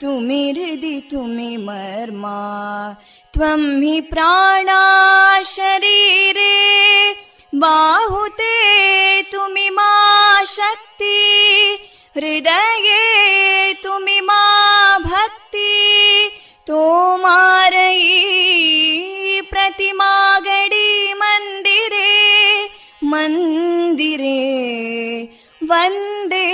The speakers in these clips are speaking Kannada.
तुमि हृदि तुमि मर्मा त्वं हि प्राणा शरीरे बाहुते तुमि मा शक्ति हृदये तुमि मा भक्ति तोमारयी प्रतिमा गडी मन्दिरे मन्दिरे वन्दे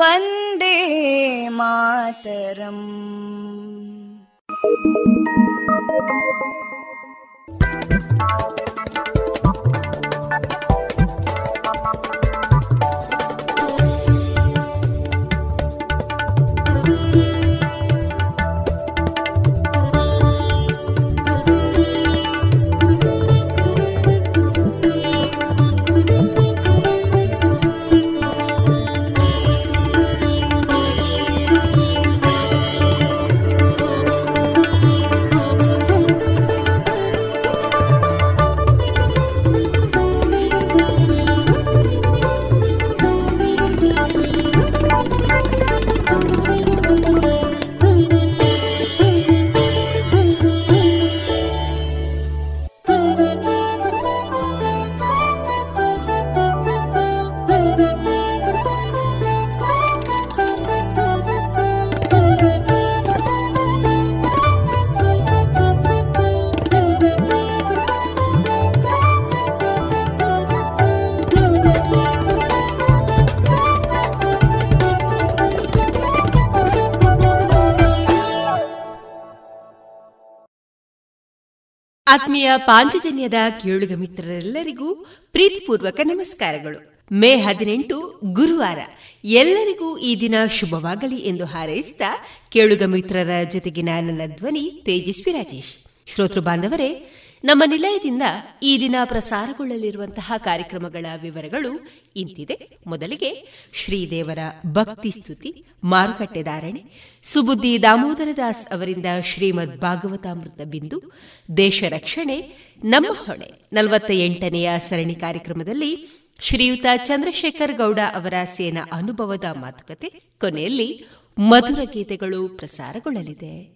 वन्दे मातरम् ಆತ್ಮೀಯ ಪಾಂಚಜನ್ಯದ ಕೇಳುಗ ಮಿತ್ರರೆಲ್ಲರಿಗೂ ಪ್ರೀತಿಪೂರ್ವಕ ನಮಸ್ಕಾರಗಳು. ಮೇ ಹದಿನೆಂಟು, ಗುರುವಾರ. ಎಲ್ಲರಿಗೂ ಈ ದಿನ ಶುಭವಾಗಲಿ ಎಂದು ಹಾರೈಸಿದ ಕೇಳುಗ ಮಿತ್ರರ ಜೊತೆಗಿನ ನನ್ನ ಧ್ವನಿ ತೇಜಸ್ವಿ ರಾಜೇಶ್. ಶ್ರೋತೃ ಬಾಂಧವರೇ ನಮ್ಮ ನಿಲಯದಿಂದ ಈ ದಿನ ಪ್ರಸಾರಗೊಳ್ಳಲಿರುವಂತಹ ಕಾರ್ಯಕ್ರಮಗಳ ವಿವರಗಳು ಇಂತಿದೆ. ಮೊದಲಿಗೆ ಶ್ರೀದೇವರ ಭಕ್ತಿ ಸ್ತುತಿ, ಮಾರುಕಟ್ಟೆ ಧಾರಣೆ. ಸುಬುದ್ದಿ ದಾಮೋದರ ದಾಸ್ ಅವರಿಂದ ಶ್ರೀಮದ್ ಭಾಗವತಾಮೃತ ಬಿಂದು. ದೇಶ ರಕ್ಷಣೆ, ನಮ್ಮ ಹೊಣೆ. ನಲವತ್ತ ಎಂಟನೆಯ ಸರಣಿ ಕಾರ್ಯಕ್ರಮದಲ್ಲಿ ಶ್ರೀಯುತ ಚಂದ್ರಶೇಖರ್ ಗೌಡ ಅವರ ಸೇನಾ ಅನುಭವದ ಮಾತುಕತೆ. ಕೊನೆಯಲ್ಲಿ ಮಧುರ ಗೀತೆಗಳು ಪ್ರಸಾರಗೊಳ್ಳಲಿದೆ.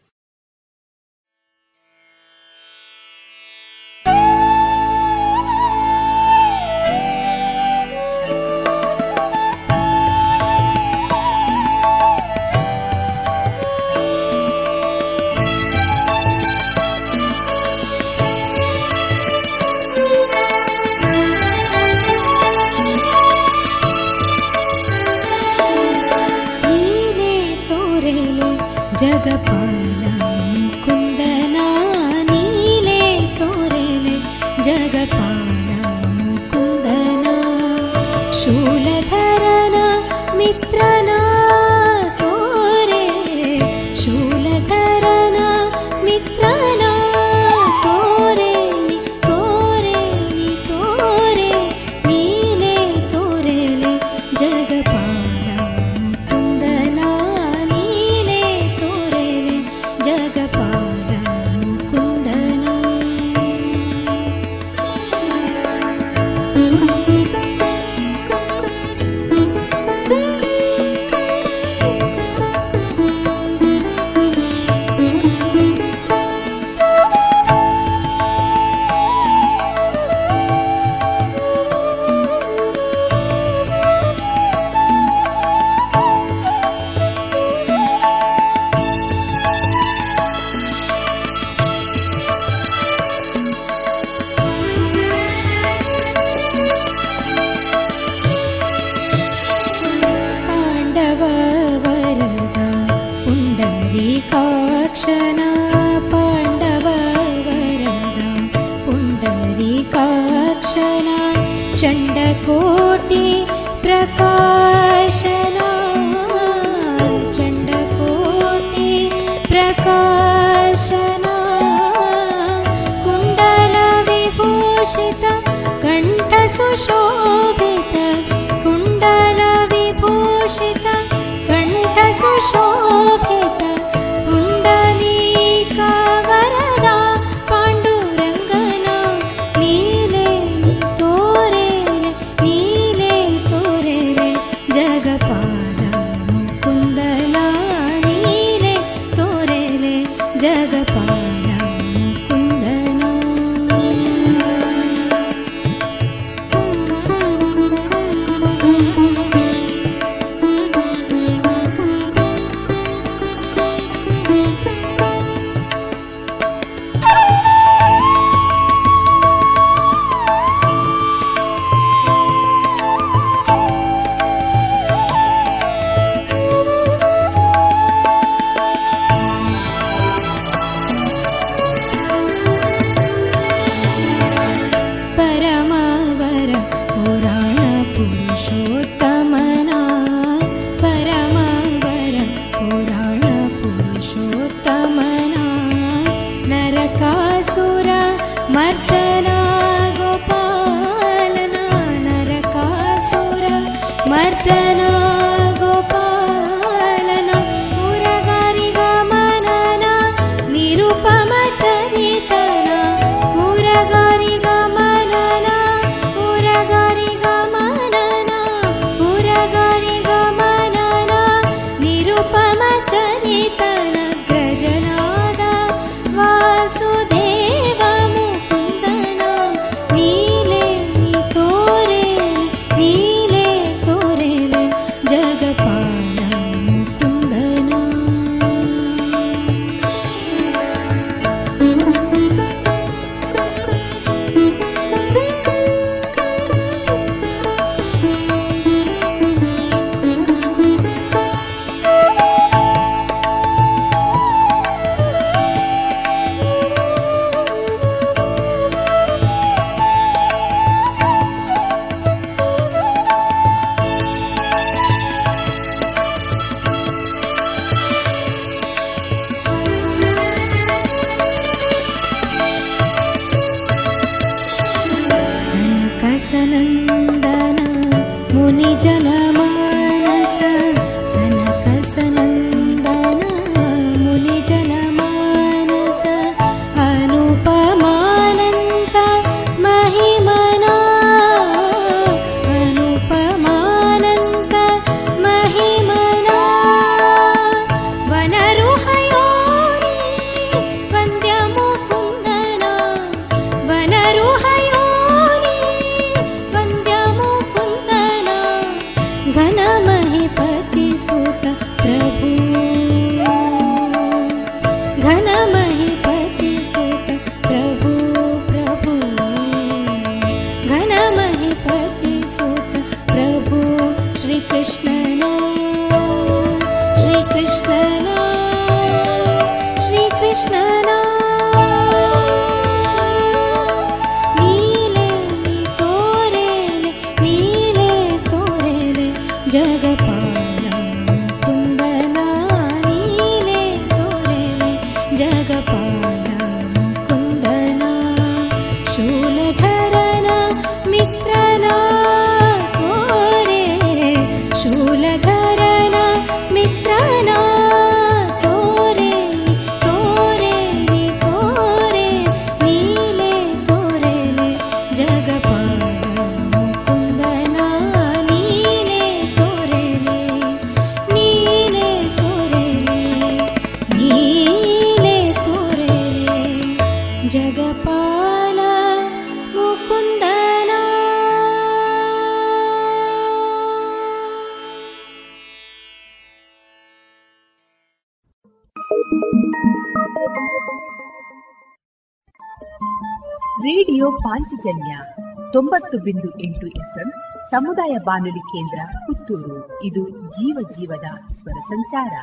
ಬಿಂದು ಎಂಟು ಎಫ್ಎಂ, ಸಮುದಾಯ ಬಾನುಲಿ ಕೇಂದ್ರ ಪುತ್ತೂರು. ಇದು ಜೀವ ಜೀವದ ಸ್ವರ ಸಂಚಾರ.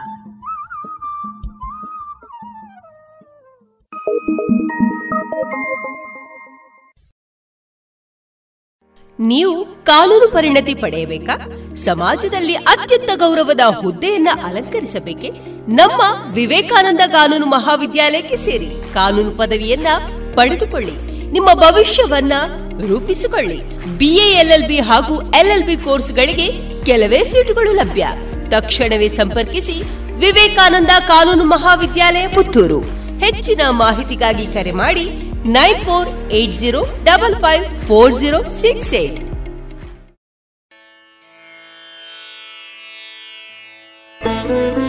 ನೀವು ಕಾನೂನು ಪರಿಣತಿ ಪಡೆಯಬೇಕಾ? ಸಮಾಜದಲ್ಲಿ ಅತ್ಯಂತ ಗೌರವದ ಹುದ್ದೆಯನ್ನ ಅಲಂಕರಿಸಬೇಕೆ? ನಮ್ಮ ವಿವೇಕಾನಂದ ಕಾನೂನು ಮಹಾವಿದ್ಯಾಲಯಕ್ಕೆ ಸೇರಿ ಕಾನೂನು ಪದವಿಯನ್ನ ಪಡೆದುಕೊಳ್ಳಿ. ನಿಮ್ಮ ಭವಿಷ್ಯವನ್ನ ರೂಪಿಸಿಕೊಳ್ಳಿ. ಬಿಎಎಲ್ಎಲ್ಬಿ ಹಾಗೂ ಎಲ್ಎಲ್ಬಿ ಕೋರ್ಸ್ಗಳಿಗೆ ಕೆಲವೇ ಸೀಟುಗಳು ಲಭ್ಯ. ತಕ್ಷಣವೇ ಸಂಪರ್ಕಿಸಿ ವಿವೇಕಾನಂದ ಕಾನೂನು ಮಹಾವಿದ್ಯಾಲಯ ಪುತ್ತೂರು. ಹೆಚ್ಚಿನ ಮಾಹಿತಿಗಾಗಿ ಕರೆ ಮಾಡಿ nine four eight zero double five four zero six eight. Thank you.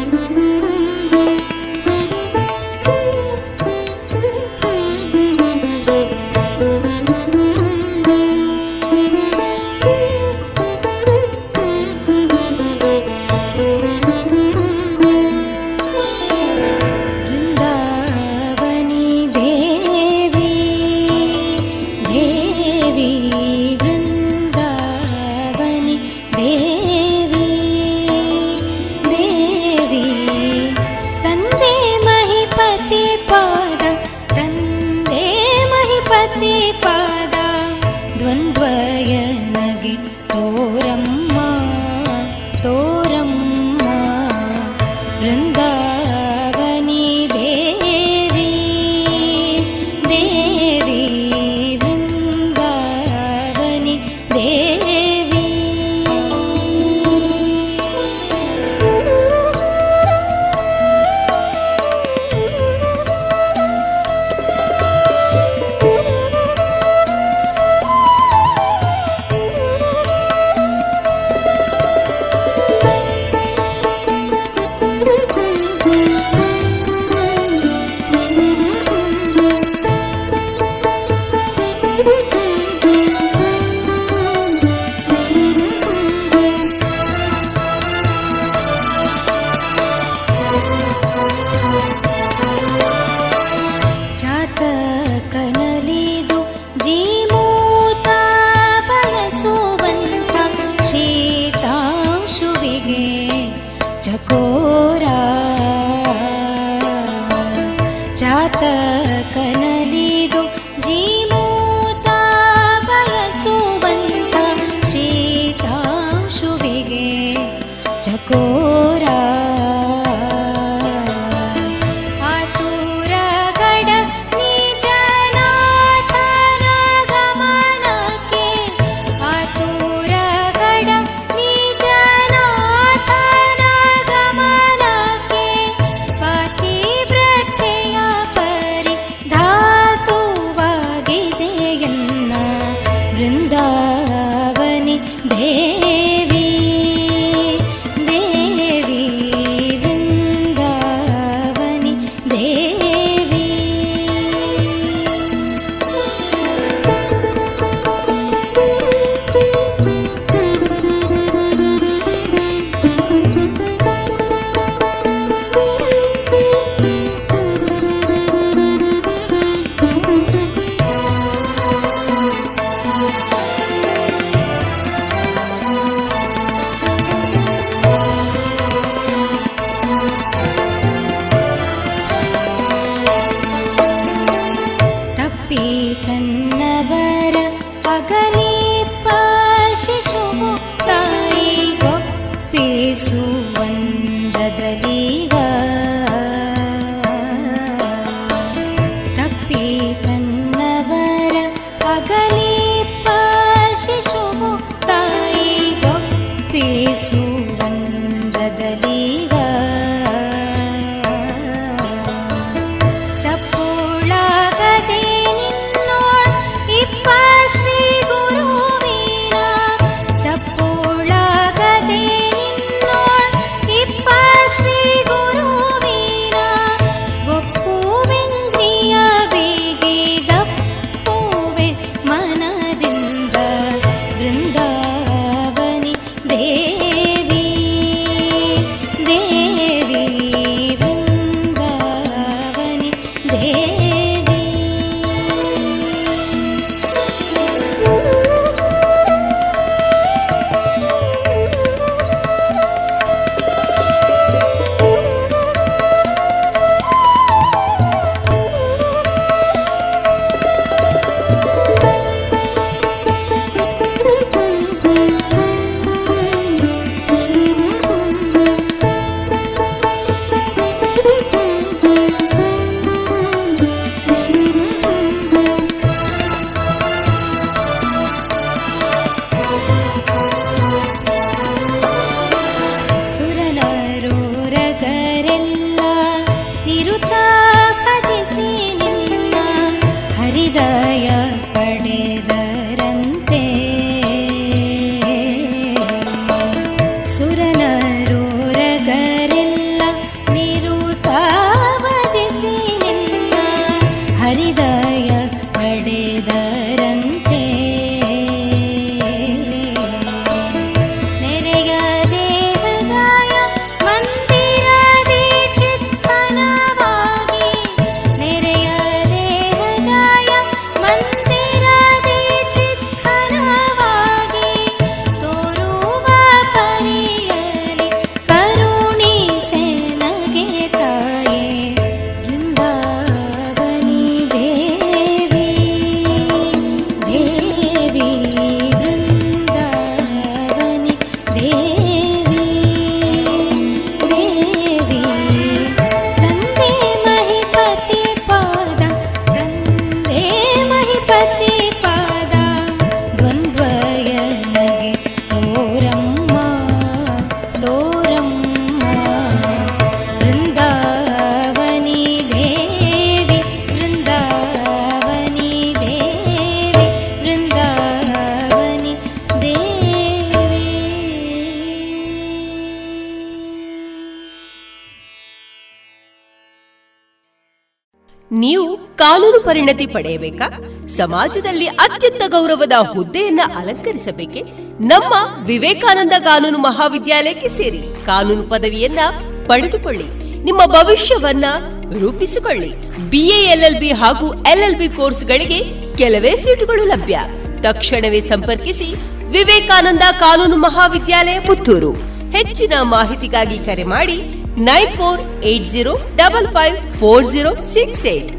ಪಡೆಯಬೇಕಾ? ಸಮಾಜದಲ್ಲಿ ಅತ್ಯಂತ ಗೌರವದ ಹುದ್ದೆಯನ್ನ ಅಲಂಕರಿಸಬೇಕೆ? ನಮ್ಮ ವಿವೇಕಾನಂದ ಕಾನೂನು ಮಹಾವಿದ್ಯಾಲಯಕ್ಕೆ ಸೇರಿ ಕಾನೂನು ಪದವಿಯನ್ನ ಪಡೆದುಕೊಳ್ಳಿ. ನಿಮ್ಮ ಭವಿಷ್ಯವನ್ನ ರೂಪಿಸಿಕೊಳ್ಳಿ. ಬಿಎ ಎಲ್ಎಲ್ಬಿ ಹಾಗೂ ಎಲ್ಎಲ್ಬಿ ಕೋರ್ಸ್ಗಳಿಗೆ ಕೆಲವೇ ಸೀಟುಗಳು ಲಭ್ಯ. ತಕ್ಷಣವೇ ಸಂಪರ್ಕಿಸಿ ವಿವೇಕಾನಂದ ಕಾನೂನು ಮಹಾವಿದ್ಯಾಲಯ ಪುತ್ತೂರು. ಹೆಚ್ಚಿನ ಮಾಹಿತಿಗಾಗಿ ಕರೆ ಮಾಡಿ nine four eight zero double five four zero six eight.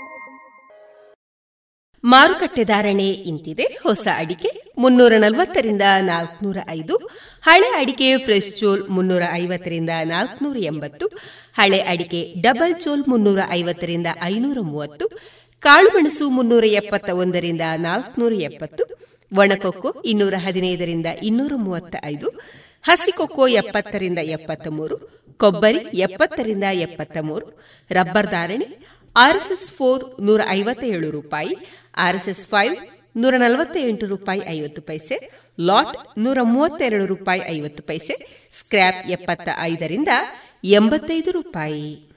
ಮಾರುಕಟ್ಟೆ ಧಾರಣೆ ಇಂತಿದೆ. ಹೊಸ ಅಡಿಕೆ ಮುನ್ನೂರ ನಲವತ್ತರಿಂದ ನಾಲ್ಕನೂರ ಐದು ಹಳೆ ಅಡಿಕೆ ಫ್ರೆಶ್ ಚೋಲ್ ಮುನ್ನೂರ ಐವತ್ತರಿಂದ ನಾಲ್ಕನೂರ ಎಂಬತ್ತು ಹಳೆ ಅಡಿಕೆ ಡಬಲ್ ಚೋಲ್ ಮುನ್ನೂರ ಐವತ್ತರಿಂದ ಐನೂರ ಮೂವತ್ತು ಕಾಳುಮೆಣಸು ಮುನ್ನೂರ ಎಪ್ಪತ್ತ ಒಂದರಿಂದ ನಾಲ್ಕನೂರ ಎಪ್ಪತ್ತು ಒಣಕೊಕ್ಕೋ ಇನ್ನೂರ ಹದಿನೈದರಿಂದ ಇನ್ನೂರ ಮೂವತ್ತ ಐದು ಹಸಿಕೊಕ್ಕೋ ಎಪ್ಪತ್ತರಿಂದ ಎಪ್ಪತ್ತ ಮೂರು ಕೊಬ್ಬರಿ ಎಪ್ಪತ್ತರಿಂದ ಎಪ್ಪತ್ತ ಮೂರು ರಬ್ಬರ್ ಧಾರಣೆ ಆರ್ಎಸ್ಎಸ್ ಫೋರ್ ನೂರ ಐವತ್ತ ಏಳು ರೂಪಾಯಿ ಆರ್ಎಸ್ಎಸ್ ಫೈವ್ ನೂರ ನಲವತ್ತ ಎಂಟು ರೂಪಾಯಿ ಐವತ್ತು ಪೈಸೆ, ಲಾಟ್ ನೂರ ಮೂವತ್ತೆರಡು ರೂಪಾಯಿ ಐವತ್ತು ಪೈಸೆ, ಸ್ಕ್ರ್ಯಾಪ್ ಎಪ್ಪತ್ತ ಐದರಿಂದ ಎಂಬತ್ತೈದು ರೂಪಾಯಿ.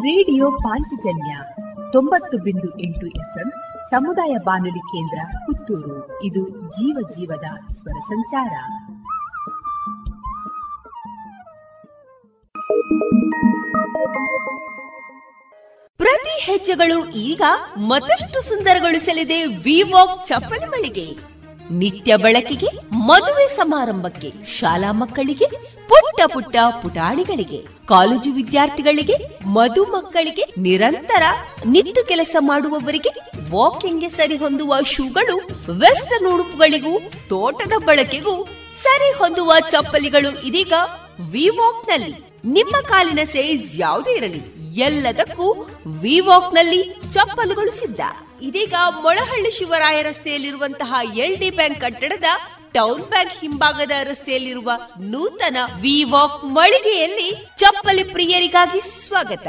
ರೇಡಿಯೋ ಪಾಂಚಜನ್ಯ ತೊಂಬತ್ತು ಬಿಂದು ಎಂಟು ಎಫ್ಎಂ ಸಮುದಾಯ ಬಾನುಲಿ ಕೇಂದ್ರ ಪುತ್ತೂರು. ಇದು ಜೀವ ಜೀವದ ಸ್ವರ ಸಂಚಾರ. ಪ್ರತಿ ಹೆಜ್ಜೆಗಳು ಈಗ ಮತ್ತಷ್ಟು ಸುಂದರಗೊಳಿಸಲಿದೆ ವಿವಾಕ್ ಚಪ್ಪಲಿ ಮಳಿಗೆ. ನಿತ್ಯ ಬಳಕೆಗೆ, ಮದುವೆ ಸಮಾರಂಭಕ್ಕೆ, ಶಾಲಾ ಮಕ್ಕಳಿಗೆ, ಪುಟ್ಟ ಪುಟ್ಟ ಪುಟಾಣಿಗಳಿಗೆ, ಕಾಲೇಜು ವಿದ್ಯಾರ್ಥಿಗಳಿಗೆ, ಮಧು ಮಕ್ಕಳಿಗೆ ನಿರಂತರ ನಿತ್ತು ಕೆಲಸ ಮಾಡುವವರಿಗೆ ವಾಕಿಂಗ್ಗೆ ಸರಿ ಹೊಂದುವ ಶೂಗಳು, ವೆಸ್ಟರ್ನ್ ಉಡುಪುಗಳಿಗೂ, ತೋಟದ ಬಳಕೆಗೂ ಸರಿ ಹೊಂದುವ ಚಪ್ಪಲಿಗಳು ಇದೀಗ ವಿವಾಕ್ನಲ್ಲಿ ನಿಮ್ಮ ಕಾಲಿನ ಸೈಜ್ ಯಾವುದೇ ಇರಲಿ, ಎಲ್ಲದಕ್ಕೂ ವಿವಾಕ್ನಲ್ಲಿ ಚಪ್ಪಲುಗಳು ಸಿದ್ಧ ಇದೀಗ ಮೊಳಹಳ್ಳಿ ಶಿವರಾಯ ರಸ್ತೆಯಲ್ಲಿರುವಂತಹ ಎಲ್ ಡಿ ಬ್ಯಾಂಕ್ ಕಟ್ಟಡದ ಟೌನ್ ಬ್ಯಾಂಕ್ ಹಿಂಭಾಗದ ರಸ್ತೆಯಲ್ಲಿರುವ ನೂತನ ವಿವಾಕ್ ಮಳಿಗೆಯಲ್ಲಿ ಚಪ್ಪಲಿ ಪ್ರಿಯರಿಗಾಗಿ ಸ್ವಾಗತ.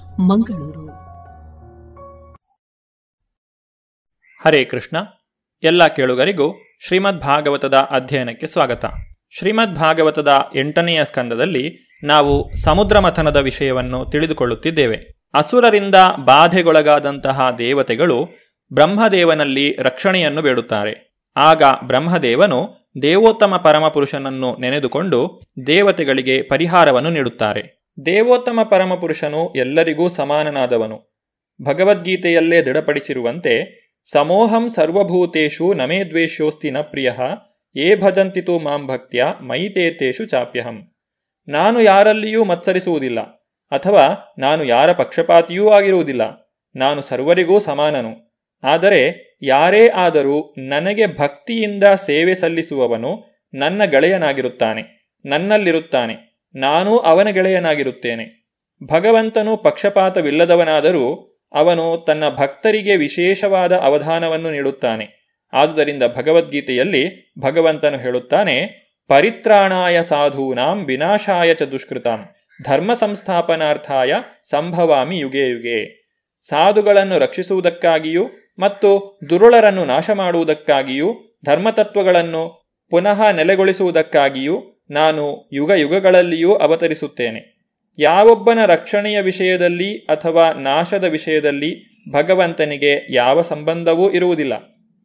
ಮಂಗಳೂರು. ಹರೇ ಕೃಷ್ಣ. ಎಲ್ಲ ಕೇಳುಗರಿಗೂ ಶ್ರೀಮದ್ ಭಾಗವತದ ಅಧ್ಯಯನಕ್ಕೆ ಸ್ವಾಗತ. ಶ್ರೀಮದ್ ಭಾಗವತದ ಎಂಟನೆಯ ಸ್ಕಂದದಲ್ಲಿ ನಾವು ಸಮುದ್ರ ಮಥನದ ವಿಷಯವನ್ನು ತಿಳಿದುಕೊಳ್ಳುತ್ತಿದ್ದೇವೆ. ಅಸುರರಿಂದ ಬಾಧೆಗೊಳಗಾದಂತಹ ದೇವತೆಗಳು ಬ್ರಹ್ಮದೇವನಲ್ಲಿ ರಕ್ಷಣೆಯನ್ನು ಬೇಡುತ್ತಾರೆ. ಆಗ ಬ್ರಹ್ಮದೇವನು ದೇವೋತ್ತಮ ಪರಮಪುರುಷನನ್ನು ನೆನೆದುಕೊಂಡು ದೇವತೆಗಳಿಗೆ ಪರಿಹಾರವನ್ನು ನೀಡುತ್ತಾರೆ. ದೇವೋತ್ತಮ ಪರಮಪುರುಷನು ಎಲ್ಲರಿಗೂ ಸಮಾನನಾದವನು. ಭಗವದ್ಗೀತೆಯಲ್ಲೇ ದೃಢಪಡಿಸಿರುವಂತೆ, ಸಮೋಹಂ ಸರ್ವಭೂತೇಷು ನಮೇ ದ್ವೇಷೋಸ್ತಿ ನ ಪ್ರಿಯ ಏ ಭಜಂತಿತು ಮಾಂ ಭಕ್ತ್ಯ, ಮೈತೇತೇಷು ಚಾಪ್ಯಹಂ. ನಾನು ಯಾರಲ್ಲಿಯೂ ಮತ್ಸರಿಸುವುದಿಲ್ಲ, ಅಥವಾ ನಾನು ಯಾರ ಪಕ್ಷಪಾತಿಯೂ ಆಗಿರುವುದಿಲ್ಲ, ನಾನು ಸರ್ವರಿಗೂ ಸಮಾನನು. ಆದರೆ ಯಾರೇ ಆದರೂ ನನಗೆ ಭಕ್ತಿಯಿಂದ ಸೇವೆ ಸಲ್ಲಿಸುವವನು ನನ್ನ ಗೆಳೆಯನಾಗಿರುತ್ತಾನೆ, ನನ್ನಲ್ಲಿರುತ್ತಾನೆ. ನಾನೂ ಅವನ ಗೆಳೆಯನಾಗಿರುತ್ತೇನೆ. ಭಗವಂತನು ಪಕ್ಷಪಾತವಿಲ್ಲದವನಾದರೂ ಅವನು ತನ್ನ ಭಕ್ತರಿಗೆ ವಿಶೇಷವಾದ ಅವಧಾನವನ್ನು ನೀಡುತ್ತಾನೆ. ಆದುದರಿಂದ ಭಗವದ್ಗೀತೆಯಲ್ಲಿ ಭಗವಂತನು ಹೇಳುತ್ತಾನೆ, ಪರಿತ್ರಾಣಾಯ ಸಾಧೂನಾಂ ವಿನಾಶಾಯ ಚ ದುಷ್ಕೃತಾಂ ಧರ್ಮ ಸಂಸ್ಥಾಪನಾರ್ಥಾಯ ಸಂಭವಾಮಿ ಯುಗೆ ಯುಗೆ. ಸಾಧುಗಳನ್ನು ರಕ್ಷಿಸುವುದಕ್ಕಾಗಿಯೂ ಮತ್ತು ದುರುಳರನ್ನು ನಾಶ ಮಾಡುವುದಕ್ಕಾಗಿಯೂ ಧರ್ಮತತ್ವಗಳನ್ನು ಪುನಃ ನೆಲೆಗೊಳಿಸುವುದಕ್ಕಾಗಿಯೂ ನಾನು ಯುಗ ಯುಗಗಳಲ್ಲಿಯೂ ಅವತರಿಸುತ್ತೇನೆ. ಯಾವೊಬ್ಬನ ರಕ್ಷಣೆಯ ವಿಷಯದಲ್ಲಿ ಅಥವಾ ನಾಶದ ವಿಷಯದಲ್ಲಿ ಭಗವಂತನಿಗೆ ಯಾವ ಸಂಬಂಧವೂ ಇರುವುದಿಲ್ಲ.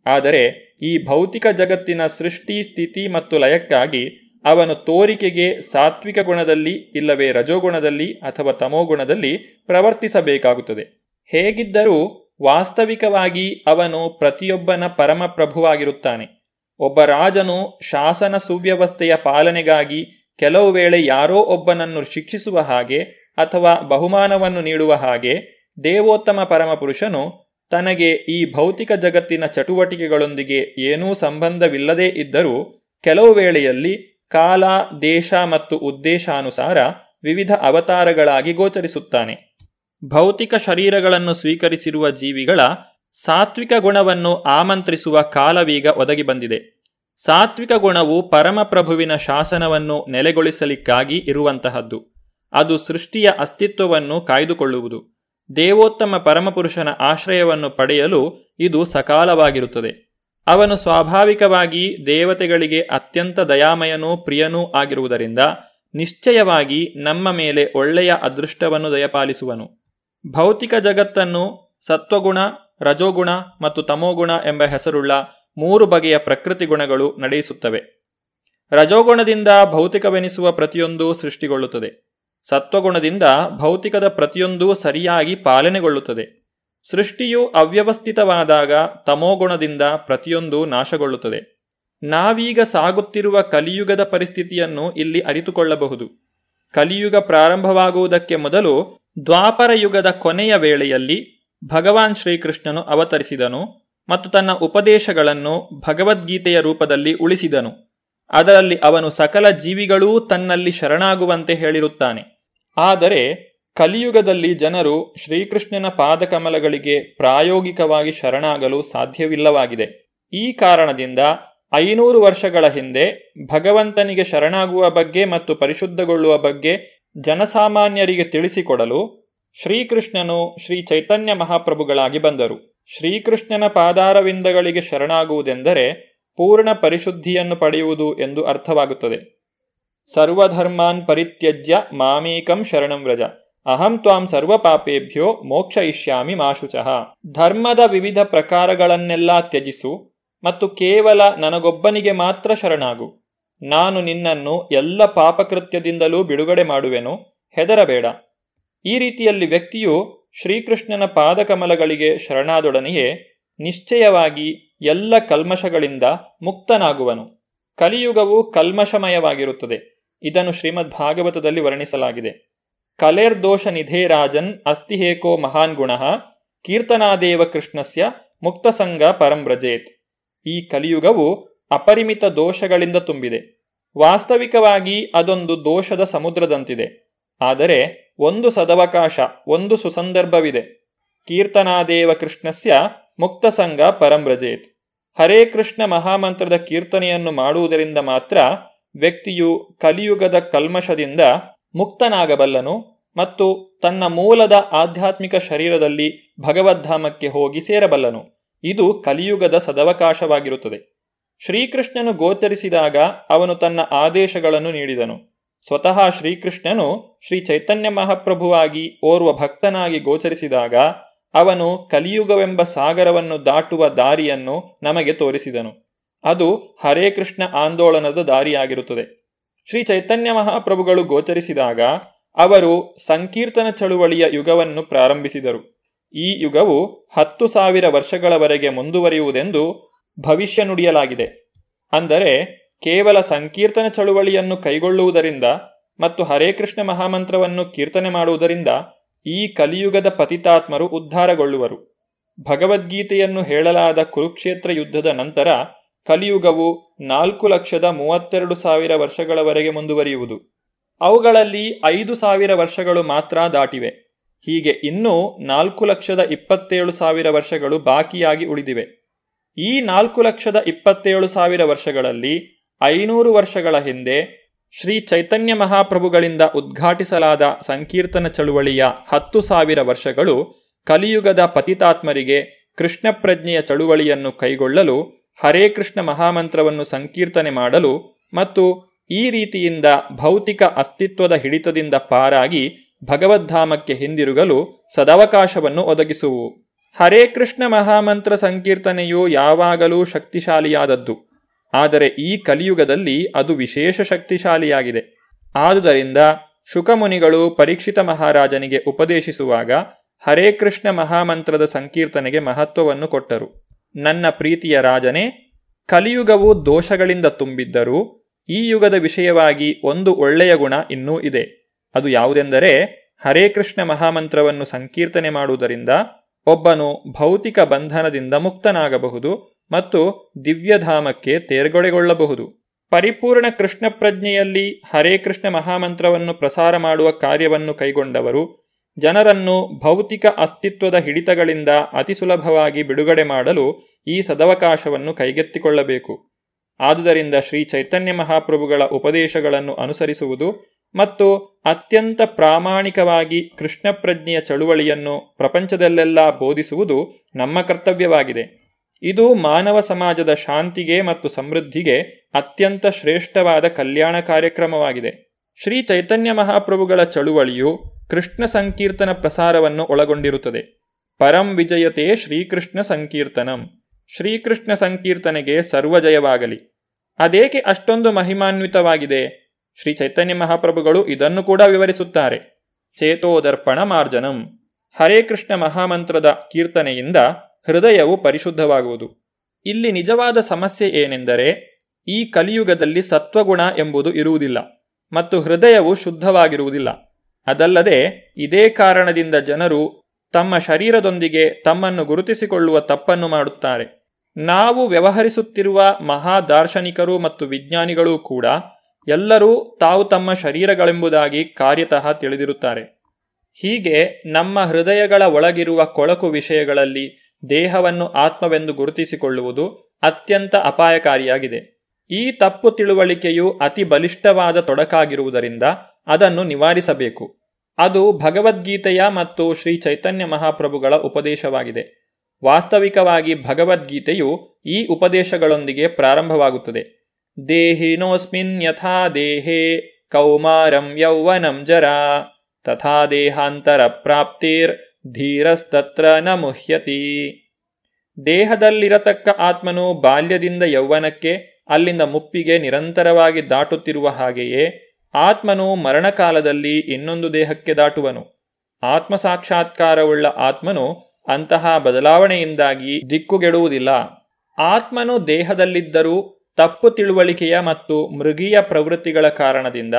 ಆದರೆ ಈ ಭೌತಿಕ ಜಗತ್ತಿನ ಸೃಷ್ಟಿ, ಸ್ಥಿತಿ ಮತ್ತು ಲಯಕ್ಕಾಗಿ ಅವನು ತೋರಿಕೆಗೆ ಸಾತ್ವಿಕ ಗುಣದಲ್ಲಿ ಇಲ್ಲವೇ ರಜೋಗುಣದಲ್ಲಿ ಅಥವಾ ತಮೋಗುಣದಲ್ಲಿ ಪ್ರವರ್ತಿಸಬೇಕಾಗುತ್ತದೆ. ಹೇಗಿದ್ದರೂ ವಾಸ್ತವಿಕವಾಗಿ ಅವನು ಪ್ರತಿಯೊಬ್ಬನ ಪರಮಪ್ರಭುವಾಗಿರುತ್ತಾನೆ. ಒಬ್ಬ ರಾಜನು ಶಾಸನ ಸುವ್ಯವಸ್ಥೆಯ ಪಾಲನೆಗಾಗಿ ಕೆಲವು ವೇಳೆ ಯಾರೋ ಒಬ್ಬನನ್ನು ಶಿಕ್ಷಿಸುವ ಹಾಗೆ ಅಥವಾ ಬಹುಮಾನವನ್ನು ನೀಡುವ ಹಾಗೆ ದೇವೋತ್ತಮ ಪರಮಪುರುಷನು ತನಗೆ ಈ ಭೌತಿಕ ಜಗತ್ತಿನ ಚಟುವಟಿಕೆಗಳೊಂದಿಗೆ ಏನೂ ಸಂಬಂಧವಿಲ್ಲದೇ ಇದ್ದರೂ ಕೆಲವು ವೇಳೆಯಲ್ಲಿ ಕಾಲ, ದೇಶ ಮತ್ತು ಉದ್ದೇಶಾನುಸಾರ ವಿವಿಧ ಅವತಾರಗಳಾಗಿ ಗೋಚರಿಸುತ್ತಾನೆ. ಭೌತಿಕ ಶರೀರಗಳನ್ನು ಸ್ವೀಕರಿಸಿರುವ ಜೀವಿಗಳ ಸಾತ್ವಿಕ ಗುಣವನ್ನು ಆಮಂತ್ರಿಸುವ ಕಾಲವೀಗ ಒದಗಿ ಬಂದಿದೆ. ಸಾತ್ವಿಕ ಗುಣವು ಪರಮಪ್ರಭುವಿನ ಶಾಸನವನ್ನು ನೆಲೆಗೊಳಿಸಲಿಕ್ಕಾಗಿ ಇರುವಂತಹದ್ದು. ಅದು ಸೃಷ್ಟಿಯ ಅಸ್ತಿತ್ವವನ್ನು ಕಾಯ್ದುಕೊಳ್ಳುವುದು. ದೇವೋತ್ತಮ ಪರಮಪುರುಷನ ಆಶ್ರಯವನ್ನು ಪಡೆಯಲು ಇದು ಸಕಾಲವಾಗಿರುತ್ತದೆ. ಅವನು ಸ್ವಾಭಾವಿಕವಾಗಿ ದೇವತೆಗಳಿಗೆ ಅತ್ಯಂತ ದಯಾಮಯನೂ ಪ್ರಿಯನೂ ಆಗಿರುವುದರಿಂದ ನಿಶ್ಚಯವಾಗಿ ನಮ್ಮ ಮೇಲೆ ಒಳ್ಳೆಯ ಅದೃಷ್ಟವನ್ನು ದಯಪಾಲಿಸುವನು. ಭೌತಿಕ ಜಗತ್ತನ್ನು ಸತ್ವಗುಣ ರಜೋಗುಣ ಮತ್ತು ತಮೋಗುಣ ಎಂಬ ಹೆಸರುಳ್ಳ ಮೂರು ಬಗೆಯ ಪ್ರಕೃತಿ ಗುಣಗಳು ನಡೆಯಿಸುತ್ತವೆ. ರಜೋಗುಣದಿಂದ ಭೌತಿಕವೆನಿಸುವ ಪ್ರತಿಯೊಂದೂ ಸೃಷ್ಟಿಗೊಳ್ಳುತ್ತದೆ. ಸತ್ವಗುಣದಿಂದ ಭೌತಿಕದ ಪ್ರತಿಯೊಂದೂ ಸರಿಯಾಗಿ ಪಾಲನೆಗೊಳ್ಳುತ್ತದೆ. ಸೃಷ್ಟಿಯು ಅವ್ಯವಸ್ಥಿತವಾದಾಗ ತಮೋಗುಣದಿಂದ ಪ್ರತಿಯೊಂದು ನಾಶಗೊಳ್ಳುತ್ತದೆ. ನಾವೀಗ ಸಾಗುತ್ತಿರುವ ಕಲಿಯುಗದ ಪರಿಸ್ಥಿತಿಯನ್ನು ಇಲ್ಲಿ ಅರಿತುಕೊಳ್ಳಬಹುದು. ಕಲಿಯುಗ ಪ್ರಾರಂಭವಾಗುವುದಕ್ಕೆ ಮೊದಲು ದ್ವಾಪರ ಯುಗದ ಕೊನೆಯ ವೇಳೆಯಲ್ಲಿ ಭಗವಾನ್ ಶ್ರೀಕೃಷ್ಣನು ಅವತರಿಸಿದನು ಮತ್ತು ತನ್ನ ಉಪದೇಶಗಳನ್ನು ಭಗವದ್ಗೀತೆಯ ರೂಪದಲ್ಲಿ ಉಳಿಸಿದನು. ಅದರಲ್ಲಿ ಅವನು ಸಕಲ ಜೀವಿಗಳೂ ತನ್ನಲ್ಲಿ ಶರಣಾಗುವಂತೆ ಹೇಳಿರುತ್ತಾನೆ. ಆದರೆ ಕಲಿಯುಗದಲ್ಲಿ ಜನರು ಶ್ರೀಕೃಷ್ಣನ ಪಾದಕಮಲಗಳಿಗೆ ಪ್ರಾಯೋಗಿಕವಾಗಿ ಶರಣಾಗಲು ಸಾಧ್ಯವಿಲ್ಲವಾಗಿದೆ. ಈ ಕಾರಣದಿಂದ ಐನೂರು ವರ್ಷಗಳ ಹಿಂದೆ ಭಗವಂತನಿಗೆ ಶರಣಾಗುವ ಬಗ್ಗೆ ಮತ್ತು ಪರಿಶುದ್ಧಗೊಳ್ಳುವ ಬಗ್ಗೆ ಜನಸಾಮಾನ್ಯರಿಗೆ ತಿಳಿಸಿಕೊಡಲು ಶ್ರೀಕೃಷ್ಣನು ಶ್ರೀ ಚೈತನ್ಯ ಮಹಾಪ್ರಭುಗಳಾಗಿ ಬಂದರು. ಶ್ರೀಕೃಷ್ಣನ ಪಾದಾರವಿಂದಗಳಿಗೆ ಶರಣಾಗುವುದೆಂದರೆ ಪೂರ್ಣ ಪರಿಶುದ್ಧಿಯನ್ನು ಪಡೆಯುವುದು ಎಂದು ಅರ್ಥವಾಗುತ್ತದೆ. ಸರ್ವಧರ್ಮಾನ್ ಪರಿತ್ಯಜ್ಯ ಮಾಮೇಕಂ ಶರಣಂ ವ್ರಜ. ಅಹಂ ತ್ವಾಂ ಸರ್ವ ಪಾಪೇಭ್ಯೋ ಮೋಕ್ಷ ಇಷ್ಯಾಮಿ ಮಾಶುಚಃ. ಧರ್ಮದ ವಿವಿಧ ಪ್ರಕಾರಗಳನ್ನೆಲ್ಲ ತ್ಯಜಿಸು ಮತ್ತು ಕೇವಲ ನನಗೊಬ್ಬನಿಗೆ ಮಾತ್ರ ಶರಣಾಗು. ನಾನು ನಿನ್ನನ್ನು ಎಲ್ಲ ಪಾಪಕೃತ್ಯದಿಂದಲೂ ಬಿಡುಗಡೆ ಮಾಡುವೆನು. ಹೆದರಬೇಡ. ಈ ರೀತಿಯಲ್ಲಿ ವ್ಯಕ್ತಿಯು ಶ್ರೀಕೃಷ್ಣನ ಪಾದಕಮಲಗಳಿಗೆ ಶರಣಾದೊಡನೆಯೇ ನಿಶ್ಚಯವಾಗಿ ಎಲ್ಲ ಕಲ್ಮಶಗಳಿಂದ ಮುಕ್ತನಾಗುವನು. ಕಲಿಯುಗವು ಕಲ್ಮಶಮಯವಾಗಿರುತ್ತದೆ. ಇದನ್ನು ಶ್ರೀಮದ್ ಭಾಗವತದಲ್ಲಿ ವರ್ಣಿಸಲಾಗಿದೆ ಕಲೇರ್ದೋಷ ನಿಧೇ ರಾಜನ್ ಅಸ್ತಿಹೇಕೋ ಮಹಾನ್ ಗುಣ ಕೀರ್ತನಾದೇವ ಕೃಷ್ಣಸ್ಯ ಮುಕ್ತಸಂಗ ಪರಂಬ್ರಜೇತ್ ಈ ಕಲಿಯುಗವು ಅಪರಿಮಿತ ದೋಷಗಳಿಂದ ತುಂಬಿದೆ. ವಾಸ್ತವಿಕವಾಗಿ ಅದೊಂದು ದೋಷದ ಸಮುದ್ರದಂತಿದೆ. ಆದರೆ ಒಂದು ಸದವಕಾಶ, ಒಂದು ಸುಸಂದರ್ಭವಿದೆ. ಕೀರ್ತನಾದೇವ ಕೃಷ್ಣಸ್ಯ ಮುಕ್ತಸಂಗ ಪರಂಬ್ರಜೇತ್ ಹರೇ ಕೃಷ್ಣ ಮಹಾಮಂತ್ರದ ಕೀರ್ತನೆಯನ್ನು ಮಾಡುವುದರಿಂದ ಮಾತ್ರ ವ್ಯಕ್ತಿಯು ಕಲಿಯುಗದ ಕಲ್ಮಶದಿಂದ ಮುಕ್ತನಾಗಬಲ್ಲನು ಮತ್ತು ತನ್ನ ಮೂಲದ ಆಧ್ಯಾತ್ಮಿಕ ಶರೀರದಲ್ಲಿ ಭಗವದ್ಧಾಮಕ್ಕೆ ಹೋಗಿ ಸೇರಬಲ್ಲನು. ಇದು ಕಲಿಯುಗದ ಸದವಕಾಶವಾಗಿರುತ್ತದೆ. ಶ್ರೀಕೃಷ್ಣನು ಗೋಚರಿಸಿದಾಗ ಅವನು ತನ್ನ ಆದೇಶಗಳನ್ನು ನೀಡಿದನು. ಸ್ವತಃ ಶ್ರೀಕೃಷ್ಣನು ಶ್ರೀ ಚೈತನ್ಯ ಮಹಾಪ್ರಭುವಾಗಿ ಓರ್ವ ಭಕ್ತನಾಗಿ ಗೋಚರಿಸಿದಾಗ ಅವನು ಕಲಿಯುಗವೆಂಬ ಸಾಗರವನ್ನು ದಾಟುವ ದಾರಿಯನ್ನು ನಮಗೆ ತೋರಿಸಿದನು. ಅದು ಹರೇ ಕೃಷ್ಣ ಆಂದೋಲನದ ದಾರಿಯಾಗಿರುತ್ತದೆ. ಶ್ರೀ ಚೈತನ್ಯ ಮಹಾಪ್ರಭುಗಳು ಗೋಚರಿಸಿದಾಗ ಅವರು ಸಂಕೀರ್ತನ ಚಳುವಳಿಯ ಯುಗವನ್ನು ಪ್ರಾರಂಭಿಸಿದರು. ಈ ಯುಗವು ಹತ್ತು ಸಾವಿರ ವರ್ಷಗಳವರೆಗೆ ಮುಂದುವರಿಯುವುದೆಂದು ಭವಿಷ್ಯ ನುಡಿಯಲಾಗಿದೆ. ಅಂದರೆ ಕೇವಲ ಸಂಕೀರ್ತನ ಚಳುವಳಿಯನ್ನು ಕೈಗೊಳ್ಳುವುದರಿಂದ ಮತ್ತು ಹರೇ ಕೃಷ್ಣ ಮಹಾಮಂತ್ರವನ್ನು ಕೀರ್ತನೆ ಮಾಡುವುದರಿಂದ ಈ ಕಲಿಯುಗದ ಪತಿತಾತ್ಮರು ಉದ್ಧಾರಗೊಳ್ಳುವರು. ಭಗವದ್ಗೀತೆಯನ್ನು ಹೇಳಲಾದ ಕುರುಕ್ಷೇತ್ರ ಯುದ್ಧದ ನಂತರ ಕಲಿಯುಗವು ನಾಲ್ಕು ಲಕ್ಷದ ಮೂವತ್ತೆರಡು ಸಾವಿರ ವರ್ಷಗಳವರೆಗೆ ಮುಂದುವರಿಯುವುದು. ಅವುಗಳಲ್ಲಿ ಐದು ಸಾವಿರ ವರ್ಷಗಳು ಮಾತ್ರ ದಾಟಿವೆ. ಹೀಗೆ ಇನ್ನೂ ನಾಲ್ಕು ಲಕ್ಷದ ಇಪ್ಪತ್ತೇಳು ಸಾವಿರ ವರ್ಷಗಳು ಬಾಕಿಯಾಗಿ ಉಳಿದಿವೆ. ಈ ನಾಲ್ಕು ಲಕ್ಷದ ಇಪ್ಪತ್ತೇಳು ಸಾವಿರ ವರ್ಷಗಳಲ್ಲಿ ಐನೂರು ವರ್ಷಗಳ ಹಿಂದೆ ಶ್ರೀ ಚೈತನ್ಯ ಮಹಾಪ್ರಭುಗಳಿಂದ ಉದ್ಘಾಟಿಸಲಾದ ಸಂಕೀರ್ತನ ಚಳುವಳಿಯ ಹತ್ತು ಸಾವಿರ ವರ್ಷಗಳು ಕಲಿಯುಗದ ಪತಿತಾತ್ಮರಿಗೆ ಕೃಷ್ಣ ಪ್ರಜ್ಞೆಯ ಚಳುವಳಿಯನ್ನು ಕೈಗೊಳ್ಳಲು ಹರೇ ಕೃಷ್ಣ ಮಹಾಮಂತ್ರವನ್ನು ಸಂಕೀರ್ತನೆ ಮಾಡಲು ಮತ್ತು ಈ ರೀತಿಯಿಂದ ಭೌತಿಕ ಅಸ್ತಿತ್ವದ ಹಿಡಿತದಿಂದ ಪಾರಾಗಿ ಭಗವದ್ಧಾಮಕ್ಕೆ ಹಿಂದಿರುಗಲು ಸದವಕಾಶವನ್ನು ಒದಗಿಸುವು. ಹರೇ ಕೃಷ್ಣ ಮಹಾಮಂತ್ರ ಸಂಕೀರ್ತನೆಯು ಯಾವಾಗಲೂ ಶಕ್ತಿಶಾಲಿಯಾದದ್ದು. ಆದರೆ ಈ ಕಲಿಯುಗದಲ್ಲಿ ಅದು ವಿಶೇಷ ಶಕ್ತಿಶಾಲಿಯಾಗಿದೆ. ಆದುದರಿಂದ ಶುಕಮುನಿಗಳು ಪರೀಕ್ಷಿತ ಮಹಾರಾಜನಿಗೆ ಉಪದೇಶಿಸುವಾಗ ಹರೇ ಕೃಷ್ಣ ಮಹಾಮಂತ್ರದ ಸಂಕೀರ್ತನೆಗೆ ಮಹತ್ವವನ್ನು ಕೊಟ್ಟರು. ನನ್ನ ಪ್ರೀತಿಯ ರಾಜನೇ, ಕಲಿಯುಗವು ದೋಷಗಳಿಂದ ತುಂಬಿದ್ದರೂ ಈ ಯುಗದ ವಿಷಯವಾಗಿ ಒಂದು ಒಳ್ಳೆಯ ಗುಣ ಇನ್ನೂ ಇದೆ. ಅದು ಯಾವುದೆಂದರೆ ಹರೇ ಕೃಷ್ಣ ಮಹಾಮಂತ್ರವನ್ನು ಸಂಕೀರ್ತನೆ ಮಾಡುವುದರಿಂದ ಒಬ್ಬನು ಭೌತಿಕ ಬಂಧನದಿಂದ ಮುಕ್ತನಾಗಬಹುದು ಮತ್ತು ದಿವ್ಯಧಾಮಕ್ಕೆ ತೇರ್ಗೊಡೆಗೊಳ್ಳಬಹುದು. ಪರಿಪೂರ್ಣ ಕೃಷ್ಣ ಪ್ರಜ್ಞೆಯಲ್ಲಿ ಹರೇ ಕೃಷ್ಣ ಮಹಾಮಂತ್ರವನ್ನು ಪ್ರಸಾರ ಮಾಡುವ ಕಾರ್ಯವನ್ನು ಕೈಗೊಂಡವರು ಜನರನ್ನು ಭೌತಿಕ ಅಸ್ತಿತ್ವದ ಹಿಡಿತಗಳಿಂದ ಅತಿ ಸುಲಭವಾಗಿ ಬಿಡುಗಡೆ ಮಾಡಲು ಈ ಸದವಕಾಶವನ್ನು ಕೈಗೆತ್ತಿಕೊಳ್ಳಬೇಕು. ಆದುದರಿಂದ ಶ್ರೀ ಚೈತನ್ಯ ಮಹಾಪ್ರಭುಗಳ ಉಪದೇಶಗಳನ್ನು ಅನುಸರಿಸುವುದು ಮತ್ತು ಅತ್ಯಂತ ಪ್ರಾಮಾಣಿಕವಾಗಿ ಕೃಷ್ಣ ಪ್ರಜ್ಞೆಯ ಚಳುವಳಿಯನ್ನು ಪ್ರಪಂಚದಲ್ಲೆಲ್ಲ ಬೋಧಿಸುವುದು ನಮ್ಮ ಕರ್ತವ್ಯವಾಗಿದೆ. ಇದು ಮಾನವ ಸಮಾಜದ ಶಾಂತಿಗೆ ಮತ್ತು ಸಮೃದ್ಧಿಗೆ ಅತ್ಯಂತ ಶ್ರೇಷ್ಠವಾದ ಕಲ್ಯಾಣ ಕಾರ್ಯಕ್ರಮವಾಗಿದೆ. ಶ್ರೀ ಚೈತನ್ಯ ಮಹಾಪ್ರಭುಗಳ ಚಳುವಳಿಯು ಕೃಷ್ಣ ಸಂಕೀರ್ತನ ಪ್ರಸಾರವನ್ನು ಒಳಗೊಂಡಿರುತ್ತದೆ. ಪರಂ ವಿಜಯತೆ ಶ್ರೀಕೃಷ್ಣ ಸಂಕೀರ್ತನಂ. ಶ್ರೀಕೃಷ್ಣ ಸಂಕೀರ್ತನೆಗೆ ಸರ್ವಜಯವಾಗಲಿ ಅದೇಕೆ ಅಷ್ಟೊಂದು ಮಹಿಮಾನ್ವಿತವಾಗಿದೆ? ಶ್ರೀ ಚೈತನ್ಯ ಮಹಾಪ್ರಭುಗಳು ಇದನ್ನು ಕೂಡ ವಿವರಿಸುತ್ತಾರೆ. ಚೇತೋದರ್ಪಣ ಮಾರ್ಜನಂ ಹರೇ ಕೃಷ್ಣ ಮಹಾಮಂತ್ರದ ಕೀರ್ತನೆಯಿಂದ ಹೃದಯವು ಪರಿಶುದ್ಧವಾಗುವುದು. ಇಲ್ಲಿ ನಿಜವಾದ ಸಮಸ್ಯೆ ಏನೆಂದರೆ, ಈ ಕಲಿಯುಗದಲ್ಲಿ ಸತ್ವಗುಣ ಎಂಬುದು ಇರುವುದಿಲ್ಲ ಮತ್ತು ಹೃದಯವು ಶುದ್ಧವಾಗಿರುವುದಿಲ್ಲ. ಅದಲ್ಲದೆ, ಇದೇ ಕಾರಣದಿಂದ ಜನರು ತಮ್ಮ ಶರೀರದೊಂದಿಗೆ ತಮ್ಮನ್ನು ಗುರುತಿಸಿಕೊಳ್ಳುವ ತಪ್ಪನ್ನು ಮಾಡುತ್ತಾರೆ. ನಾವು ವ್ಯವಹರಿಸುತ್ತಿರುವ ಮಹಾ ದಾರ್ಶನಿಕರು ಮತ್ತು ವಿಜ್ಞಾನಿಗಳು ಕೂಡ ಎಲ್ಲರೂ ತಾವು ತಮ್ಮ ಶರೀರಗಳೆಂಬುದಾಗಿ ಕಾರ್ಯತಃ ತಿಳಿದಿರುತ್ತಾರೆ. ಹೀಗೆ ನಮ್ಮ ಹೃದಯಗಳ ಒಳಗಿರುವ ಕೊಳಕು ವಿಷಯಗಳಲ್ಲಿ ದೇಹವನ್ನು ಆತ್ಮವೆಂದು ಗುರುತಿಸಿಕೊಳ್ಳುವುದು ಅತ್ಯಂತ ಅಪಾಯಕಾರಿಯಾಗಿದೆ. ಈ ತಪ್ಪು ತಿಳುವಳಿಕೆಯು ಅತಿ ಬಲಿಷ್ಠವಾದ ತೊಡಕಾಗಿರುವುದರಿಂದ ಅದನ್ನು ನಿವಾರಿಸಬೇಕು. ಅದು ಭಗವದ್ಗೀತೆಯ ಮತ್ತು ಶ್ರೀ ಚೈತನ್ಯ ಮಹಾಪ್ರಭುಗಳ ಉಪದೇಶವಾಗಿದೆ. ವಾಸ್ತವಿಕವಾಗಿ ಭಗವದ್ಗೀತೆಯು ಈ ಉಪದೇಶಗಳೊಂದಿಗೆ ಪ್ರಾರಂಭವಾಗುತ್ತದೆ. ದೇಹಿನೋಸ್ಮಿನ್ ಯಥಾ ದೇಹೇ ಕೌಮಾರಂ ಯೌವನಂ ಜರ ತಥಾ ದೇಹಾಂತರ ಪ್ರಾಪ್ತಿರ್ ಧೀರಸ್ತತ್ರ ನ ಮುಹ್ಯತಿ ದೇಹದಲ್ಲಿರತಕ್ಕ ಆತ್ಮನು ಬಾಲ್ಯದಿಂದ ಯೌವನಕ್ಕೆ, ಅಲ್ಲಿಂದ ಮುಪ್ಪಿಗೆ ನಿರಂತರವಾಗಿ ದಾಟುತ್ತಿರುವ ಹಾಗೆಯೇ ಆತ್ಮನು ಮರಣಕಾಲದಲ್ಲಿ ಇನ್ನೊಂದು ದೇಹಕ್ಕೆ ದಾಟುವನು. ಆತ್ಮ ಸಾಕ್ಷಾತ್ಕಾರವುಳ್ಳ ಆತ್ಮನು ಅಂತಹ ಬದಲಾವಣೆಯಿಂದಾಗಿ ದಿಕ್ಕುಗೆಡುವುದಿಲ್ಲ. ಆತ್ಮನು ದೇಹದಲ್ಲಿದ್ದರೂ ತಪ್ಪು ತಿಳುವಳಿಕೆಯ ಮತ್ತು ಮೃಗೀಯ ಪ್ರವೃತ್ತಿಗಳ ಕಾರಣದಿಂದ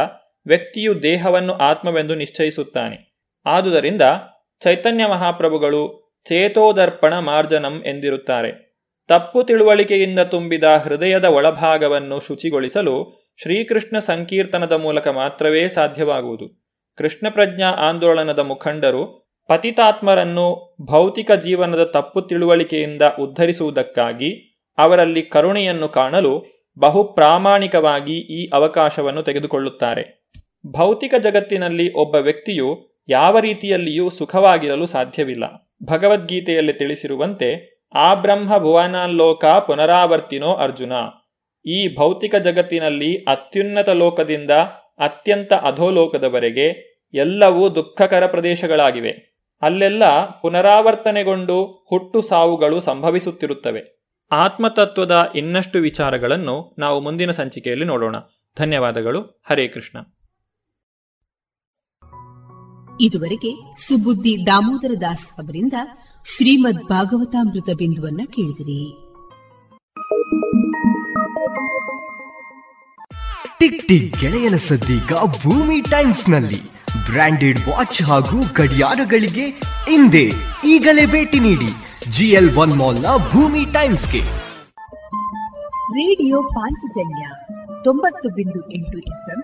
ವ್ಯಕ್ತಿಯು ದೇಹವನ್ನು ಆತ್ಮವೆಂದು ನಿಶ್ಚಯಿಸುತ್ತಾನೆ. ಆದುದರಿಂದ ಚೈತನ್ಯ ಮಹಾಪ್ರಭುಗಳು ಚೇತೋದರ್ಪಣ ಮಾರ್ಜನಂ ಎಂದಿರುತ್ತಾರೆ. ತಪ್ಪು ತಿಳುವಳಿಕೆಯಿಂದ ತುಂಬಿದ ಹೃದಯದ ಒಳಭಾಗವನ್ನು ಶುಚಿಗೊಳಿಸಲು ಶ್ರೀಕೃಷ್ಣ ಸಂಕೀರ್ತನದ ಮೂಲಕ ಮಾತ್ರವೇ ಸಾಧ್ಯವಾಗುವುದು. ಕೃಷ್ಣ ಪ್ರಜ್ಞಾ ಆಂದೋಲನದ ಮುಖಂಡರು ಪತಿತಾತ್ಮರನ್ನು ಭೌತಿಕ ಜೀವನದ ತಪ್ಪು ತಿಳುವಳಿಕೆಯಿಂದ ಉದ್ಧರಿಸುವುದಕ್ಕಾಗಿ ಅವರಲ್ಲಿ ಕರುಣೆಯನ್ನು ಕಾಣಲು ಬಹು ಪ್ರಾಮಾಣಿಕವಾಗಿ ಈ ಅವಕಾಶವನ್ನು ತೆಗೆದುಕೊಳ್ಳುತ್ತಾರೆ. ಭೌತಿಕ ಜಗತ್ತಿನಲ್ಲಿ ಒಬ್ಬ ವ್ಯಕ್ತಿಯು ಯಾವ ರೀತಿಯಲ್ಲಿಯೂ ಸುಖವಾಗಿರಲು ಸಾಧ್ಯವಿಲ್ಲ. ಭಗವದ್ಗೀತೆಯಲ್ಲಿ ತಿಳಿಸಿರುವಂತೆ, ಆ ಬ್ರಹ್ಮ ಭುವನಾಲ್ಲೋಕ ಪುನರಾವರ್ತಿನೋ ಅರ್ಜುನ. ಈ ಭೌತಿಕ ಜಗತ್ತಿನಲ್ಲಿ ಅತ್ಯುನ್ನತ ಲೋಕದಿಂದ ಅತ್ಯಂತ ಅಧೋಲೋಕದವರೆಗೆ ಎಲ್ಲವೂ ದುಃಖಕರ ಪ್ರದೇಶಗಳಾಗಿವೆ. ಅಲ್ಲೆಲ್ಲ ಪುನರಾವರ್ತನೆಗೊಂಡು ಹುಟ್ಟು ಸಾವುಗಳು ಸಂಭವಿಸುತ್ತಿರುತ್ತವೆ. ಆತ್ಮತತ್ವದ ಇನ್ನಷ್ಟು ವಿಚಾರಗಳನ್ನು ನಾವು ಮುಂದಿನ ಸಂಚಿಕೆಯಲ್ಲಿ ನೋಡೋಣ. ಧನ್ಯವಾದಗಳು. ಹರೇ ಕೃಷ್ಣ. ಇದುವರೆಗೆ ಸುಬುದ್ದಿ ದಾಮೋದರ ದಾಸ್ ಅವರಿಂದ ಶ್ರೀಮದ್ ಭಾಗವತಾಮೃತ ಬಿಂದುವನ್ನ ಕೇಳಿದಿರಿ. ಟಿಕ್ ಟಿಕ್ ಗೆಳೆಯನ ಸದ್ದೀಗ ಭೂಮಿ ಟೈಮ್ಸ್ನಲ್ಲಿ ಬ್ರಾಂಡೆಡ್ ವಾಚ್ ಹಾಗೂ ಗಡಿಯಾರಗಳಿಗೆ ಹಿಂದೆ ಈಗಲೇ ಭೇಟಿ ನೀಡಿ ಜಿಎಲ್ ಒನ್ ಮಾಲ್ನ ಭೂಮಿ ಟೈಮ್ಸ್ಗೆ. ರೇಡಿಯೋ ಪಾಂಚಜನ್ಯ ತೊಂಬತ್ತು ಬಿಂದು ಎಂಟು ಎಫ್ಎಂ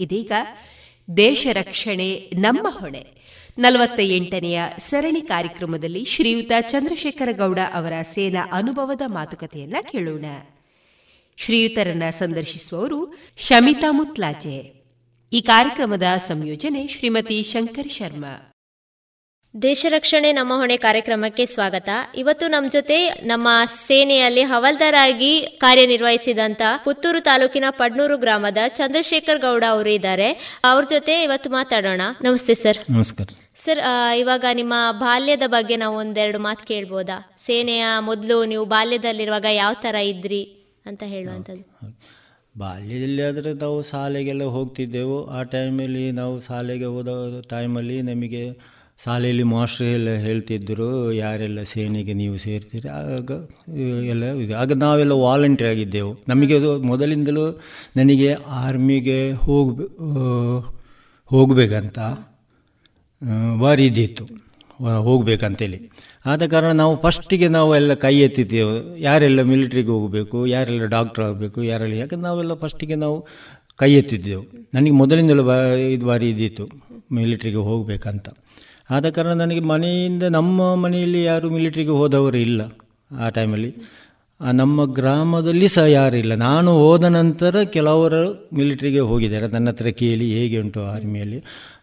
ಇದೀಗ ದೇಶ ರಕ್ಷಣೆ ನಮ್ಮ ಹೊಣೆ. ನಲವತ್ತ ಎಂಟನೆಯ ಸರಣಿ ಕಾರ್ಯಕ್ರಮದಲ್ಲಿ ಶ್ರೀಯುತ ಚಂದ್ರಶೇಖರ ಗೌಡ ಅವರ ಸೇನಾ ಅನುಭವದ ಮಾತುಕತೆಯನ್ನ ಕೇಳೋಣ. ಶ್ರೀಯುತರನ್ನ ಸಂದರ್ಶಿಸುವವರು ಶಮಿತಾ ಮುತ್ಲಾಜೆ. ಈ ಕಾರ್ಯಕ್ರಮದ ಸಂಯೋಜನೆ ಶ್ರೀಮತಿ ಶಂಕರ್ ಶರ್ಮಾ. ದೇಶ ರಕ್ಷಣೆ ನಮ್ಮ ಹೊಣೆ ಕಾರ್ಯಕ್ರಮಕ್ಕೆ ಸ್ವಾಗತ. ಇವತ್ತು ನಮ್ಮ ಜೊತೆ ನಮ್ಮ ಸೇನೆಯಲ್ಲಿ ಹವಾಲ್ದಾರಾಗಿ ಆಗಿ ಕಾರ್ಯನಿರ್ವಹಿಸಿದಂತ ಪುತ್ತೂರು ತಾಲೂಕಿನ ಪಡ್ನೂರು ಗ್ರಾಮದ ಚಂದ್ರಶೇಖರ್ ಗೌಡ ಅವರು ಇದ್ದಾರೆ. ಅವ್ರ ಜೊತೆ ಇವತ್ತು ಮಾತಾಡೋಣ. ನಮಸ್ತೆ ಸರ್. ನಮಸ್ಕಾರ. ಸರ್ ಇವಾಗ ನಿಮ್ಮ ಬಾಲ್ಯದ ಬಗ್ಗೆ ನಾವು ಒಂದೆರಡು ಮಾತು ಕೇಳ್ಬೋದಾ? ಸೇನೆಯ ಮೊದಲು ನೀವು ಬಾಲ್ಯದಲ್ಲಿರುವಾಗ ಯಾವ ತರ ಇದ್ರಿ ಅಂತ ಹೇಳುವಂಥದ್ದು. ಬಾಲ್ಯದಲ್ಲಿ ಆದರೆ ನಾವು ಶಾಲೆಗೆಲ್ಲ ಹೋಗ್ತಿದ್ದೆವು. ಆ ಟೈಮಲ್ಲಿ ನಾವು ಶಾಲೆಗೆ ಹೋದ ಟೈಮಲ್ಲಿ ನಮಗೆ ಶಾಲೆಯಲ್ಲಿ ಮಾಸ್ಟ್ರ್ ಎಲ್ಲ ಹೇಳ್ತಿದ್ದರು ಯಾರೆಲ್ಲ ಸೇನೆಗೆ ನೀವು ಸೇರ್ತೀರಿ, ಆಗ ಎಲ್ಲ ಇದು. ಆಗ ನಾವೆಲ್ಲ ವಾಲಂಟಿಯರ್ ಆಗಿದ್ದೆವು. ನಮಗೆ ಅದು ಮೊದಲಿಂದಲೂ ನನಗೆ ಆರ್ಮಿಗೆ ಹೋಗ್ಬೇ ಹೋಗಬೇಕಂತ ಭಾರಿ ಇದ್ದಿತ್ತು ಹೋಗಬೇಕಂತೇಳಿ. ಆದ ಕಾರಣ ನಾವು ಫಸ್ಟಿಗೆ ನಾವು ಎಲ್ಲ ಕೈ ಎತ್ತಿದ್ದೆವು. ಯಾರೆಲ್ಲ ಮಿಲಿಟ್ರಿಗೆ ಹೋಗಬೇಕು, ಯಾರೆಲ್ಲ ಡಾಕ್ಟ್ರ್ ಆಗಬೇಕು, ಯಾರೆಲ್ಲ ಯಾಕಂದ್ರೆ ನಾವೆಲ್ಲ ಫಸ್ಟಿಗೆ ನಾವು ಕೈ ಎತ್ತಿದ್ದೆವು. ನನಗೆ ಮೊದಲಿಂದಲೂ ಬಾ, ಇದು ಬಾರಿ ಇದ್ದಿತ್ತು ಮಿಲಿಟ್ರಿಗೆ ಹೋಗಬೇಕಂತ. ಆದ ಕಾರಣ ನನಗೆ ಮನೆಯಿಂದ ನಮ್ಮ ಮನೆಯಲ್ಲಿ ಯಾರು ಮಿಲಿಟ್ರಿಗೆ ಹೋದವರು ಇಲ್ಲ ಆ ಟೈಮಲ್ಲಿ ನಮ್ಮ ಗ್ರಾಮದಲ್ಲಿ ಸಹ ಯಾರಿಲ್ಲ ನಾನು ಹೋದ ನಂತರ ಕೆಲವರು ಮಿಲಿಟ್ರಿಗೆ ಹೋಗಿದ್ದಾರೆ. ನನ್ನ ಹತ್ರ ಕೇಳಿ ಹೇಗೆ ಉಂಟು ಆರ್ಮಿಯಲ್ಲಿ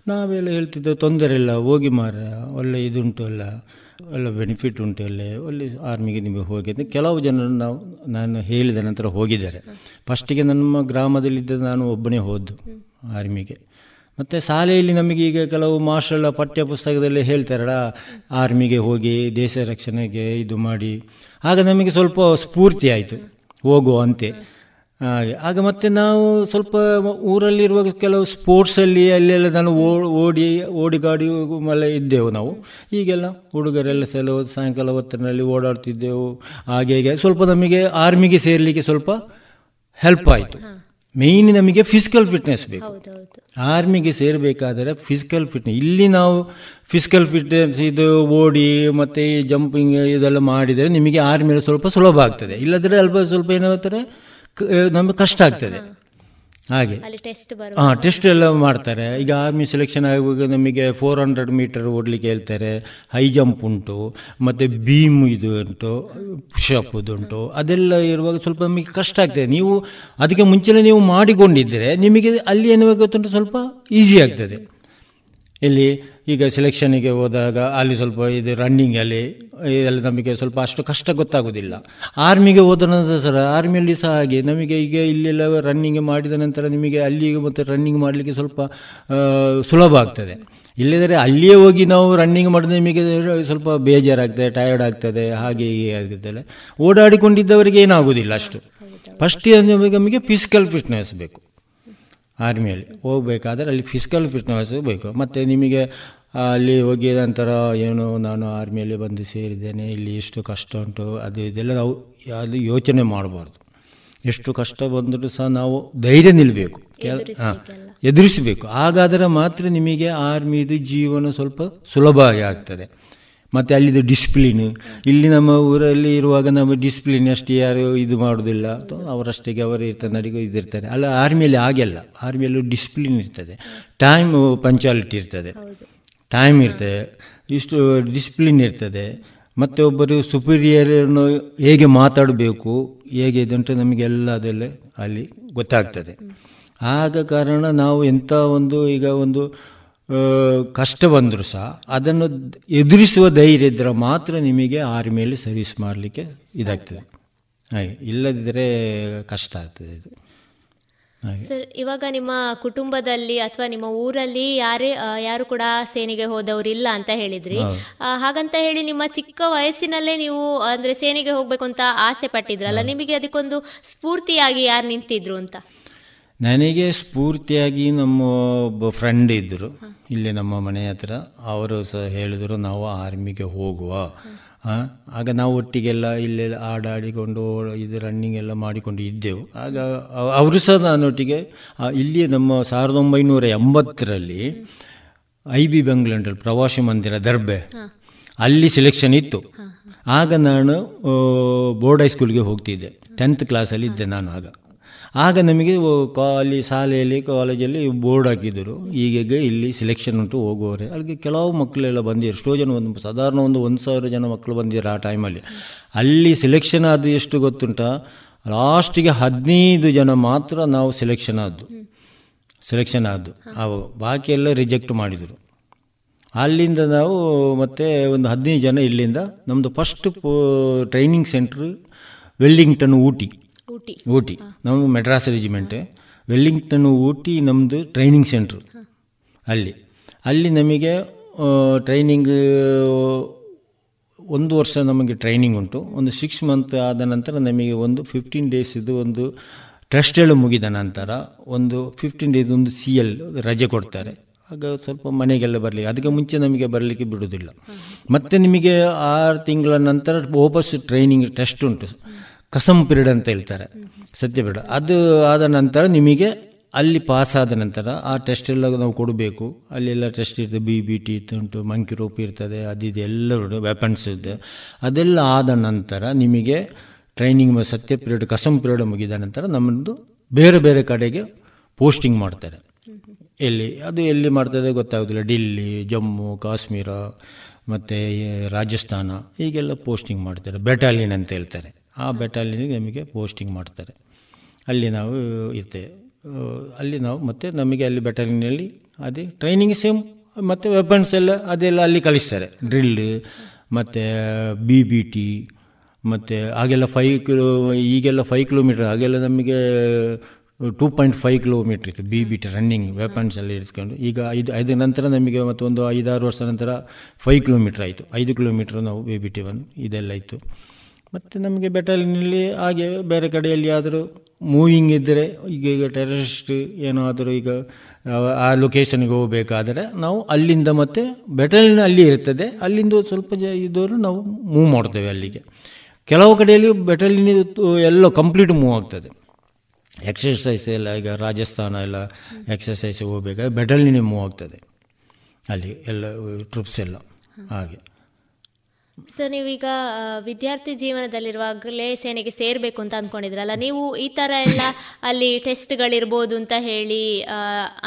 ನಾವೆಲ್ಲ ಹೇಳ್ತಿದ್ದೆವು, ತೊಂದರೆ ಇಲ್ಲ, ಹೋಗಿ ಮಾರ ಒಳ್ಳೆ ಇದುಂಟು ಅಲ್ಲ. ಒಳ್ಳೆ ಬೆನಿಫಿಟ್ ಉಂಟು ಅಲ್ಲೇ. ಒಳ್ಳೆ ಆರ್ಮಿಗೆ ನಿಮಗೆ ಅಂತ ಕೆಲವು ಜನರು ನಾವು, ನಾನು ಹೇಳಿದ ನಂತರ ಹೋಗಿದ್ದಾರೆ. ಫಸ್ಟಿಗೆ ನಮ್ಮ ಗ್ರಾಮದಲ್ಲಿದ್ದ ನಾನು ಒಬ್ಬನೇ ಹೋದ್ದು ಆರ್ಮಿಗೆ ಮತ್ತು ಶಾಲೆಯಲ್ಲಿ ನಮಗೆ ಈಗ ಕೆಲವು ಮಾಸ್ಟರ್ಗಳ ಪಠ್ಯ ಪುಸ್ತಕದಲ್ಲಿ ಹೇಳ್ತಾರಲ್ಲ ಆರ್ಮಿಗೆ ಹೋಗಿ ದೇಶ ರಕ್ಷಣೆಗೆ ಇದು ಮಾಡಿ. ಆಗ ನಮಗೆ ಸ್ವಲ್ಪ ಸ್ಫೂರ್ತಿ ಆಯಿತು ಹೋಗುವಂತೆ ಹಾಗೆ, ಆಗ ಮತ್ತೆ ನಾವು ಸ್ವಲ್ಪ ಊರಲ್ಲಿರುವಾಗ ಕೆಲವು ಸ್ಪೋರ್ಟ್ಸಲ್ಲಿ ಅಲ್ಲೆಲ್ಲ ನಾನು ಓಡಿ, ಓಡಿಗಾಡಿ ಮೇಲೆ ಇದ್ದೆವು ನಾವು. ಈಗೆಲ್ಲ ಹುಡುಗರೆಲ್ಲ ಸಲ, ಸಾಯಂಕಾಲ ಹೊತ್ತಿನಲ್ಲಿ ಓಡಾಡ್ತಿದ್ದೆವು. ಹಾಗೆ, ಹೀಗೆ ಸ್ವಲ್ಪ ನಮಗೆ ಆರ್ಮಿಗೆ ಸೇರಲಿಕ್ಕೆ ಸ್ವಲ್ಪ ಹೆಲ್ಪ್ ಆಯಿತು. ಮೇಯ್ನ್ ನಮಗೆ ಫಿಸಿಕಲ್ ಫಿಟ್ನೆಸ್ ಬೇಕು. ಆರ್ಮಿಗೆ ಸೇರಬೇಕಾದರೆ ಫಿಸಿಕಲ್ ಫಿಟ್ನೆಸ್ ಇಲ್ಲಿ ನಾವು ಫಿಸಿಕಲ್ ಫಿಟ್ನೆಸ್ ಇದು ಓಡಿ ಮತ್ತು ಜಂಪಿಂಗ್ ಇದೆಲ್ಲ ಮಾಡಿದರೆ ನಿಮಗೆ ಆರ್ಮಿಯಲ್ಲಿ ಸ್ವಲ್ಪ ಸುಲಭ ಆಗ್ತದೆ. ಇಲ್ಲದ್ರೆ ಅಲ್ಪ ಸ್ವಲ್ಪ ಏನಾಗ್ತಾರೆ ನಮಗೆ ಕಷ್ಟ ಆಗ್ತದೆ. ಹಾಗೆ. ಹಾಂ ಟೆಸ್ಟ್ ಎಲ್ಲ ಮಾಡ್ತಾರೆ. ಈಗ ಆರ್ಮಿ ಸೆಲೆಕ್ಷನ್ ಆಗುವಾಗ ನಮಗೆ ಫೋರ್ ಹಂಡ್ರೆಡ್ ಮೀಟರ್ ಓಡಲಿಕ್ಕೆ ಹೇಳ್ತಾರೆ. ಹೈ ಜಂಪ್ ಉಂಟು ಮತ್ತು ಬೀಮ್ ಇದು ಉಂಟು ಪುಷಪ್ ಉಂಟು. ಅದೆಲ್ಲ ಇರುವಾಗ ಸ್ವಲ್ಪ ನಮಗೆ ಕಷ್ಟ ಆಗ್ತದೆ. ನೀವು ಅದಕ್ಕೆ ಮುಂಚೆನೇ ನೀವು ಮಾಡಿಕೊಂಡಿದ್ದರೆ ನಿಮಗೆ ಅಲ್ಲಿ ಏನು ಗೊತ್ತುಂಟು? ಸ್ವಲ್ಪ ಈಸಿ ಆಗ್ತದೆ. ಇಲ್ಲಿ ಈಗ ಸೆಲೆಕ್ಷನಿಗೆ ಹೋದಾಗ ಅಲ್ಲಿ ಸ್ವಲ್ಪ ಇದು ರನ್ನಿಂಗಲ್ಲಿ ಇದೆಲ್ಲ ನಮಗೆ ಸ್ವಲ್ಪ ಅಷ್ಟು ಕಷ್ಟ ಗೊತ್ತಾಗೋದಿಲ್ಲ. ಆರ್ಮಿಗೆ ಹೋದ ನಂತರ ಸರ್ ಆರ್ಮಿಯಲ್ಲಿ ಸಹ ಹಾಗೆ. ನಮಗೆ ಈಗ ಇಲ್ಲೆಲ್ಲ ರನ್ನಿಂಗ್ ಮಾಡಿದ ನಂತರ ನಿಮಗೆ ಅಲ್ಲಿಗೆ ಮತ್ತು ರನ್ನಿಂಗ್ ಮಾಡಲಿಕ್ಕೆ ಸ್ವಲ್ಪ ಸುಲಭ ಆಗ್ತದೆ. ಇಲ್ಲದರೆ ಅಲ್ಲಿಯೇ ಹೋಗಿ ನಾವು ರನ್ನಿಂಗ್ ಮಾಡಿದ್ರೆ ನಿಮಗೆ ಸ್ವಲ್ಪ ಬೇಜಾರಾಗ್ತದೆ ಟಯರ್ಡ್ ಆಗ್ತದೆ, ಹಾಗೆ ಹೀಗೆ ಆಗ್ತದೆ ಓಡಾಡಿಕೊಂಡಿದ್ದವರಿಗೆ ಏನಾಗೋದಿಲ್ಲ ಅಷ್ಟು. ಫಸ್ಟ್ ನಮಗೆ ಫಿಸಿಕಲ್ ಫಿಟ್ನೆಸ್ ಬೇಕು. ಆರ್ಮಿಯಲ್ಲಿ. ಹೋಗಬೇಕಾದ್ರೆ ಅಲ್ಲಿ ಫಿಸಿಕಲ್ ಫಿಟ್ನೆಸ್ ಬೇಕು. ಮತ್ತು ನಿಮಗೆ ಅಲ್ಲಿ ಹೋಗಿದ ನಂತರ ಏನು ನಾನು ಆರ್ಮಿಯಲ್ಲಿ ಬಂದು ಸೇರಿದ್ದೇನೆ ಇಲ್ಲಿ ಎಷ್ಟು ಕಷ್ಟ ಉಂಟು ಅದು ಇದೆಲ್ಲ ನಾವು ಅದು ಯೋಚನೆ ಮಾಡಬಾರ್ದು. ಎಷ್ಟು ಕಷ್ಟ ಬಂದರೂ ಸಹ ನಾವು ಧೈರ್ಯ ನಿಲ್ಲಬೇಕು ಹಾಂ ಎದುರಿಸಬೇಕು. ಹಾಗಾದರೆ ಮಾತ್ರ ನಿಮಗೆ ಆರ್ಮಿದು ಜೀವನ ಸ್ವಲ್ಪ ಸುಲಭ ಆಗ್ತದೆ. ಮತ್ತು ಅಲ್ಲಿದ್ದು ಡಿಸಿಪ್ಲಿನ್ ಇಲ್ಲಿ ನಮ್ಮ ಊರಲ್ಲಿ ಇರುವಾಗ ನಮ್ಮ ಡಿಸ್ಪ್ಲಿನ್ ಅಷ್ಟು ಯಾರು ಇದು ಮಾಡೋದಿಲ್ಲ. ಅವರಷ್ಟಕ್ಕೆ ಅವರು ಇರ್ತಾರೆ ನಡಿಗೆ ಇದಿರ್ತಾರೆ ಅಲ್ಲ ಆರ್ಮಿಯಲ್ಲಿ ಹಾಗೆಲ್ಲ. ಆರ್ಮಿಯಲ್ಲೂ ಡಿಸಿಪ್ಲಿನ್ ಇರ್ತದೆ. ಟೈಮ್ ಪಂಚಾಲಿಟಿ ಇರ್ತದೆ. ಟೈಮ್ ಇರ್ತದೆ. ಇಷ್ಟು ಡಿಸ್ಪ್ಲಿನ್ ಇರ್ತದೆ. ಮತ್ತು ಒಬ್ಬರು ಸುಪೀರಿಯರನ್ನು ಹೇಗೆ ಮಾತಾಡಬೇಕು ಹೇಗೆ ಇದಂಟು ನಮಗೆಲ್ಲ ಅದೆಲ್ಲ ಅಲ್ಲಿ ಗೊತ್ತಾಗ್ತದೆ. ಆಗ ಕಾರಣ ನಾವು ಎಂಥ ಒಂದು ಈಗ ಒಂದು ಕಷ್ಟ ಬಂದರೂ ಸಹ ಅದನ್ನು ಎದುರಿಸುವ ಧೈರ್ಯ ಇದ್ದರೆ ಮಾತ್ರ ನಿಮಗೆ ಆರ್ಮಿಯಲ್ಲಿ ಸರ್ವಿಸ್ ಮಾಡಲಿಕ್ಕೆ ಇದಾಗ್ತದೆ. ಹಾಗೆ ಇಲ್ಲದಿದ್ದರೆ ಕಷ್ಟ ಆಗ್ತದೆ ಇದು. ಸರ್ ಇವಾಗ ನಿಮ್ಮ ಕುಟುಂಬದಲ್ಲಿ ಅಥವಾ ನಿಮ್ಮ ಊರಲ್ಲಿ ಯಾರೇ ಯಾರು ಕೂಡ ಸೇನೆಗೆ ಹೋದವರಿಲ್ಲ ಅಂತ ಹೇಳಿದ್ರಿ. ಹಾಗಂತ ಹೇಳಿ ನಿಮ್ಮ ಚಿಕ್ಕ ವಯಸ್ಸಿನಲ್ಲೇ ನೀವು ಅಂದ್ರೆ ಸೇನೆಗೆ ಹೋಗ್ಬೇಕು ಅಂತ ಆಸೆ ಪಟ್ಟಿದ್ರಲ್ಲ ನಿಮಗೆ ಅದಕ್ಕೊಂದು ಸ್ಫೂರ್ತಿಯಾಗಿ ಯಾರು ನಿಂತಿದ್ರು ಅಂತ? ನನಗೆ ಸ್ಫೂರ್ತಿಯಾಗಿ ನಮ್ಮ ಒಬ್ಬ ಫ್ರೆಂಡ್ ಇದ್ದರು ಇಲ್ಲಿ ನಮ್ಮ ಮನೆ ಹತ್ರ. ಅವರು ಸಹ ಹೇಳಿದರು ನಾವು ಆರ್ಮಿಗೆ ಹೋಗುವ. ಆಗ ನಾವು ಒಟ್ಟಿಗೆಲ್ಲ ಇಲ್ಲೆಲ್ಲ ಆಡಾಡಿಕೊಂಡು ಇದು ರನ್ನಿಂಗ್ ಎಲ್ಲ ಮಾಡಿಕೊಂಡು ಇದ್ದೆವು. ಆಗ ಅವರು ಸಹ ನನ್ನೊಟ್ಟಿಗೆ ಇಲ್ಲಿ ನಮ್ಮ ಸಾವಿರದ ಒಂಬೈನೂರ ಎಂಬತ್ತರಲ್ಲಿ ಐ ಬಿ ಬೆಂಗ್ಳೂರಲ್ಲಿ ಪ್ರವಾಸಿ ಮಂದಿರ ದರ್ಬೆ. ಅಲ್ಲಿ ಸೆಲೆಕ್ಷನ್ ಇತ್ತು. ಆಗ ನಾನು ಬೋರ್ಡ್ ಹೈಸ್ಕೂಲ್ಗೆ ಹೋಗ್ತಿದ್ದೆ. ಟೆಂತ್ ಕ್ಲಾಸಲ್ಲಿ ಇದ್ದೆ ನಾನು ಆಗ. ಆಗ ನಮಗೆ ಅಲ್ಲಿ ಶಾಲೆಯಲ್ಲಿ, ಕಾಲೇಜಲ್ಲಿ ಬೋರ್ಡ್ ಹಾಕಿದ್ದರು. ಈಗೀಗ ಇಲ್ಲಿ ಸೆಲೆಕ್ಷನ್ ಉಂಟು, ಹೋಗುವವರೆ. ಅಲ್ಲಿಗೆ ಕೆಲವು ಮಕ್ಕಳೆಲ್ಲ ಬಂದಿರು ಎಷ್ಟೋ ಜನ ಒಂದು, ಸಾಧಾರಣ ಒಂದು ಒಂದು ಸಾವಿರ ಜನ ಮಕ್ಕಳು ಬಂದಿರು ಆ ಟೈಮಲ್ಲಿ ಅಲ್ಲಿ. ಸೆಲೆಕ್ಷನ್ ಆದ ಎಷ್ಟು ಗೊತ್ತುಂಟ? ಲಾಸ್ಟಿಗೆ ಹದಿನೈದು ಜನ ಮಾತ್ರ ನಾವು ಸೆಲೆಕ್ಷನ್ ಆದ್ದು. ಸೆಲೆಕ್ಷನ್ ಆದ್ದು. ಅವು ಬಾಕಿ ಎಲ್ಲ ರಿಜೆಕ್ಟ್ ಮಾಡಿದರು. ಅಲ್ಲಿಂದ ನಾವು ಮತ್ತೆ ಒಂದು ಹದಿನೈದು ಜನ ಇಲ್ಲಿಂದ ನಮ್ಮದು first training centre Wellington, Ooty. Ooty. Ooty. ನಾವು ಮೆಡ್ರಾಸ್ ರೆಜಿಮೆಂಟ್ ವೆಲ್ಲಿಂಗ್ಟನ್ ಊಟಿ ನಮ್ಮದು ಟ್ರೈನಿಂಗ್ ಸೆಂಟ್ರ್ ಅಲ್ಲಿ. ಅಲ್ಲಿ ನಮಗೆ ಟ್ರೈನಿಂಗ್ ಒಂದು ವರ್ಷ ನಮಗೆ ಟ್ರೈನಿಂಗ್ ಉಂಟು. ಒಂದು ಸಿಕ್ಸ್ ಮಂತ್ ಆದ ನಂತರ ನಮಗೆ ಒಂದು ಫಿಫ್ಟೀನ್ ಡೇಸಿದು ಒಂದು ಟೆಸ್ಟ್ ಎಲ್ಲ ಮುಗಿದ ನಂತರ ಒಂದು ಫಿಫ್ಟೀನ್ ಡೇಸ್ ಒಂದು ಸಿ ಎಲ್ ರಜೆ ಕೊಡ್ತಾರೆ. ಆಗ ಸ್ವಲ್ಪ ಮನೆಗೆಲ್ಲ ಬರಲಿಕ್ಕೆ ಅದಕ್ಕೆ ಮುಂಚೆ ನಮಗೆ ಬರಲಿಕ್ಕೆ ಬಿಡೋದಿಲ್ಲ ಮತ್ತು ನಿಮಗೆ ಆರು ತಿಂಗಳ ನಂತರ ವಾಪಸ್ ಟ್ರೈನಿಂಗ್ ಟೆಸ್ಟ್ ಉಂಟು. ಕಸಂ ಪಿರಿಯಡ್ ಅಂತ ಹೇಳ್ತಾರೆ. ಸತ್ಯ ಪಿರಿಯಡ್. ಅದು ಆದ ನಂತರ ನಿಮಗೆ ಅಲ್ಲಿ ಪಾಸ್ ಆದ ನಂತರ ಆ ಟೆಸ್ಟ್ ಎಲ್ಲ ನಾವು ಕೊಡಬೇಕು. ಅಲ್ಲೆಲ್ಲ ಟೆಸ್ಟ್ ಇರ್ತದೆ ಬಿ ಬಿ ಟಿ ಉಂಟು ಮಂಕಿ ರೋಪ್ ಇರ್ತದೆ ಅದಿದೆ ಎಲ್ಲರೂ ವೆಪನ್ಸ್ ಇದೆ ಅದೆಲ್ಲ ಆದ ನಂತರ ನಿಮಗೆ ಟ್ರೈನಿಂಗ್ ಸತ್ಯ ಪಿರಿಯಡ್, ಕಸಂ ಪಿರಿಯಡ್ ಮುಗಿದ ನಂತರ ನಮ್ಮದು ಬೇರೆ ಬೇರೆ ಕಡೆಗೆ ಪೋಸ್ಟಿಂಗ್ ಮಾಡ್ತಾರೆ. ಎಲ್ಲಿ? ಅದು ಎಲ್ಲಿ ಮಾಡ್ತದೆ ಗೊತ್ತಾಗೋದಿಲ್ಲ. ಡೆಲ್ಲಿ, ಜಮ್ಮು, ಕಾಶ್ಮೀರ, ಮತ್ತು ರಾಜಸ್ಥಾನ, ಹೀಗೆಲ್ಲ ಪೋಸ್ಟಿಂಗ್ ಮಾಡ್ತಾರೆ. ಬೆಟಾಲಿಯನ್ ಅಂತ ಹೇಳ್ತಾರೆ. ಆ ಬೆಟಾಲಿಯನ್ಗೆ ನಮಗೆ ಪೋಸ್ಟಿಂಗ್ ಮಾಡ್ತಾರೆ. ಅಲ್ಲಿ ನಾವು ಇರ್ತೇವೆ. ಅಲ್ಲಿ ನಾವು ಮತ್ತು ನಮಗೆ ಅಲ್ಲಿ ಬೆಟಾಲಿಯನಲ್ಲಿ ಅದೇ ಟ್ರೈನಿಂಗ್ ಸೇಮ್ ಮತ್ತು ವೆಪನ್ಸ್ ಎಲ್ಲ ಅದೆಲ್ಲ ಅಲ್ಲಿ ಕಲಿಸ್ತಾರೆ. ಡ್ರಿಲ್ ಮತ್ತು ಬಿ ಬಿ ಟಿ ಮತ್ತು ಹಾಗೆಲ್ಲ ಫೈವ್ ಕಿಲೋ ಈಗೆಲ್ಲ ಫೈವ್ ಕಿಲೋಮೀಟ್ರ್ ಹಾಗೆಲ್ಲ ನಮಗೆ ಟೂ ಪಾಯಿಂಟ್ ಫೈವ್ ಕಿಲೋಮೀಟ್ರ್ ಇತ್ತು. B B T running weapons ಎಲ್ಲ ಇಟ್ಕೊಂಡು ಈಗ ಐದು ಐದು ನಂತರ ನಮಗೆ ಮತ್ತೊಂದು ಐದಾರು ವರ್ಷ ನಂತರ ಫೈವ್ ಕಿಲೋಮೀಟ್ರ್ ಆಯಿತು. ಐದು ಕಿಲೋಮೀಟ್ರ್ ನಾವು ಬಿ ಬಿ ಟಿ ಒನ್ ಇದೆಲ್ಲ ಇತ್ತು. ಮತ್ತು ನಮಗೆ ಬೆಟಲಿನಲ್ಲಿ ಹಾಗೆ ಬೇರೆ ಕಡೆಯಲ್ಲಿ ಆದರೂ ಮೂವಿಂಗ್ ಇದ್ದರೆ ಈಗ ಈಗ ಟೆರರಿಸ್ಟ್ ಏನಾದರೂ ಈಗ, ಆ ಲೊಕೇಶನ್ಗೆ ಹೋಗಬೇಕಾದರೆ ನಾವು ಅಲ್ಲಿಂದ ಮತ್ತೆ ಬೆಟಲಿನ ಅಲ್ಲಿ ಇರ್ತದೆ. ಅಲ್ಲಿಂದ ಸ್ವಲ್ಪ ಜ ಇದ್ದವರು ನಾವು ಮೂವ್ ಮಾಡ್ತೇವೆ ಅಲ್ಲಿಗೆ. ಕೆಲವು ಕಡೆಯಲ್ಲಿ ಬೆಟಲಿನ ಎಲ್ಲ ಕಂಪ್ಲೀಟ್ ಮೂವ್ ಆಗ್ತದೆ. ಎಕ್ಸಸೈಸ್ ಎಲ್ಲ, ಈಗ ರಾಜಸ್ಥಾನ ಎಲ್ಲ ಎಕ್ಸಸೈಸ್ ಹೋಗಬೇಕಾದ್ರೆ ಬೆಟಲಿನೇ ಮೂವ್ ಆಗ್ತದೆ. ಅಲ್ಲಿ ಎಲ್ಲ ಟ್ರಿಪ್ಸ್ ಎಲ್ಲ ಹಾಗೆ. ಸರ್ ನೀವೀಗ ವಿದ್ಯಾರ್ಥಿ ಜೀವನದಲ್ಲಿರುವಾಗಲೇ ಸೇನೆಗೆ ಸೇರಬೇಕು ಅಂತ ಅಂದ್ಕೊಂಡಿದ್ರಲ್ಲ ನೀವು ಈ ತರ ಎಲ್ಲ ಅಲ್ಲಿ ಟೆಸ್ಟ್ಗಳಿರ್ಬೋದು ಅಂತ ಹೇಳಿ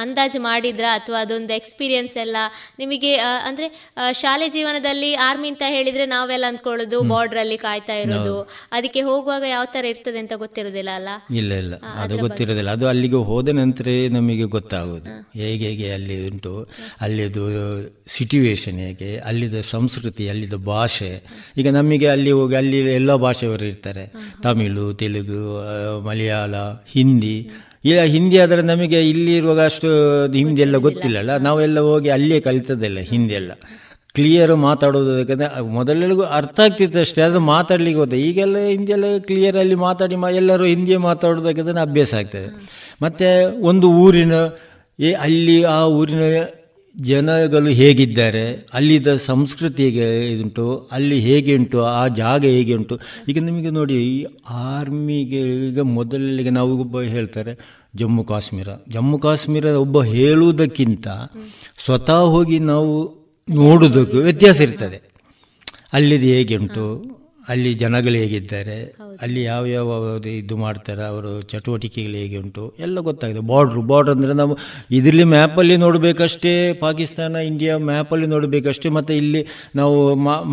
ಅಂದಾಜು ಮಾಡಿದ್ರ? ಅಥವಾ ಅದೊಂದು ಎಕ್ಸ್ಪೀರಿಯನ್ಸ್ ಎಲ್ಲ ನಿಮಗೆ ಅಂದ್ರೆ ಶಾಲೆ ಜೀವನದಲ್ಲಿ ಆರ್ಮಿ ಅಂತ ಹೇಳಿದ್ರೆ ನಾವೆಲ್ಲ ಅಂದ್ಕೊಳ್ಳೋದು ಬಾರ್ಡ್ರಲ್ಲಿ ಕಾಯ್ತಾ ಇರೋದು. ಅದಕ್ಕೆ ಹೋಗುವಾಗ ಯಾವ ತರ ಇರ್ತದೆ ಅಂತ ಗೊತ್ತಿರೋದಿಲ್ಲ ಅಲ್ಲ? ಇಲ್ಲ ಇಲ್ಲ. ಅದು ಗೊತ್ತಿರೋದಿಲ್ಲ. ಅದು ಅಲ್ಲಿಗೆ ಹೋದ ನಂತರ ನಮಗೆ ಗೊತ್ತಾಗೋದು ಹೇಗೆ ಹೇಗೆ ಅಲ್ಲಿ ಉಂಟು ಅಲ್ಲಿದು ಸಿಟ್ಯುವೇಶನ್ ಹೇಗೆ ಅಲ್ಲಿದ ಸಂಸ್ಕೃತಿ ಅಲ್ಲಿದ ಭಾಷೆ ಈಗ ನಮಗೆ ಅಲ್ಲಿ ಹೋಗಿ ಅಲ್ಲಿ ಎಲ್ಲ ಭಾಷೆಯವರು ಇರ್ತಾರೆ. ತಮಿಳು, ತೆಲುಗು ಮಲಯಾಳ, ಹಿಂದಿ. ಈಗ ಹಿಂದಿ ಆದರೆ ನಮಗೆ ಇಲ್ಲಿ ಇರುವಾಗ ಅಷ್ಟು ಹಿಂದಿ ಎಲ್ಲ ಗೊತ್ತಿಲ್ಲಲ್ಲ. ನಾವೆಲ್ಲ ಹೋಗಿ ಅಲ್ಲಿಯೇ ಕಲಿತದಲ್ಲ ಹಿಂದಿ ಎಲ್ಲ. ಕ್ಲಿಯರ್ ಮಾತಾಡೋದು ಯಾಕಂದರೆ ಮೊದಲೆಲ್ಲಗೂ ಅರ್ಥ ಆಗ್ತಿತ್ತು ಅಷ್ಟೇ ಅದು ಮಾತಾಡ್ಲಿಕ್ಕೆ ಹೋದ. ಈಗೆಲ್ಲ ಹಿಂದಿಯೆಲ್ಲ ಕ್ಲಿಯರಲ್ಲಿ ಮಾತಾಡಿ ಮಾ, ಎಲ್ಲರೂ ಹಿಂದಿಯೇ ಮಾತಾಡೋದಕ್ಕೆ ಅಭ್ಯಾಸ ಆಗ್ತದೆ. ಮತ್ತು ಒಂದು ಊರಿನ ಏ ಅಲ್ಲಿ ಆ ಊರಿನ ಜನಗಳು ಹೇಗಿದ್ದಾರೆ ಅಲ್ಲಿದ್ದ ಸಂಸ್ಕೃತಿ ಹೇಗೆ ಇದುಂಟು ಅಲ್ಲಿ ಹೇಗೆ ಉಂಟು, ಆ ಜಾಗ ಹೇಗೆ ಉಂಟು. ಈಗ ನಿಮಗೆ ನೋಡಿ, ಈ ಆರ್ಮಿಗೆ ಈಗ ಮೊದಲಿಗೆ ನಾವು ಒಬ್ಬ ಹೇಳ್ತಾರೆ, ಜಮ್ಮು ಕಾಶ್ಮೀರ. ಜಮ್ಮು ಕಾಶ್ಮೀರ ಒಬ್ಬ ಹೇಳುವುದಕ್ಕಿಂತ ಸ್ವತಃ ಹೋಗಿ ನಾವು ನೋಡೋದಕ್ಕೂ ವ್ಯತ್ಯಾಸ ಇರ್ತದೆ. ಅಲ್ಲಿದು ಹೇಗೆ ಉಂಟು ಅಲ್ಲಿ ಜನಗಳು ಹೇಗಿದ್ದಾರೆ ಅಲ್ಲಿ ಯಾವ ಯಾವ ಇದು ಮಾಡ್ತಾರೆ ಅವರು ಚಟುವಟಿಕೆಗಳು ಹೇಗೆ ಉಂಟು ಎಲ್ಲ ಗೊತ್ತಾಗಿದೆ. ಬಾರ್ಡ್ರು ಬಾರ್ಡ್ರ್ ಅಂದರೆ ನಾವು ಇದರಲ್ಲಿ ಮ್ಯಾಪಲ್ಲಿ ನೋಡಬೇಕಷ್ಟೇ ಪಾಕಿಸ್ತಾನ ಇಂಡಿಯಾ ಮ್ಯಾಪಲ್ಲಿ ನೋಡಬೇಕಷ್ಟೇ ಮತ್ತು ಇಲ್ಲಿ ನಾವು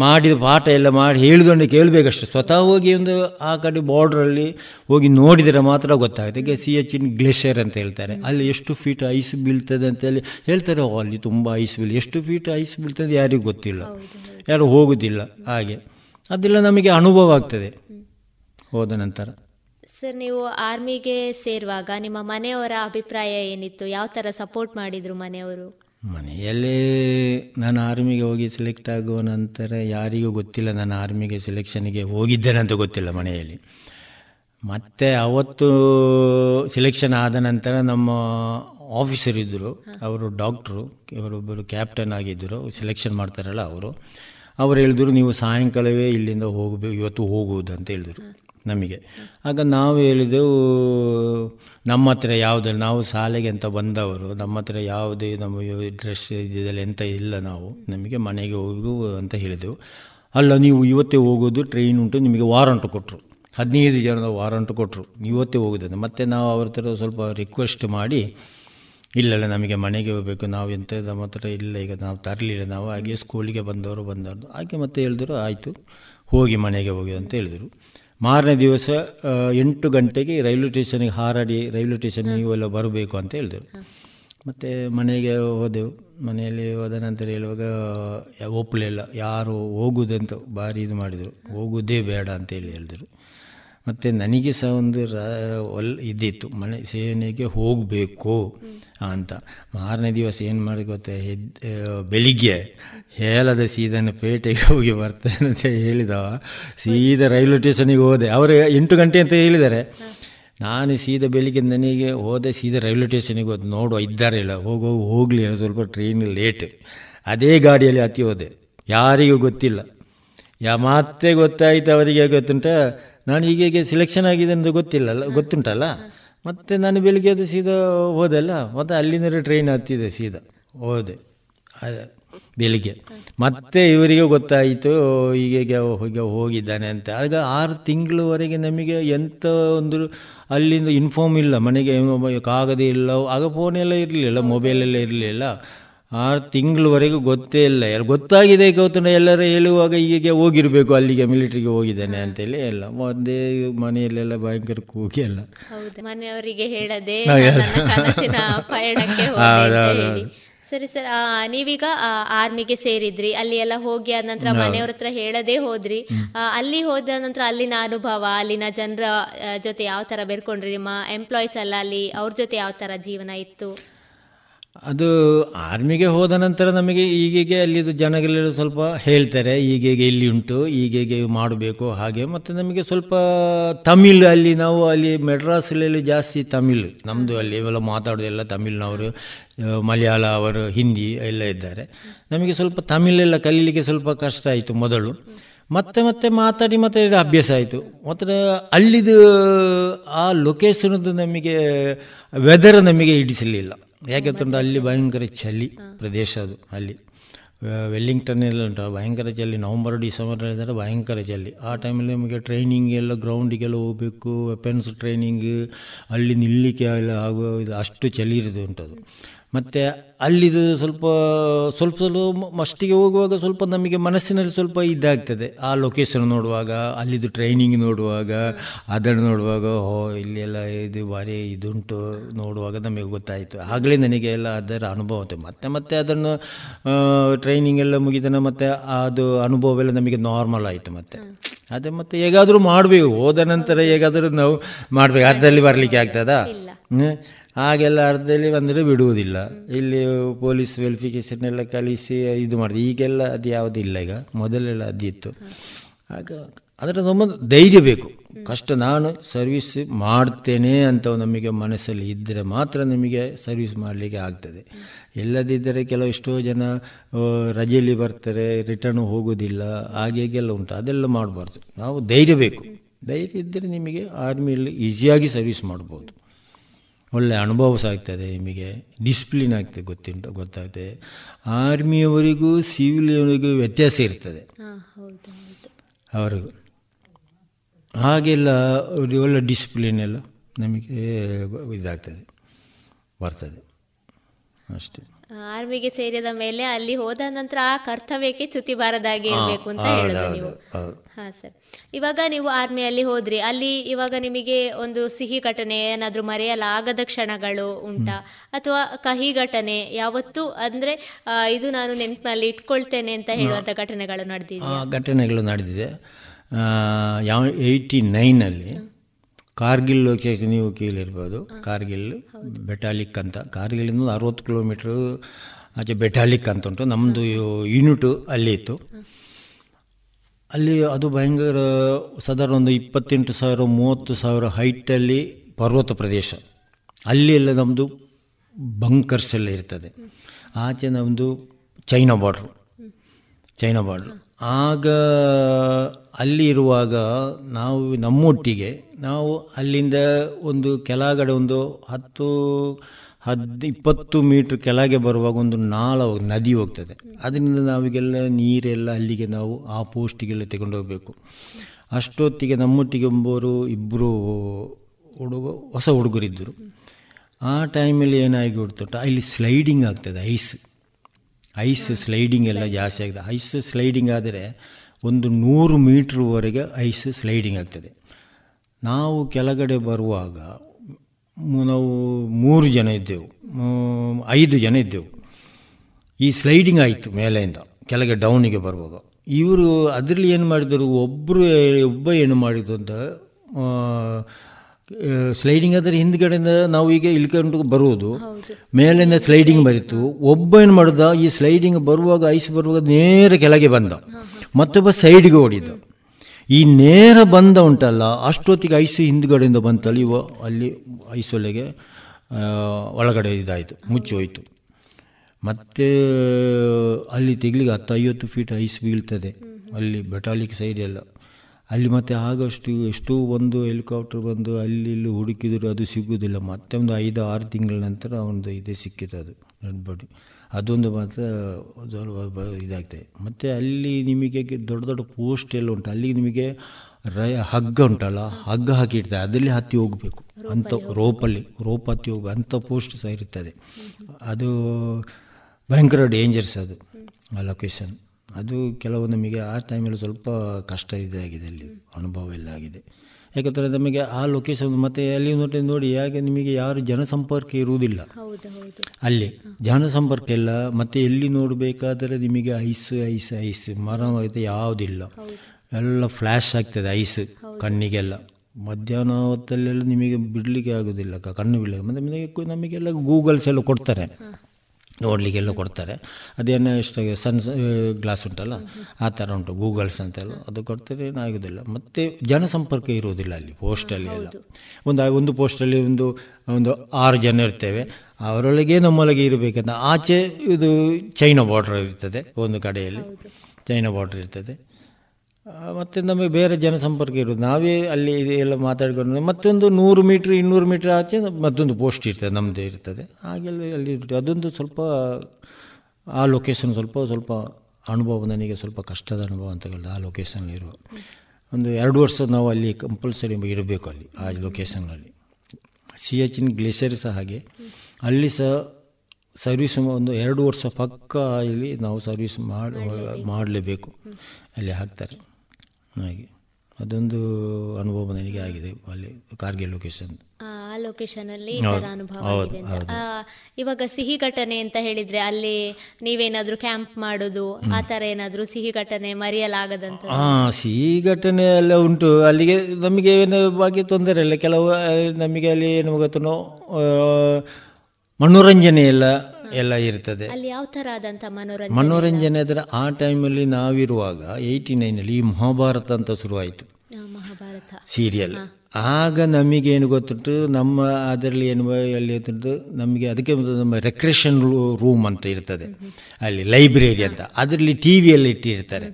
ಮಾಡಿದ ಪಾಠ ಎಲ್ಲ ಮಾಡಿ ಹೇಳಿದೊಂದು ಕೇಳಬೇಕಷ್ಟೇ. ಸ್ವತಃ ಹೋಗಿ ಒಂದು ಆ ಕಡೆ ಬಾರ್ಡ್ರಲ್ಲಿ ಹೋಗಿ ನೋಡಿದರೆ ಮಾತ್ರ ಗೊತ್ತಾಗುತ್ತೆ. ಈಗ ಸಿ ಎಚ್ ಇನ್ ಗ್ಲೇಷಿಯರ್ ಅಂತ ಹೇಳ್ತಾರೆ. ಅಲ್ಲಿ ಎಷ್ಟು ಫೀಟ್ ಐಸ್ ಬೀಳ್ತದೆ ಅಂತೇಳಿ ಹೇಳ್ತಾರೆ. ಅಲ್ಲಿ ತುಂಬ ಐಸ್ ಬೀಳಿ ಎಷ್ಟು ಫೀಟ್ ಐಸ್ ಬೀಳ್ತದೆ ಯಾರಿಗೂ ಗೊತ್ತಿಲ್ಲ. ಯಾರು ಹೋಗುವುದಿಲ್ಲ ಹಾಗೆ. ಅದೆಲ್ಲ ನಮಗೆ ಅನುಭವ ಆಗ್ತದೆ. ಹೋದ ನಂತರ. ಸರ್ ನೀವು ಆರ್ಮಿಗೆ ಸೇರುವಾಗ ನಿಮ್ಮ ಮನೆಯವರ ಅಭಿಪ್ರಾಯ ಏನಿತ್ತು? ಯಾವ ಥರ ಸಪೋರ್ಟ್ ಮಾಡಿದ್ರು ಮನೆಯವರು? ಮನೆಯಲ್ಲಿ ನಾನು ಆರ್ಮಿಗೆ ಹೋಗಿ ಸೆಲೆಕ್ಟ್ ಆಗುವ ನಂತರ ಯಾರಿಗೂ ಗೊತ್ತಿಲ್ಲ. ನಾನು ಆರ್ಮಿಗೆ ಸೆಲೆಕ್ಷನ್ಗೆ ಹೋಗಿದ್ದೇನಂತ ಅಂತ ಗೊತ್ತಿಲ್ಲ ಮನೆಯಲ್ಲಿ. ಮತ್ತೆ ಅವತ್ತು ಸೆಲೆಕ್ಷನ್ ಆದ ನಂತರ ನಮ್ಮ ಆಫೀಸರ್ ಇದ್ದರು. ಅವರು ಡಾಕ್ಟ್ರು ಇವರೊಬ್ಬರು ಕ್ಯಾಪ್ಟನ್ ಆಗಿದ್ದರು. ಸೆಲೆಕ್ಷನ್ ಮಾಡ್ತಾರಲ್ಲ ಅವರು. ಅವರು ಹೇಳಿದ್ರು, ನೀವು ಸಾಯಂಕಾಲವೇ ಇಲ್ಲಿಂದ ಹೋಗಬೇಕು ಇವತ್ತು ಹೋಗುವುದು ಅಂತ ಹೇಳಿದರು ನಮಗೆ. ಆಗ ನಾವು ಹೇಳಿದೆವು, ನಮ್ಮ ಹತ್ರ ಯಾವುದಲ್ಲ ನಾವು ಶಾಲೆಗೆ ಅಂತ ಬಂದವರು, ನಮ್ಮ ಹತ್ರ ಯಾವುದೇ ನಮ್ಮ ಡ್ರೆಸ್ ಇದೆಲ್ಲ ಎಂತ ಇಲ್ಲ ನಾವು, ನಮಗೆ ಮನೆಗೆ ಹೋಗು ಅಂತ ಹೇಳಿದೆವು. ಅಲ್ಲ, ನೀವು ಇವತ್ತೇ ಹೋಗೋದು, ಟ್ರೈನ್ ಉಂಟು, ನಿಮಗೆ ವಾರಂಟು ಕೊಟ್ಟರು ಹದಿನೈದು ಜನದ ವಾರಂಟು ಕೊಟ್ಟರು ಇವತ್ತೇ ಹೋಗೋದಂತ ಮತ್ತೆ ನಾವು ಅವ್ರ ಹತ್ರ ಸ್ವಲ್ಪ ರಿಕ್ವೆಸ್ಟ್ ಮಾಡಿ ಇಲ್ಲಲ್ಲ ನಮಗೆ ಮನೆಗೆ ಹೋಗಬೇಕು ನಾವು ಎಂತ ಮಾತ್ರ ಇಲ್ಲ ಈಗ ನಾವು ತರಲಿಲ್ಲ ನಾವು ಹಾಗೆ ಸ್ಕೂಲಿಗೆ ಬಂದವರು ಬಂದವರು. ಹಾಗೆ ಮತ್ತೆ ಹೇಳಿದ್ರು ಆಯಿತು ಹೋಗಿ ಮನೆಗೆ ಹೋಗಿ ಅಂತ ಹೇಳಿದರು. ಮಾರನೇ ದಿವಸ ಎಂಟು ಗಂಟೆಗೆ ರೈಲ್ವೆ ಸ್ಟೇಷನಿಗೆ ಹಾರಾಡಿ ರೈಲ್ವೆ ಸ್ಟೇಷನ್ ನೀವೆಲ್ಲ ಬರಬೇಕು ಅಂತ ಹೇಳಿದರು. ಮತ್ತು ಮನೆಗೆ ಹೋದೆವು. ಮನೆಯಲ್ಲಿ ಹೋದ ನಂತರ ಹೇಳುವಾಗ ಒಪ್ಪಲಿಲ್ಲ ಯಾರು ಹೋಗುವುದಂತ ಭಾರಿ ಇದು ಮಾಡಿದರು. ಹೋಗುವುದೇ ಬೇಡ ಅಂತೇಳಿ ಹೇಳಿದರು. ಮತ್ತು ನನಗೆ ಸಹ ಒಂದು ರ, ಒಲ್ ಇದ್ದಿತ್ತು ಮನೆ ಸೇನೆಗೆ ಹೋಗಬೇಕು ಅಂತ. ಮಾರನೇ ದಿವಸ ಏನು ಮಾಡಿ ಗೊತ್ತೆ? ಹೆದ್ ಬೆಳಿಗ್ಗೆ ಹೇಳದ ಸೀದನ ಪೇಟೆಗೆ ಹೋಗಿ ಬರ್ತೇನೆ ಅಂತ ಹೇಳಿದವ ಸೀದಾ ರೈಲ್ವೆ ಸ್ಟೇಷನಿಗೆ ಹೋದೆ. ಅವರು ಎಂಟು ಗಂಟೆ ಅಂತ ಹೇಳಿದ್ದಾರೆ. ನಾನು ಸೀದಾ ಬೆಳಿಗ್ಗೆ ನನಗೆ ಹೋದೆ, ಸೀದಾ ರೈಲ್ವೆ ಸ್ಟೇಷನಿಗೆ ಹೋದೆ. ನೋಡುವ, ಇದ್ದಾರೆ ಇಲ್ಲ ಹೋಗಿ ಹೋಗಿ, ಹೋಗಲಿ. ಸ್ವಲ್ಪ ಟ್ರೈನ್ ಲೇಟ್ ಅದೇ ಗಾಡಿಯಲ್ಲಿ ಅತಿ ಹೋದೆ. ಯಾರಿಗೂ ಗೊತ್ತಿಲ್ಲ. ಯಾ, ಮತ್ತೆ ಗೊತ್ತಾಯಿತು ಅವರಿಗೆ, ಗೊತ್ತುಂಟ? ನಾನು ಹೀಗೆ ಸೆಲೆಕ್ಷನ್ ಆಗಿದೆ ಅಂತ ಗೊತ್ತಿಲ್ಲಲ್ಲ, ಗೊತ್ತುಂಟಲ್ಲ? ಮತ್ತು ನಾನು ಬೆಳಿಗ್ಗೆ ಅದು ಸೀದಾ ಹೋದಲ್ಲ, ಮತ್ತು ಅಲ್ಲಿಂದ ಟ್ರೈನ್ ಹತ್ತಿದೆ ಸೀದಾ, ಹೋದೆ ಬೆಳಿಗ್ಗೆ. ಮತ್ತೆ ಇವರಿಗೆ ಗೊತ್ತಾಯಿತು ಹೀಗೆ ಹೋಗಿ ಹೋಗಿದ್ದಾನೆ ಅಂತ. ಆಗ ಆರು ತಿಂಗಳವರೆಗೆ ನಮಗೆ ಎಂಥ ಒಂದು ಅಲ್ಲಿಂದ ಇನ್ಫಾರ್ಮ್ ಇಲ್ಲ, ಮನೆಗೆ ಕಾಗದ ಇಲ್ಲ, ಆಗ ಫೋನೆಲ್ಲ ಇರಲಿಲ್ಲ ಮೊಬೈಲೆಲ್ಲ ಇರಲಿಲ್ಲ. ಆರು ತಿಂಗಳವರೆಗೂ ಗೊತ್ತೇ ಇಲ್ಲ. ಎಲ್ಲ ಗೊತ್ತಾಗಿದೆ ಗೌತಮ ಎಲ್ಲರೂ ಹೇಳುವಾಗ ಹೀಗೆ ಹೋಗಿರಬೇಕು ಅಲ್ಲಿಗೆ ಮಿಲಿಟ್ರಿಗೆ ಹೋಗಿದ್ದೇನೆ ಅಂತೇಳಿ ಎಲ್ಲ ಒಂದೇ ಮನೆಯಲ್ಲೆಲ್ಲ ಭಯಂಕರ ಕೂಗಿ ಎಲ್ಲ. ಮನೆಯವರಿಗೆ ಹೇಳದೆ ಸರಿ ಸರ್ ನೀವೀಗ ಆರ್ಮಿಗೆ ಸೇರಿದ್ರಿ ಅಲ್ಲಿ ಎಲ್ಲ ಹೋಗಿ ಆದ ನಂತರ ಮನೆಯವ್ರ ಹತ್ರ ಹೇಳದೆ ಹೋದ್ರಿ. ಅಲ್ಲಿ ಹೋದ ನಂತರ ಅಲ್ಲಿನ ಅನುಭವ ಅಲ್ಲಿನ ಜನರ ಜೊತೆ ಯಾವ ತರ ಬೆರ್ಕೊಂಡ್ರಿ ನಿಮ್ಮ ಎಂಪ್ಲಾಯೀಸ್ ಅಲ್ಲ ಅಲ್ಲಿ ಅವ್ರ ಜೊತೆ ಯಾವ ತರ ಜೀವನ ಇತ್ತು? ಅದು ಆರ್ಮಿಗೆ ಹೋದ ನಂತರ ನಮಗೆ ಈಗೀಗೆ ಅಲ್ಲಿದು ಜನಗಳೆಲ್ಲ ಸ್ವಲ್ಪ ಹೇಳ್ತಾರೆ, ಈಗೀಗೆ ಇಲ್ಲಿ ಉಂಟು, ಈಗೀಗೆ ಮಾಡಬೇಕು ಹಾಗೆ. ಮತ್ತು ನಮಗೆ ಸ್ವಲ್ಪ ತಮಿಳು ಅಲ್ಲಿ ನಾವು ಅಲ್ಲಿ ಮೆಡ್ರಾಸಲ್ಲಿ ಜಾಸ್ತಿ ತಮಿಳು ನಮ್ಮದು ಅಲ್ಲಿ ಇವೆಲ್ಲ ಮಾತಾಡೋದೆಲ್ಲ ತಮಿಳ್ನವರು ಮಲಯಾಳ ಅವರು, ಹಿಂದಿ ಎಲ್ಲ ಇದ್ದಾರೆ. ನಮಗೆ ಸ್ವಲ್ಪ ತಮಿಳೆಲ್ಲ ಕಲೀಲಿಕ್ಕೆ ಸ್ವಲ್ಪ ಕಷ್ಟ ಆಯಿತು ಮೊದಲು. ಮತ್ತೆ ಮತ್ತೆ ಮಾತಾಡಿ ಮತ್ತೆ ಅಭ್ಯಾಸ ಆಯಿತು. ಮತ್ತು ಅಲ್ಲಿದು ಆ ಲೊಕೇಶನ್ದು ನಮಗೆ ವೆದರ್ ನಮಗೆ ಹಿಡಿಸಲಿಲ್ಲ. ಯಾಕೆಂತಂದ್ರೆ ಅಲ್ಲಿ ಭಯಂಕರ ಚಳಿ ಪ್ರದೇಶ ಅದು ಅಲ್ಲಿ. ವೆಲ್ಲಿಂಗ್ಟನ್ ಎಲ್ಲ ಉಂಟು ಭಯಂಕರ ಚಳಿ ನವಂಬರ್ ಡಿಸೆಂಬರ್ ಹೇಳಿದರೆ ಭಯಂಕರ ಚಳಿ. ಆ ಟೈಮಲ್ಲಿ ನಮಗೆ ಟ್ರೈನಿಂಗ್ ಎಲ್ಲ ಗ್ರೌಂಡಿಗೆಲ್ಲ ಹೋಗಬೇಕು ವೆಪನ್ಸ್ ಟ್ರೈನಿಂಗ್ ಅಲ್ಲಿ ನಿಲ್ಲಿಕ್ಕೆ ಎಲ್ಲ ಆಗುವ ಇದು ಅಷ್ಟು ಚಳಿ ಇರೋದು ಉಂಟದು. ಮತ್ತು ಅಲ್ಲಿದು ಸ್ವಲ್ಪ ಸ್ವಲ್ಪ ಸ್ವಲ್ಪ ಮಸ್ಟಿಗೆ ಹೋಗುವಾಗ ಸ್ವಲ್ಪ ನಮಗೆ ಮನಸ್ಸಿನಲ್ಲಿ ಸ್ವಲ್ಪ ಇದಾಗ್ತದೆ. ಆ ಲೊಕೇಶನ್ ನೋಡುವಾಗ ಅಲ್ಲಿದು ಟ್ರೈನಿಂಗ್ ನೋಡುವಾಗ ಅದನ್ನು ನೋಡುವಾಗ ಹೋ ಇಲ್ಲೆಲ್ಲ ಇದು ಭಾರಿ ಇದುಂಟು ನೋಡುವಾಗ ನಮಗೆ ಗೊತ್ತಾಯಿತು. ಆಗಲೇ ನನಗೆ ಎಲ್ಲ ಅದರ ಅನುಭವ ಆಯಿತು ಮತ್ತೆ ಮತ್ತೆ ಅದನ್ನು ಟ್ರೈನಿಂಗ್ ಎಲ್ಲ ಮುಗಿದನ ಮತ್ತು ಅದು ಅನುಭವ ಎಲ್ಲ ನಮಗೆ ನಾರ್ಮಲ್ ಆಯಿತು ಮತ್ತೆ. ಅದೇ ಮತ್ತೆ ಹೇಗಾದರೂ ಮಾಡಬೇಕು. ಹೋದ ನಂತರ ಹೇಗಾದರೂ ನಾವು ಮಾಡಬೇಕು. ಅರ್ಧದಲ್ಲಿ ಬರಲಿಕ್ಕೆ ಆಗ್ತದಾ? ಹಾಗೆಲ್ಲ ಅರ್ಧದಲ್ಲಿ ಬಂದರೆ ಬಿಡುವುದಿಲ್ಲ. ಇಲ್ಲಿ ಪೊಲೀಸ್ ವೆರಿಫಿಕೇಷನ್ ಎಲ್ಲ ಕಲಿಸಿ ಇದು ಮಾಡಿದೆ. ಈಗೆಲ್ಲ ಅದು ಯಾವುದಿಲ್ಲ ಈಗ. ಮೊದಲೆಲ್ಲ ಅದಿತ್ತು ಆಗ ಅದರ ನಮ್ಮ ಧೈರ್ಯ ಬೇಕು. ಕಷ್ಟ ನಾನು ಸರ್ವಿಸ್ ಮಾಡ್ತೇನೆ ಅಂತ ನಮಗೆ ಮನಸ್ಸಲ್ಲಿ ಇದ್ದರೆ ಮಾತ್ರ ನಿಮಗೆ ಸರ್ವಿಸ್ ಮಾಡಲಿಕ್ಕೆ ಆಗ್ತದೆ. ಇಲ್ಲದಿದ್ದರೆ ಕೆಲವು ಎಷ್ಟೋ ಜನ ರಜೆಯಲ್ಲಿ ಬರ್ತಾರೆ ರಿಟರ್ನ್ ಹೋಗೋದಿಲ್ಲ ಹೀಗೆಲ್ಲ ಉಂಟು. ಅದೆಲ್ಲ ಮಾಡಬಾರ್ದು. ನಾವು ಧೈರ್ಯ ಬೇಕು. ಧೈರ್ಯ ಇದ್ದರೆ ನಿಮಗೆ ಆರ್ಮಿಯಲ್ಲಿ ಈಸಿಯಾಗಿ ಸರ್ವಿಸ್ ಮಾಡ್ಬೋದು. ಒಳ್ಳೆಯ ಅನುಭವ ಆಗ್ತದೆ ನಿಮಗೆ ಡಿಸಿಪ್ಲಿನ್ ಆಗ್ತದೆ ಗೊತ್ತುಂಟು ಗೊತ್ತಾಗ್ತದೆ. ಆರ್ಮಿಯವರಿಗೂ ಸಿವಿಲಿಯವರಿಗೂ ವ್ಯತ್ಯಾಸ ಇರ್ತದೆ. ಅವರಿಗೂ ಹಾಗೆಲ್ಲ ಒಳ್ಳೆ ಡಿಸಿಪ್ಲಿನ್ ಎಲ್ಲ ನಮಗೆ ಇದಾಗ್ತದೆ ಬರ್ತದೆ. ಅಷ್ಟೇ. ಆರ್ಮಿಗೆ ಸೇರಿದ ಮೇಲೆ ಅಲ್ಲಿ ಹೋದ ನಂತರ ಆ ಕರ್ತವ್ಯಕ್ಕೆ ಚ್ಯುತಿ ಬಾರದಾಗಿ ಇರಬೇಕು ಅಂತ ಹೇಳುದು ನೀವು. ಹಾ ಸರ್. ಇವಾಗ ನೀವು ಆರ್ಮಿಯಲ್ಲಿ ಹೋದ್ರಿ ಅಲ್ಲಿ ಇವಾಗ ನಿಮಗೆ ಒಂದು ಸಿಹಿ ಘಟನೆ ಏನಾದ್ರೂ ಮರೆಯಲಾಗದ ಕ್ಷಣಗಳು ಉಂಟಾ? ಅಥವಾ ಕಹಿ ಘಟನೆ ಯಾವತ್ತು ಅಂದ್ರೆ ಇದು ನಾನು ನೆನಪಿನಲ್ಲಿ ಇಟ್ಕೊಳ್ತೇನೆ ಅಂತ ಹೇಳುವಂತ ಘಟನೆಗಳು ಆ ಘಟನೆಗಳು ನಡೆದಿದೆ. ಯಾವ ಏಯ್ಟಿ ನೈನಲ್ಲಿ ಕಾರ್ಗಿಲ್ ಲೊಕೇಶನ್ ನೀವು ಕೇಳಿರ್ಬೋದು. ಕಾರ್ಗಿಲ್, ಬೆಟಾಲಿಕ್ ಅಂತ. ಕಾರ್ಗಿಲಿಂದ ಅರವತ್ತು ಕಿಲೋಮೀಟ್ರ್ ಆಚೆ ಬೆಟಾಲಿಕ್ ಅಂತ ಉಂಟು. ನಮ್ಮದು ಯೂನಿಟು ಅಲ್ಲಿ ಇತ್ತು. ಅಲ್ಲಿ ಅದು ಭಯಂಕರ, ಸಾಧಾರಣ ಒಂದು ಇಪ್ಪತ್ತೆಂಟು ಸಾವಿರ, ಮೂವತ್ತು ಸಾವಿರ ಹೈಟಲ್ಲಿ ಪರ್ವತ ಪ್ರದೇಶ. ಅಲ್ಲಿ ಎಲ್ಲ ನಮ್ಮದು ಬಂಕರ್ಸ್ ಎಲ್ಲ ಇರ್ತದೆ. ಆಚೆ ನಮ್ಮದು ಚೈನಾ ಬಾರ್ಡ್ರು ಚೈನಾ ಬಾರ್ಡ್ರು ಆಗ ಅಲ್ಲಿ ಇರುವಾಗ ನಾವು ನಮ್ಮೊಟ್ಟಿಗೆ ನಾವು ಅಲ್ಲಿಂದ ಒಂದು ಕೆಳಗಡೆ ಒಂದು ಹತ್ತು, ಹದ್, ಇಪ್ಪತ್ತು ಮೀಟ್ರ್ ಕೆಳಗೆ ಬರುವಾಗ ಒಂದು ನಾಳ ನದಿ ಹೋಗ್ತದೆ. ಅದರಿಂದ ನಾವಿಗೆಲ್ಲ ನೀರೆಲ್ಲ ಅಲ್ಲಿಗೆ ನಾವು ಆ ಪೋಸ್ಟಿಗೆಲ್ಲ ತಗೊಂಡು ಹೋಗಬೇಕು. ಅಷ್ಟೊತ್ತಿಗೆ ನಮ್ಮೊಟ್ಟಿಗೆ ಒಬ್ಬರು ಇಬ್ಬರು ಹುಡುಗ, ಹೊಸ ಹುಡುಗರಿದ್ದರು. ಆ ಟೈಮಲ್ಲಿ ಏನಾಗಿ ಬಿಡ್ತುಂಟ ಇಲ್ಲಿ ಸ್ಲೈಡಿಂಗ್ ಆಗ್ತದೆ, ಐಸ್. ಐಸ್ ಸ್ಲೈಡಿಂಗ್ ಎಲ್ಲ ಜಾಸ್ತಿ ಆಗ್ತದೆ. ಐಸ್ ಸ್ಲೈಡಿಂಗ್ ಆದರೆ ಒಂದು ನೂರು ಮೀಟ್ರ್ವರೆಗೆ ಐಸ್ ಸ್ಲೈಡಿಂಗ್ ಆಗ್ತದೆ. ನಾವು ಕೆಳಗಡೆ ಬರುವಾಗ ನಾವು ಮೂರು ಜನ ಇದ್ದೆವು. ಐದು ಜನ ಇದ್ದೆವು. ಈ ಸ್ಲೈಡಿಂಗ್ ಆಯಿತು ಮೇಲೆಯಿಂದ ಕೆಳಗೆ ಡೌನಿಗೆ ಬರುವಾಗ. ಇವರು ಅದರಲ್ಲಿ ಏನು ಮಾಡಿದರು ಒಬ್ಬರು ಒಬ್ಬ ಏನು ಮಾಡಿದ್ದು ಅಂತ ಸ್ಲೈಡಿಂಗ್ ಆದರೆ ಹಿಂದ್ಗಡೆಯಿಂದ ನಾವು ಈಗ ಇಳ್ಕೊಂಡು ಬರುವುದು. ಮೇಲಿಂದ ಸ್ಲೈಡಿಂಗ್ ಬರಿತು. ಒಬ್ಬ ಏನು ಮಾಡಿದ ಈ ಸ್ಲೈಡಿಂಗ್ ಬರುವಾಗ ಐಸ್ ಬರುವಾಗ ನೇರ ಕೆಳಗೆ ಬಂದ. ಮತ್ತೊಬ್ಬ ಸೈಡ್ಗೆ ಓಡಿದ. ಈ ನೇರ ಬಂದ ಉಂಟಲ್ಲ, ಅಷ್ಟೊತ್ತಿಗೆ ಐಸ್ ಹಿಂದ್ಗಡೆಯಿಂದ ಬಂತಲ್ಲ, ಇವ ಅಲ್ಲಿ ಐಸೊಲೆಗೆ ಒಳಗೆ ಒಳಗಡೆ ಇದಾಯಿತು, ಮುಚ್ಚಿ ಹೋಯಿತು. ಮತ್ತೆ ಅಲ್ಲಿ ತೆಗ್ಲಿಗೆ ಹತ್ತು ಐವತ್ತು ಫೀಟ್ ಐಸ್ ಬೀಳ್ತದೆ, ಅಲ್ಲಿ ಬೆಟಾಲಿಕ್ ಸೈಡ್ ಎಲ್ಲ. ಅಲ್ಲಿ ಮತ್ತೆ ಆಗಷ್ಟು ಎಷ್ಟೋ ಒಂದು ಹೆಲಿಕಾಪ್ಟರ್ ಬಂದು ಅಲ್ಲಿ ಇಲ್ಲಿ ಹುಡುಕಿದ್ರು ಅದು ಸಿಗುವುದಿಲ್ಲ ಮತ್ತೆ ಒಂದು ಐದು, ಆರು ತಿಂಗಳ ನಂತರ ಒಂದು ಇದು ಸಿಕ್ಕಿತು ಅದು ಡೆಡ್ ಬಾಡಿ ಅದೊಂದು ಮಾತ್ರ ಇದಾಗ್ತದೆ ಮತ್ತು ಅಲ್ಲಿ ನಿಮಗೆ ದೊಡ್ಡ ದೊಡ್ಡ ಪೋಸ್ಟ್ ಎಲ್ಲ ಉಂಟು. ಅಲ್ಲಿ ನಿಮಗೆ ರೈ ಹಗ್ಗ ಉಂಟಲ್ಲ ಹಗ್ಗ ಹಾಕಿಡ್ತಾರೆ ಅದರಲ್ಲಿ ಹತ್ತಿ ಹೋಗಬೇಕು. ಅಂಥ ರೋಪಲ್ಲಿ ರೋಪ್ ಹತ್ತಿ ಹೋಗಿ ಅಂಥ ಪೋಸ್ಟ್ ಸಹ ಇರ್ತದೆ. ಅದು ಭಯಂಕರ ಡೇಂಜರ್ಸ್ ಅದು ಆ ಲೊಕೇಶನ್. ಅದು ಕೆಲವು ನಮಗೆ ಆ ಟೈಮಲ್ಲಿ ಸ್ವಲ್ಪ ಕಷ್ಟ ಇದಾಗಿದೆ ಅಲ್ಲಿ ಅನುಭವ ಎಲ್ಲ ಆಗಿದೆ. ಯಾಕಂದರೆ ನಮಗೆ ಆ ಲೊಕೇಶನ್ ಮತ್ತು ಅಲ್ಲಿ ನೋಡಿ ನೋಡಿ ಯಾಕೆ ನಿಮಗೆ ಯಾರು ಜನಸಂಪರ್ಕ ಇರುವುದಿಲ್ಲ. ಅಲ್ಲಿ ಜನಸಂಪರ್ಕ ಇಲ್ಲ. ಮತ್ತು ಎಲ್ಲಿ ನೋಡಬೇಕಾದರೆ ನಿಮಗೆ ಐಸ್ ಐಸ್ ಐಸ್ ಮರ ಯಾವುದಿಲ್ಲ. ಎಲ್ಲ ಫ್ಲ್ಯಾಶ್ ಆಗ್ತದೆ ಐಸ್ ಕಣ್ಣಿಗೆಲ್ಲ. ಮಧ್ಯಾಹ್ನ ಹೊತ್ತಲ್ಲೆಲ್ಲ ನಿಮಗೆ ಬಿಡಲಿಕ್ಕೆ ಆಗೋದಿಲ್ಲ ಕಣ್ಣು ಬಿಡಲಿಕ್ಕೆ. ಮತ್ತು ನಮಗೆ ನಮಗೆಲ್ಲ ಗೂಗಲ್ಸ್ ಎಲ್ಲ ಕೊಡ್ತಾರೆ. ನೋಡಲಿಕ್ಕೆಲ್ಲ ಕೊಡ್ತಾರೆ. ಅದೇನೋ ಎಷ್ಟು ಸನ್ ಗ್ಲಾಸ್ ಉಂಟಲ್ಲ ಆ ಥರ ಉಂಟು. ಗೂಗಲ್ಸ್ ಅಂತೆಲ್ಲ ಅದು ಕೊಡ್ತಾರೆ ಏನಾಗೋದಿಲ್ಲ. ಮತ್ತು ಜನಸಂಪರ್ಕ ಇರುವುದಿಲ್ಲ ಅಲ್ಲಿ ಪೋಸ್ಟಲ್ಲಿ ಎಲ್ಲ. ಒಂದು ಒಂದು ಪೋಸ್ಟಲ್ಲಿ ಒಂದು ಒಂದು ಆರು ಜನ ಇರ್ತೇವೆ. ಅವರೊಳಗೆ ನಮ್ಮೊಳಗೆ ಇರಬೇಕಂತ. ಆಚೆ ಇದು ಚೈನಾ ಬಾರ್ಡ್ರ್ ಇರ್ತದೆ ಒಂದು ಕಡೆಯಲ್ಲಿ. ಚೈನಾ ಬಾರ್ಡ್ರ್ ಇರ್ತದೆ. ಮತ್ತೆ ನಮಗೆ ಬೇರೆ ಜನಸಂಪರ್ಕ ಇರೋದು ನಾವೇ ಅಲ್ಲಿ ಎಲ್ಲ ಮಾತಾಡ್ಕೊಂಡು ಮತ್ತೊಂದು ನೂರು ಮೀಟ್ರ್ ಇನ್ನೂರು ಮೀಟ್ರ್ ಆಚೆ ಮತ್ತೊಂದು ಪೋಸ್ಟ್ ಇರ್ತದೆ ನಮ್ಮದೇ ಇರ್ತದೆ. ಹಾಗೆಲ್ಲ ಅಲ್ಲಿ. ಅದೊಂದು ಸ್ವಲ್ಪ ಆ ಲೊಕೇಶನ್ ಸ್ವಲ್ಪ ಸ್ವಲ್ಪ ಅನುಭವ ನನಗೆ ಸ್ವಲ್ಪ ಕಷ್ಟದ ಅನುಭವ ಅಂತ ಹೇಳಿದ ಆ ಲೊಕೇಶನ್ ಇರುವ. ಒಂದು ಎರಡು ವರ್ಷ ನಾವು ಅಲ್ಲಿ ಕಂಪಲ್ಸರಿ ಇರಬೇಕು ಅಲ್ಲಿ ಆ ಲೊಕೇಶನ್ನಲ್ಲಿ ಸಿ ಎಚ್ ಇನ್ ಗ್ಲೇಷರ್ ಸಹ ಹಾಗೆ. ಅಲ್ಲಿ ಸಹ ಸರ್ವಿಸ್ ಒಂದು ಎರಡು ವರ್ಷ ಪಕ್ಕ ಇಲ್ಲಿ ನಾವು ಸರ್ವಿಸ್ ಮಾಡಿ ಮಾಡಲೇಬೇಕು. ಅಲ್ಲಿ ಹಾಕ್ತಾರೆ. ಹಾಗೆ. ಅದೊಂದು ಅನುಭವ ನನಗೆ ಆಗಿದೆ ಅಲ್ಲಿ ಕಾರ್ಗಿಲ್ ಲೊಕೇಶನ್ ಆ ಲೊಕೇಶನ್ ಅಲ್ಲಿ ಈ ಅನುಭವ ಇವಾಗ ಸಿಹಿ ಘಟನೆ ಅಂತ ಹೇಳಿದ್ರೆ ಅಲ್ಲಿ ನೀವೇನಾದ್ರೂ ಕ್ಯಾಂಪ್ ಮಾಡೋದು ಆ ತರ ಏನಾದ್ರೂ ಸಿಹಿ ಘಟನೆ ಮರೆಯಲಾಗದಂತ ಹಾ ಸಿಹಿ ಘಟನೆ ಎಲ್ಲ ಉಂಟು. ಅಲ್ಲಿಗೆ ನಮಗೆ ಏನು ಬಾಕಿ ತೊಂದರೆ ಇಲ್ಲ. ಕೆಲವು ನಮಗೆ ಅಲ್ಲಿ ಏನು ಗೊತ್ತನೋ ಆ, ಮನೋರಂಜನೆ ಎಲ್ಲ ಎಲ್ಲ ಇರ್ತದೆ. ಅಲ್ಲಿ ಯಾವ ಆದಂತ ಮನೋರಂಜನೆ? ಮನೋರಂಜನೆ ಅಂದರೆ ಆ ಟೈಮಲ್ಲಿ ನಾವಿರುವಾಗ ಏಯ್ಟಿ ನೈನಲ್ಲಿ ಈ ಮಹಾಭಾರತ ಅಂತ ಶುರುವಾಯಿತು. ಮಹಾಭಾರತ. ಸೀರಿಯಲ್ ಆಗ ನಮಗೇನು ಗೊತ್ತಿತ್ತು ನಮ್ಮ ಅದರಲ್ಲಿ ಏನು ಅಲ್ಲಿ ಗೊತ್ತುಂಟು ನಮಗೆ ಅದಕ್ಕೆ ನಮ್ಮ ರೆಕ್ರೇಷನ್ ರೂಮ್ ಅಂತ ಇರ್ತದೆ. ಅಲ್ಲಿ ಲೈಬ್ರರಿ ಅಂತ. ಅದರಲ್ಲಿ ಟಿ ವಿಯಲ್ಲಿ ಇಟ್ಟಿರ್ತಾರೆ.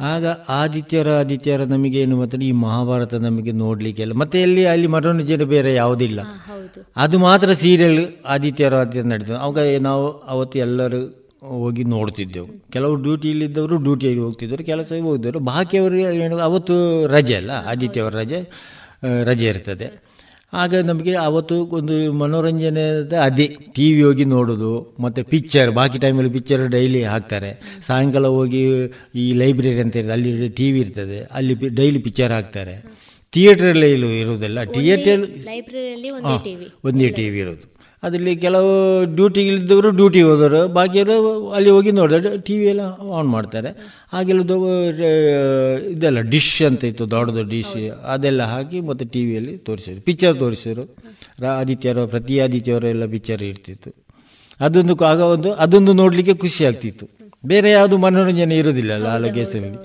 ಆಗ ಆದಿತ್ಯರ ಆದಿತ್ಯರ ನಮಗೆ ಏನು ಮತ್ತೆ ಈ ಮಹಾಭಾರತ ನಮಗೆ ನೋಡಲಿಕ್ಕೆಲ್ಲ ಮತ್ತೆ ಎಲ್ಲಿ ಅಲ್ಲಿ ಮನೋರಂಜನೆ ಬೇರೆ ಯಾವುದಿಲ್ಲ. ಅದು ಮಾತ್ರ ಸೀರಿಯಲ್ ಆದಿತ್ಯರ ಆದಿತ್ಯ ನಡೀತದೆ. ಅವಾಗ ನಾವು ಅವತ್ತು ಎಲ್ಲರೂ ಹೋಗಿ ನೋಡ್ತಿದ್ದೆವು. ಕೆಲವು ಡ್ಯೂಟಿಯಲ್ಲಿದ್ದವರು ಡ್ಯೂಟಿಯಲ್ಲಿ ಹೋಗ್ತಿದ್ದರು ಕೆಲಸ ಹೋಗಿದ್ದರು ಬಾಕಿಯವರು ಏನು ಅವತ್ತು ರಜೆ ಅಲ್ಲ ಆದಿತ್ಯವರ ರಜೆ ರಜೆ ಇರ್ತದೆ. ಆಗ ನಮಗೆ ಅವತ್ತು ಒಂದು ಮನೋರಂಜನೆ ಅದೇ. ಟಿ ವಿ ಹೋಗಿ ನೋಡೋದು ಮತ್ತು ಪಿಕ್ಚರ್ ಬಾಕಿ ಟೈಮಲ್ಲಿ ಪಿಕ್ಚರ್ ಡೈಲಿ ಹಾಕ್ತಾರೆ. ಸಾಯಂಕಾಲ ಹೋಗಿ ಈ ಲೈಬ್ರರಿ ಅಂತ ಇರ್ತದೆ ಅಲ್ಲಿ ಟಿ ವಿ ಇರ್ತದೆ ಅಲ್ಲಿ ಡೈಲಿ ಪಿಕ್ಚರ್ ಹಾಕ್ತಾರೆ. ಥಿಯೇಟ್ರಲ್ಲಿ ಇಲ್ಲೂ ಇರುವುದಿಲ್ಲ? ಥಿಯೇಟ್ರಲ್ಲಿ ಲೈಬ್ರರಿಯಲ್ಲಿ ಒಂದೇ ಟಿವಿ ಒಂದೇ ಟಿ ವಿ ಇರೋದು ಅದರಲ್ಲಿ ಕೆಲವು ಡ್ಯೂಟಿಗಿದ್ದವರು ಡ್ಯೂಟಿ ಹೋದವರು ಬಾಕಿಯವರು ಅಲ್ಲಿ ಹೋಗಿ ನೋಡಿದ್ರೆ ಟಿ ವಿ ಎಲ್ಲ ಆನ್ ಮಾಡ್ತಾರೆ. ಹಾಗೆಲ್ಲ ಇದೆಲ್ಲ ಡಿಶ್ ಅಂತ ಇತ್ತು ದೊಡ್ಡದು ಡಿಶ್ ಅದೆಲ್ಲ ಹಾಕಿ ಮತ್ತು ಟಿ ವಿಯಲ್ಲಿ ತೋರಿಸಿದ್ರು. ಪಿಕ್ಚರ್ ತೋರಿಸಿದ್ರು. ರಾ ಆದಿತ್ಯವಾರ ಪ್ರತಿ ಆದಿತ್ಯವರು ಎಲ್ಲ ಪಿಕ್ಚರ್ ಇರ್ತಿತ್ತು ಅದೊಂದು ಆಗ ಒಂದು ಅದೊಂದು ನೋಡಲಿಕ್ಕೆ ಖುಷಿ ಆಗ್ತಿತ್ತು. ಬೇರೆ ಯಾವುದು ಮನೋರಂಜನೆ ಇರೋದಿಲ್ಲಲ್ಲ ಆ ಕೇಸಲ್ಲಿ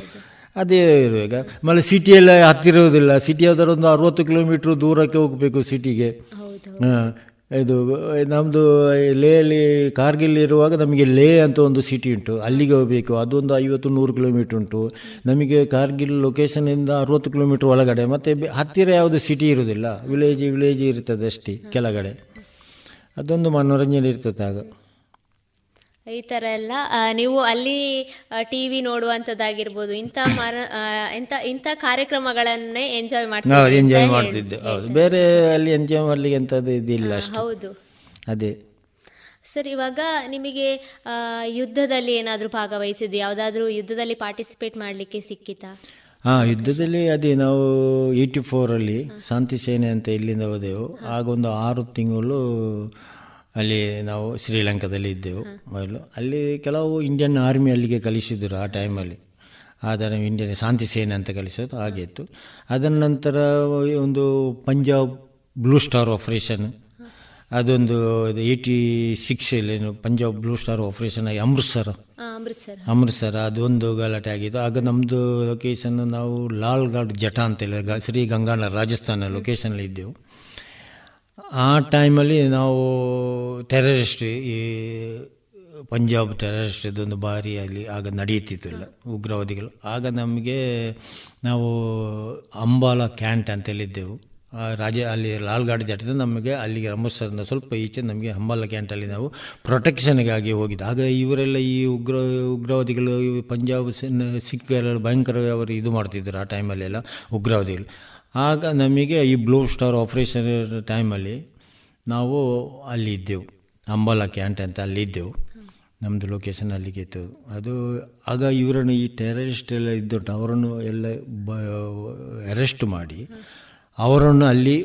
ಅದೇ ಇರುವಾಗ ಆಮೇಲೆ ಸಿಟಿಯೆಲ್ಲ ಹತ್ತಿರ ಇರೋದಿಲ್ಲ ಸಿಟಿ ಯಾವ್ದಾರು ಒಂದು ಅರುವತ್ತು ಕಿಲೋಮೀಟ್ರ್ ದೂರಕ್ಕೆ ಹೋಗಬೇಕು ಸಿಟಿಗೆ ಇದು ನಮ್ಮದು ಲೇಯಲ್ಲಿ ಕಾರ್ಗಿಲ್ ಇರುವಾಗ ನಮಗೆ ಲೇ ಅಂತ ಒಂದು ಸಿಟಿ ಉಂಟು. ಅಲ್ಲಿಗೆ ಹೋಗಬೇಕು. ಅದೊಂದು ಐವತ್ತು, ನೂರು ಕಿಲೋಮೀಟ್ರ್ ಉಂಟು. ನಮಗೆ ಕಾರ್ಗಿಲ್ ಲೊಕೇಶನಿಂದ ಅರುವತ್ತು ಕಿಲೋಮೀಟ್ರ್ ಒಳಗಡೆ. ಮತ್ತು ಹತ್ತಿರ ಯಾವುದು ಸಿಟಿ ಇರೋದಿಲ್ಲ. ವಿಲೇಜ್ ವಿಲೇಜ್ ಇರ್ತದೆ ಅಷ್ಟೇ, ಕೆಳಗಡೆ. ಅದೊಂದು ಮನೋರಂಜನೆ ಇರ್ತದೆ ಆಗ. ಈ ತರ ಎಲ್ಲ ನೀವು ಅಲ್ಲಿ ಟಿವಿ ನೋಡುವಂತದ್ದಾಗಿರ್ಬೋದು ಇಂತ ಮರ ಇಂತ ಇಂಥ ಕಾರ್ಯಕ್ರಮಗಳನ್ನೇ ಎಂಜಾಯ್ ಮಾಡ್ತಾರೆ ಮಾಡ್ತೀವಿ ಎಂಜಾಯ್ ಮಾಡ್ತಿದ್ದೆ. ಹೌದು ಬೇರೆ ಅಲ್ಲಿ ಎಂಜಾಯ್ ಮಾಡಲಿಕ್ಕೆ ಎಂಥದ್ದು ಇದಿಲ್ಲ ಹೌದು. ಅದೇ. ಸರ್ ಇವಾಗ ನಿಮಗೆ ಯುದ್ಧದಲ್ಲಿ ಏನಾದರೂ ಭಾಗವಹಿಸಿದ್ದು ಯಾವುದಾದ್ರೂ ಯುದ್ಧದಲ್ಲಿ ಪಾರ್ಟಿಸಿಪೇಟ್ ಮಾಡಲಿಕ್ಕೆ ಸಿಕ್ಕಿತಾ? ಹಾಂ ಯುದ್ಧದಲ್ಲಿ ಅದೇ ನಾವು ಏಯ್ಟಿ ಫೋರಲ್ಲಿ ಶಾಂತಿ ಸೇನೆ ಅಂತ ಇಲ್ಲಿಂದ ಹೋದೆವು. ಆಗ ಒಂದು ಆರು ತಿಂಗಳು ಅಲ್ಲಿ ನಾವು ಶ್ರೀಲಂಕಾದಲ್ಲಿ ಇದ್ದೆವು ಮೊದಲು. ಅಲ್ಲಿ ಕೆಲವು ಇಂಡಿಯನ್ ಆರ್ಮಿ ಅಲ್ಲಿಗೆ ಕಲಿಸಿದ್ರು ಆ ಟೈಮಲ್ಲಿ ಆದರೆ ಇಂಡಿಯನ್ ಶಾಂತಿ ಸೇನೆ ಅಂತ ಕಲಿಸೋದು ಹಾಗೆ ಇತ್ತು. ಅದರ ನಂತರ ಒಂದು ಪಂಜಾಬ್ ಬ್ಲೂ ಸ್ಟಾರ್ ಆಪರೇಷನ್ ಅದೊಂದು ಏಯ್ಟಿ ಸಿಕ್ಸಲ್ಲಿ ಪಂಜಾಬ್ ಬ್ಲೂ ಸ್ಟಾರ್ ಆಪರೇಷನ್ ಆಗಿ ಅಮೃತ್ಸರ. ಅಮೃತಸರ. ಅದೊಂದು ಗಲಾಟೆ ಆಗಿದ್ದು ಆಗ ನಮ್ಮದು ಲೊಕೇಶನ್ ನಾವು ಲಾಲ್ಗಢ್ ಜಟ ಅಂತೇಳಿ ಗ- ಶ್ರೀ ಗಂಗಾನ ರಾಜಸ್ಥಾನ ಲೊಕೇಶನಲ್ಲಿ ಇದ್ದೆವು. ಆ ಟೈಮಲ್ಲಿ ನಾವು ಟೆರರಿಸ್ಟ್ ಈ ಪಂಜಾಬ್ ಟೆರರಿಸ್ಟ್ ಇದೊಂದು ಬಾರಿ ಅಲ್ಲಿ ಆಗ ನಡೆಯುತ್ತಿತ್ತು ಉಗ್ರವಾದಿಗಳು. ಆಗ ನಮಗೆ ನಾವು ಅಂಬಾಲ ಕ್ಯಾಂಟ್ ಅಂತೇಳಿದ್ದೆವು ಆ ರಾಜ, ಅಲ್ಲಿ ಲಾಲ್ಗಾಡ್ ಜಟದ ನಮಗೆ ಅಲ್ಲಿಗೆ ಅಮೃತ್ಸರದಿಂದ ಸ್ವಲ್ಪ ಈಚೆ ನಮಗೆ ಹಂಬಾಲ ಕ್ಯಾಂಟಲ್ಲಿ ನಾವು ಪ್ರೊಟೆಕ್ಷನ್ಗಾಗಿ ಹೋಗಿದ್ದು. ಆಗ ಇವರೆಲ್ಲ ಈ ಉಗ್ರ, ಉಗ್ರವಾದಿಗಳು ಪಂಜಾಬ್ ಸಿಖ್ಗಳೆಲ್ಲ ಭಯಂಕರವಾಗಿ ಭಯಂಕರ ಅವರು ಇದು ಮಾಡ್ತಿದ್ದರು ಆ ಟೈಮಲ್ಲೆಲ್ಲ ಉಗ್ರವಾದಿಗಳು. ಆಗ ನಮಗೆ ಈ ಬ್ಲೂ ಸ್ಟಾರ್ ಆಪರೇಷನ್ ಟೈಮಲ್ಲಿ ನಾವು ಅಲ್ಲಿ ಇದ್ದೆವು. ಅಂಬಾಲ ಕ್ಯಾಂಟ್ ಅಂತ ಅಲ್ಲಿ ಇದ್ದೆವು. ನಮ್ಮದು ಲೊಕೇಶನ್ ಅಲ್ಲಿಗೆ ಇತ್ತು ಅದು ಆಗ ಇವರನ್ನು ಈ ಟೆರರಿಸ್ಟ್ ಎಲ್ಲ ಇದ್ದು ಅವರನ್ನು ಎಲ್ಲ ಬ ಅರೆಸ್ಟ್ ಮಾಡಿ ಅವರನ್ನು ಅಲ್ಲಿ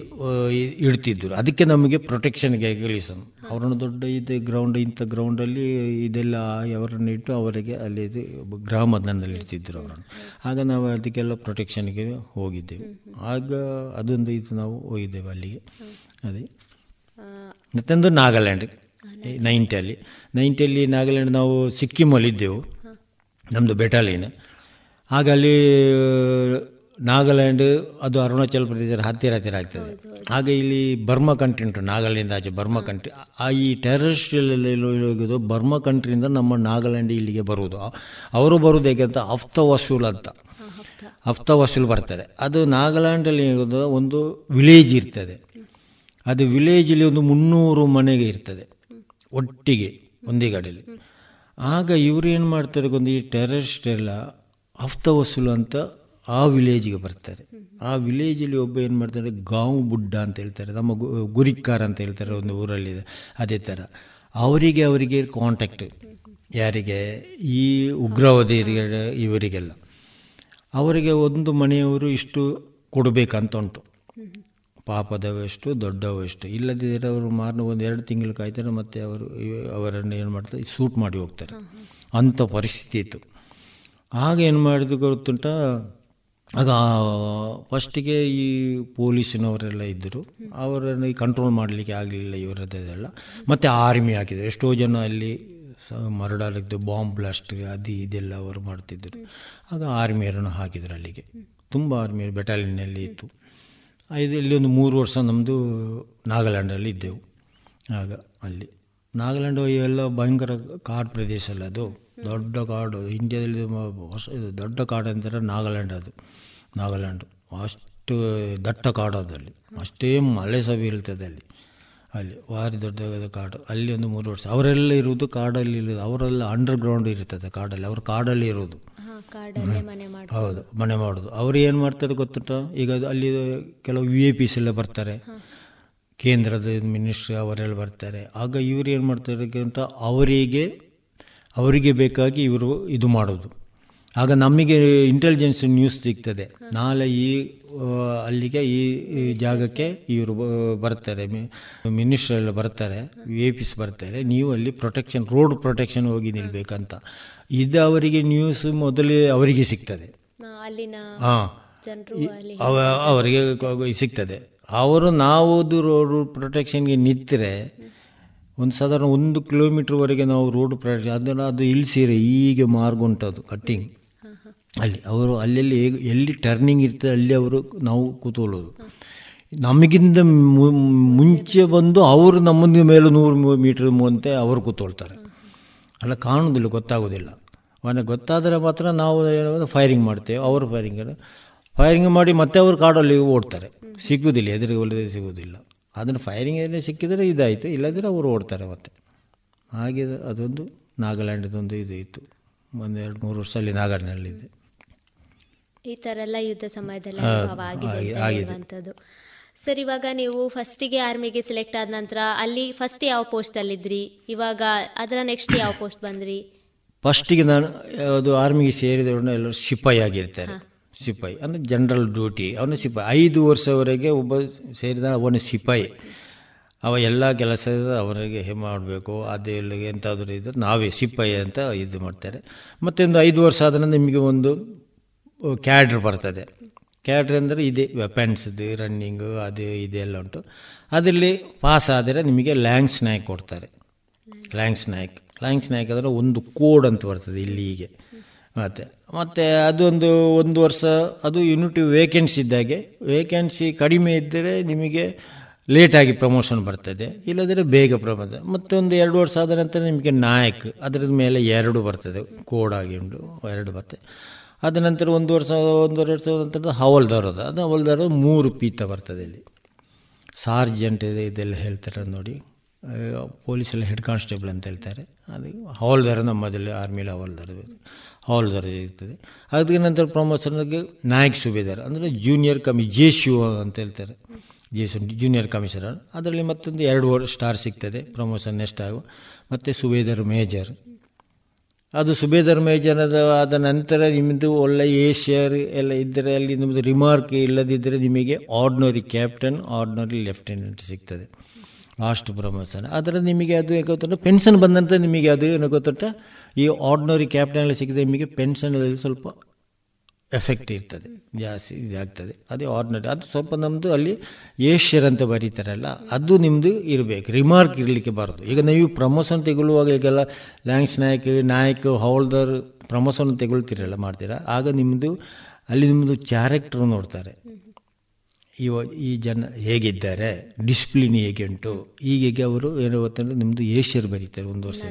ಇಡ್ತಿದ್ದರು ಅದಕ್ಕೆ ನಮಗೆ ಪ್ರೊಟೆಕ್ಷನ್ಗೆ ಕಳಿಸೋದು ಅವರನ್ನು ದೊಡ್ಡ ಇದು ಗ್ರೌಂಡ್ ಇಂಥ ಗ್ರೌಂಡಲ್ಲಿ ಇದೆಲ್ಲ ಅವರನ್ನು ಇಟ್ಟು ಅವರಿಗೆ ಅಲ್ಲಿ ಇದು ಗ್ರಾಮದಲ್ಲಿ ಇಡ್ತಿದ್ದರು ಅವರನ್ನು. ಆಗ ನಾವು ಅದಕ್ಕೆಲ್ಲ ಪ್ರೊಟೆಕ್ಷನ್ಗೆ ಹೋಗಿದ್ದೆವು. ಆಗ ಅದೊಂದು ಇದು ನಾವು ಹೋಗಿದ್ದೆವು ಅಲ್ಲಿಗೆ. ಅದೇ. ಮತ್ತೊಂದು ನಾಗಾಲ್ಯಾಂಡ್ ನೈಂಟಿಯಲ್ಲಿ ನೈಂಟಿಯಲ್ಲಿ ನಾಗಾಲ್ಯಾಂಡ್ ನಾವು ಸಿಕ್ಕಿಮಲ್ಲಿದ್ದೆವು. ನಮ್ಮದು ಬೆಟಾಲಿಯನ್ ಆಗ ಅಲ್ಲಿ ನಾಗಾಲ್ಯಾಂಡ್ ಅದು ಅರುಣಾಚಲ ಪ್ರದೇಶದ ಹತ್ತಿರ ಹತ್ತಿರ ಆಗ್ತದೆ. ಹಾಗೆ ಇಲ್ಲಿ ಬರ್ಮಾ ಕಂಟ್ರಿ ಉಂಟು ನಾಗಾಲ್ಯಾಂಡ್ ಆಚೆ ಬರ್ಮಾ ಕಂಟ್ರಿ ಆ ಈ ಟೆರರಿಸ್ಟ್ ಹೋಗೋದು ಬರ್ಮಾ ಕಂಟ್ರಿಯಿಂದ ನಮ್ಮ ನಾಗಾಲ್ಯಾಂಡ್ ಇಲ್ಲಿಗೆ ಬರುವುದು. ಅವರು ಬರುವುದು ಹೇಗೆ ಅಂತ ಹಫ್ತ ವಸೂಲ್ ಅಂತ. ಹಫ್ತ ವಸೂಲ್ ಬರ್ತದೆ. ಅದು ನಾಗಾಲ್ಯಾಂಡಲ್ಲಿ ಒಂದು ವಿಲೇಜ್ ಇರ್ತದೆ. ಅದು ವಿಲೇಜಲ್ಲಿ ಒಂದು ಮುನ್ನೂರು ಮನೆಗೆ ಇರ್ತದೆ. ಒಟ್ಟಿಗೆ ಒಂದೇ ಗಾಡಿಯಲ್ಲಿ ಆಗ ಇವರು ಏನು ಮಾಡ್ತಾರೆ ಒಂದು ಈ ಟೆರರಿಸ್ಟ್ ಎಲ್ಲ ಹಫ್ತ ವಸೂಲು ಅಂತ ಆ ವಿಲೇಜಿಗೆ ಬರ್ತಾರೆ. ಆ ವಿಲೇಜಲ್ಲಿ ಒಬ್ಬ ಏನು ಮಾಡ್ತಾರೆ ಗಾಂವ್ ಬುಡ್ಡ ಅಂತ ಹೇಳ್ತಾರೆ ನಮ್ಮ ಗುರಿಕ್ಕಾರ ಅಂತ ಹೇಳ್ತಾರೆ ಒಂದು ಊರಲ್ಲಿದೆ ಅದೇ ಥರ ಅವರಿಗೆ ಅವರಿಗೆ ಕಾಂಟ್ಯಾಕ್ಟ್ ಯಾರಿಗೆ? ಈ ಉಗ್ರವಾದಿ ಇವರಿಗೆಲ್ಲ. ಅವರಿಗೆ ಒಂದು ಮನೆಯವರು ಇಷ್ಟು ಕೊಡಬೇಕಂತ ಉಂಟು ಪಾಪದವೆಷ್ಟು ದೊಡ್ಡವೆಷ್ಟು ಇಲ್ಲದಿದ್ದರೆ ಅವರು ಮಾರ್ನ ಒಂದು ಎರಡು ತಿಂಗಳು ಕಾಯ್ತಾರೆ ಮತ್ತು ಅವರು ಅವರನ್ನು ಏನು ಮಾಡ್ತಾರೆ ಸೂಟ್ ಮಾಡಿ ಹೋಗ್ತಾರೆ. ಅಂಥ ಪರಿಸ್ಥಿತಿ ಇತ್ತು. ಆಗ ಏನು ಮಾಡಿದ ಗೊತ್ತುಂಟ? ಆಗ ಫಸ್ಟಿಗೆ ಈ ಪೊಲೀಸಿನವರೆಲ್ಲ ಇದ್ದರು. ಅವರನ್ನು ಕಂಟ್ರೋಲ್ ಮಾಡಲಿಕ್ಕೆ ಆಗಲಿಲ್ಲ ಇವರದ್ದೆಲ್ಲ. ಮತ್ತು ಆರ್ಮಿ ಹಾಕಿದ್ರು ಎಷ್ಟೋ ಜನ ಅಲ್ಲಿ ಮರಡಾಲಿದ್ದು ಬಾಂಬ್ ಬ್ಲಾಸ್ಟ್ ಅದು ಇದೆಲ್ಲ ಅವರು ಮಾಡ್ತಿದ್ದರು. ಆಗ ಆರ್ಮಿಯರನ್ನು ಹಾಕಿದ್ರು ಅಲ್ಲಿಗೆ. ತುಂಬ ಆರ್ಮಿ ಬೆಟಾಲಿಯನ್ನಲ್ಲಿ ಇತ್ತು. ಇದು ಇಲ್ಲಿ ಒಂದು ಮೂರು ವರ್ಷ ನಮ್ಮದು ನಾಗಾಲ್ಯಾಂಡಲ್ಲಿ ಇದ್ದೆವು. ಆಗ ಅಲ್ಲಿ. ನಾಗಾಲ್ಯಾಂಡ್ ಎಲ್ಲ ಭಯಂಕರ ಕಾಡು ಪ್ರದೇಶ ಅಲ್ಲ ಅದು. ದೊಡ್ಡ ಕಾಡು ಇಂಡಿಯಾದಲ್ಲಿ ಹೊಸ ಇದು ದೊಡ್ಡ ಕಾಡು ಅಂತಾರೆ ನಾಗಾಲ್ಯಾಂಡ್ ಅದು ನಾಗಾಲ್ಯಾಂಡು. ಅಷ್ಟು ದಟ್ಟ ಕಾಡು ಅದಲ್ಲಿ ಅಷ್ಟೇ ಮಳೆ ಸಹ ಬೀಳ್ತದೆ ಅಲ್ಲಿ. ಅಲ್ಲಿ ಭಾರಿ ದೊಡ್ಡದಾದ ಕಾಡು. ಅಲ್ಲಿ ಒಂದು ಮೂರು ವರ್ಷ ಅವರೆಲ್ಲ ಇರುವುದು ಕಾಡಲ್ಲಿ ಇರೋದು ಅವರೆಲ್ಲ ಅಂಡರ್ ಗ್ರೌಂಡ್ ಇರ್ತದೆ ಕಾಡಲ್ಲಿ. ಅವರು ಕಾಡಲ್ಲಿ ಇರೋದು ಹೌದು ಮನೆ ಮಾಡೋದು. ಅವರು ಏನು ಮಾಡ್ತಾರೆ ಗೊತ್ತುಂಟ? ಈಗ ಅಲ್ಲಿ ಕೆಲವು ವಿ ಎ ಪಿಸ್ ಎಲ್ಲ ಬರ್ತಾರೆ. ಕೇಂದ್ರದ ಮಿನಿಸ್ಟ್ರಿ ಅವರೆಲ್ಲ ಬರ್ತಾರೆ. ಆಗ ಇವರು ಏನು ಮಾಡ್ತಾರೆ ಅಂತ ಅವರಿಗೆ ಅವರಿಗೆ ಬೇಕಾಗಿ ಇವರು ಇದು ಮಾಡೋದು. ಆಗ ನಮಗೆ ಇಂಟೆಲಿಜೆನ್ಸ್ ನ್ಯೂಸ್ ಸಿಗ್ತದೆ. ನಾಳೆ ಈ ಅಲ್ಲಿಗೆ ಈ ಜಾಗಕ್ಕೆ ಇವರು ಬರ್ತಾರೆ. ಮಿನಿಸ್ಟರ್ ಎಲ್ಲ ಬರ್ತಾರೆ ಎ ಪಿಸ್ ಬರ್ತಾರೆ. ನೀವು ಅಲ್ಲಿ ಪ್ರೊಟೆಕ್ಷನ್ ರೋಡ್ ಪ್ರೊಟೆಕ್ಷನ್ ಹೋಗಿ ನಿಲ್ಬೇಕಂತ. ಇದು ಅವರಿಗೆ ನ್ಯೂಸ್ ಮೊದಲೇ ಅವರಿಗೆ ಸಿಗ್ತದೆ. ಹಾಂ ಅವರಿಗೆ ಸಿಗ್ತದೆ. ಅವರು ನಾವು ರೋಡ್ ಪ್ರೊಟೆಕ್ಷನ್ಗೆ ನಿಂತರೆ ಒಂದು ಸಾಧಾರಣ ಒಂದು ಕಿಲೋಮೀಟ್ರ್ವರೆಗೆ ನಾವು ರೋಡ್ ಪ್ರಯಾಣ ಅದನ್ನು ಅದು ಇಳಿಸಿರೆ ಹೀಗೆ ಮಾರ್ಗ ಉಂಟದು ಕಟ್ಟಿಂಗ್ ಅಲ್ಲಿ, ಅವರು ಅಲ್ಲೆಲ್ಲಿ ಹೇಗೆ ಎಲ್ಲಿ ಟರ್ನಿಂಗ್ ಇರ್ತದೆ, ಅಲ್ಲಿ ಅವರು ನಾವು ಕೂತ್ಕೊಳ್ಳೋದು. ನಮಗಿಂತ ಮುಂಚೆ ಬಂದು ಅವರು ನಮ್ಮೊಂದು ಮೇಲೆ ನೂರು ಮೀಟ್ರ್ ಮುಂತೆ ಅವರು ಕೂತ್ಕೊಳ್ತಾರೆ. ಅಲ್ಲ, ಕಾಣೋದಿಲ್ಲ, ಗೊತ್ತಾಗೋದಿಲ್ಲ. ಅವನ ಗೊತ್ತಾದರೆ ಮಾತ್ರ ನಾವು ಫೈರಿಂಗ್ ಮಾಡ್ತೇವೆ, ಅವರು ಫೈರಿಂಗ್ ಫೈರಿಂಗ್ ಮಾಡಿ ಮತ್ತೆ ಅವರು ಕಾಡಲ್ಲಿ ಓಡ್ತಾರೆ. ಸಿಗುವುದಿಲ್ಲ ಎದುರಿಗೆ ಒಳ್ಳೆದೇ ಸಿಗುವುದಿಲ್ಲ ಅದನ್ನು ಫೈರಿಂಗ್ ಏನೇ ಸಿಕ್ಕಿದರೆ ಇದಾಯಿತು ಇಲ್ಲದಿದ್ದರೆ ಅವರು ಓಡ್ತಾರೆ ಮತ್ತೆ ಹಾಗೆ ಅದೊಂದು ನಾಗಾಲ್ಯಾಂಡದೊಂದು ಇದು ಇತ್ತು. ಒಂದು ಎರಡು ಮೂರು ವರ್ಷ ಅಲ್ಲಿ ನಾಗಾಲ್ಯಾಂಡಲ್ಲಿದ್ದೆ ಈ ಥರ ಎಲ್ಲ ಯುದ್ಧ ಸಮಯದಲ್ಲಿ ಆಗಿರುವಂಥದ್ದು ಸರ್ ಇವಾಗ ನೀವು ಫಸ್ಟಿಗೆ ಆರ್ಮಿಗೆ ಸೆಲೆಕ್ಟ್ ಆದ ನಂತರ ಅಲ್ಲಿ ಫಸ್ಟ್ ಯಾವ ಪೋಸ್ಟ್ ಅಲ್ಲಿದ್ರಿ? ಇವಾಗ ಅದರ ನೆಕ್ಸ್ಟ್ ಯಾವ ಪೋಸ್ಟ್ ಬಂದ್ರಿ? ಫಸ್ಟಿಗೆ ನಾನು ಅದು ಆರ್ಮಿಗೆ ಸೇರಿದವರನ್ನ ಎಲ್ಲರೂ ಸಿಪಾಯಿ ಆಗಿರ್ತಾರೆ. ಸಿಪಾಯಿ, ಅಂದರೆ ಜನರಲ್ ಡ್ಯೂಟಿ ಅವನು ಸಿಪಾಯಿ. ಐದು ವರ್ಷವರೆಗೆ ಒಬ್ಬ ಸೇರಿದ ಅವನ ಸಿಪಾಯಿ. ಅವ ಎಲ್ಲ ಕೆಲಸ ಅವರಿಗೆ ಮಾಡಬೇಕು. ಅದೆಲ್ಲ ಎಂಥಾದರೂ ಇದ್ದರೆ ನಾವೇ ಸಿಪಾಯಿ ಅಂತ ಇದು ಮಾಡ್ತಾರೆ. ಮತ್ತು ಒಂದು ಐದು ವರ್ಷ ಆದ ನಿಮಗೆ ಒಂದು ಕ್ಯಾಡ್ರ್ ಬರ್ತದೆ. ಕ್ಯಾಡ್ರ್ ಅಂದರೆ ಇದೇ ವೆಪನ್ಸ್ದು ರನ್ನಿಂಗು ಅದು ಇದೆಲ್ಲ ಉಂಟು. ಅದರಲ್ಲಿ ಪಾಸ್ ಆದರೆ ನಿಮಗೆ ಲ್ಯಾಂಗ್ ಸ್ನ್ಯಾಕ್ ಕೊಡ್ತಾರೆ. ಲ್ಯಾಂಗ್ ಸ್ನ್ಯಾಕ್ ಲ್ಯಾಂಗ್ ಸ್ನ್ಯಾಕ್ ಅಂದರೆ ಒಂದು ಕೋಡ್ ಅಂತ ಬರ್ತದೆ ಇಲ್ಲಿಗೆ ಮತ್ತು. ಮತ್ತು ಅದೊಂದು ಒಂದು ವರ್ಷ, ಅದು ಯೂನಿಟಿ ವೇಕೆನ್ಸಿ ಇದ್ದಾಗೆ. ವೇಕೆನ್ಸಿ ಕಡಿಮೆ ಇದ್ದರೆ ನಿಮಗೆ ಲೇಟಾಗಿ ಪ್ರಮೋಷನ್ ಬರ್ತದೆ ಇಲ್ಲದಿದ್ದರೆ ಬೇಗ ಪ್ರಮೋಷನ್ ಮತ್ತೊಂದು ಎರಡು ವರ್ಷ ಆದ ನಂತರ ನಿಮಗೆ ನಾಯಕ್ ಅದರ ಮೇಲೆ ಎರಡು ಬರ್ತದೆ ಕೋಡಾಗಿ ಉಂಟು ಎರಡು ಬರ್ತದೆ. ಅದ ನಂತರ ಒಂದು ವರ್ಷ, ಒಂದೂವರೆ ವರ್ಷ ನಂತರ ಹವಲ್ದಾರದ. ಅದು ಹವಲ್ದಾರ ಮೂರು ಪೀತ ಬರ್ತದೆ ಇಲ್ಲಿ. ಸಾರ್ಜೆಂಟ್ ಇದೆ, ಇದೆಲ್ಲ ಹೇಳ್ತಾರೆ ನೋಡಿ. ಪೊಲೀಸಲ್ಲಿ ಹೆಡ್ ಕಾನ್ಸ್ಟೇಬಲ್ ಅಂತ ಹೇಳ್ತಾರೆ. ಅದು ಹವಲ್ದಾರ ನಮ್ಮದಲ್ಲಿ ಆರ್ಮಿಲಿ ಹವಲ್ದಾರ ಹವಲ್ದಾರ ಇರ್ತದೆ ಅದಕ್ಕೆ ನಂತರ ಪ್ರಮೋಷನ್ಗೆ ನಾಯಕ್ ಸುಬೇದಾರ್, ಅಂದರೆ ಜೂನಿಯರ್ ಕಮಿ ಜೆ ಶಿವ ಅಂತ ಹೇಳ್ತಾರೆ. ಜೆ ಶು ಜೂನಿಯರ್ ಕಮಿಷನರ್ ಅದರಲ್ಲಿ ಮತ್ತೊಂದು ಎರಡು ಸ್ಟಾರ್ ಸಿಗ್ತದೆ ಪ್ರಮೋಷನ್ ನೆಕ್ಸ್ಟ್ ಆಗುವ. ಮತ್ತು ಸುಬೇದಾರ್ ಮೇಜರ್ ಅದು ಸುಬೇದಾರ್ ಮೇಜರ್ ಆದ ನಂತರ ನಿಮ್ಮದು ಒಳ್ಳೆ ಏಷ್ಯರ್ ಎಲ್ಲ ಇದ್ದರೆ ಅಲ್ಲಿ ನಿಮ್ಮದು ರಿಮಾರ್ಕ್ ಇಲ್ಲದಿದ್ದರೆ ನಿಮಗೆ ಆರ್ಡಿನರಿ ಕ್ಯಾಪ್ಟನ್ ಆರ್ಡ್ನರಿ ಲೆಫ್ಟಿನೆಂಟ್ ಸಿಗ್ತದೆ. ಲಾಸ್ಟ್ ಪ್ರಮೋಷನ್ ಆದರೆ ನಿಮಗೆ ಅದು ಏನು ಗೊತ್ತಂತ ಪೆನ್ಷನ್ ಬಂದಂತ ನಿಮಗೆ ಅದು ಏನೋ ಗೊತ್ತಿಟ್ಟ ಈ ಆರ್ಡಿನರಿ ಕ್ಯಾಪ್ಟನಲ್ಲಿ ಸಿಕ್ಕಿದೆ ನಿಮಗೆ ಪೆನ್ಷನಲ್ಲಿ ಸ್ವಲ್ಪ ಎಫೆಕ್ಟ್ ಇರ್ತದೆ. ಜಾಸ್ತಿ ಇದಾಗ್ತದೆ. ಅದೇ ಆರ್ಡಿನರಿ ಅದು ಸ್ವಲ್ಪ ನಮ್ಮದು ಅಲ್ಲಿ ಏಷ್ಯರ್ ಅಂತ ಬರೀತಾರಲ್ಲ, ಅದು ನಿಮ್ಮದು ಇರಬೇಕು. ರಿಮಾರ್ಕ್ ಇರಲಿಕ್ಕೆ ಬಾರದು. ಈಗ ನೀವು ಪ್ರಮೋಷನ್ ತೆಗೊಳ್ಳುವಾಗ ಈಗೆಲ್ಲ ಲ್ಯಾಂಗ್ಸ್ ನಾಯಕ್ ನಾಯಕ್, ಹೌಲ್ದರ್ ಪ್ರಮೋಷನ್ ತೆಗೊಳ್ತೀರಲ್ಲ ಮಾಡ್ತೀರಾ? ಆಗ ನಿಮ್ಮದು ಅಲ್ಲಿ ನಿಮ್ಮದು ಕ್ಯಾರೆಕ್ಟರ್ ನೋಡ್ತಾರೆ. ಇವ ಈ ಜನ ಹೇಗಿದ್ದಾರೆ ಡಿಸಿಪ್ಲಿನ್ ಹೇಗೆ ಉಂಟು ಹೇಗೆ ಅವರು ಏನು ಗೊತ್ತಂದ್ರೆ ನಿಮ್ಮದು ಏಷ್ಯರು ಬರೀತಾರೆ ಒಂದು ವರ್ಷ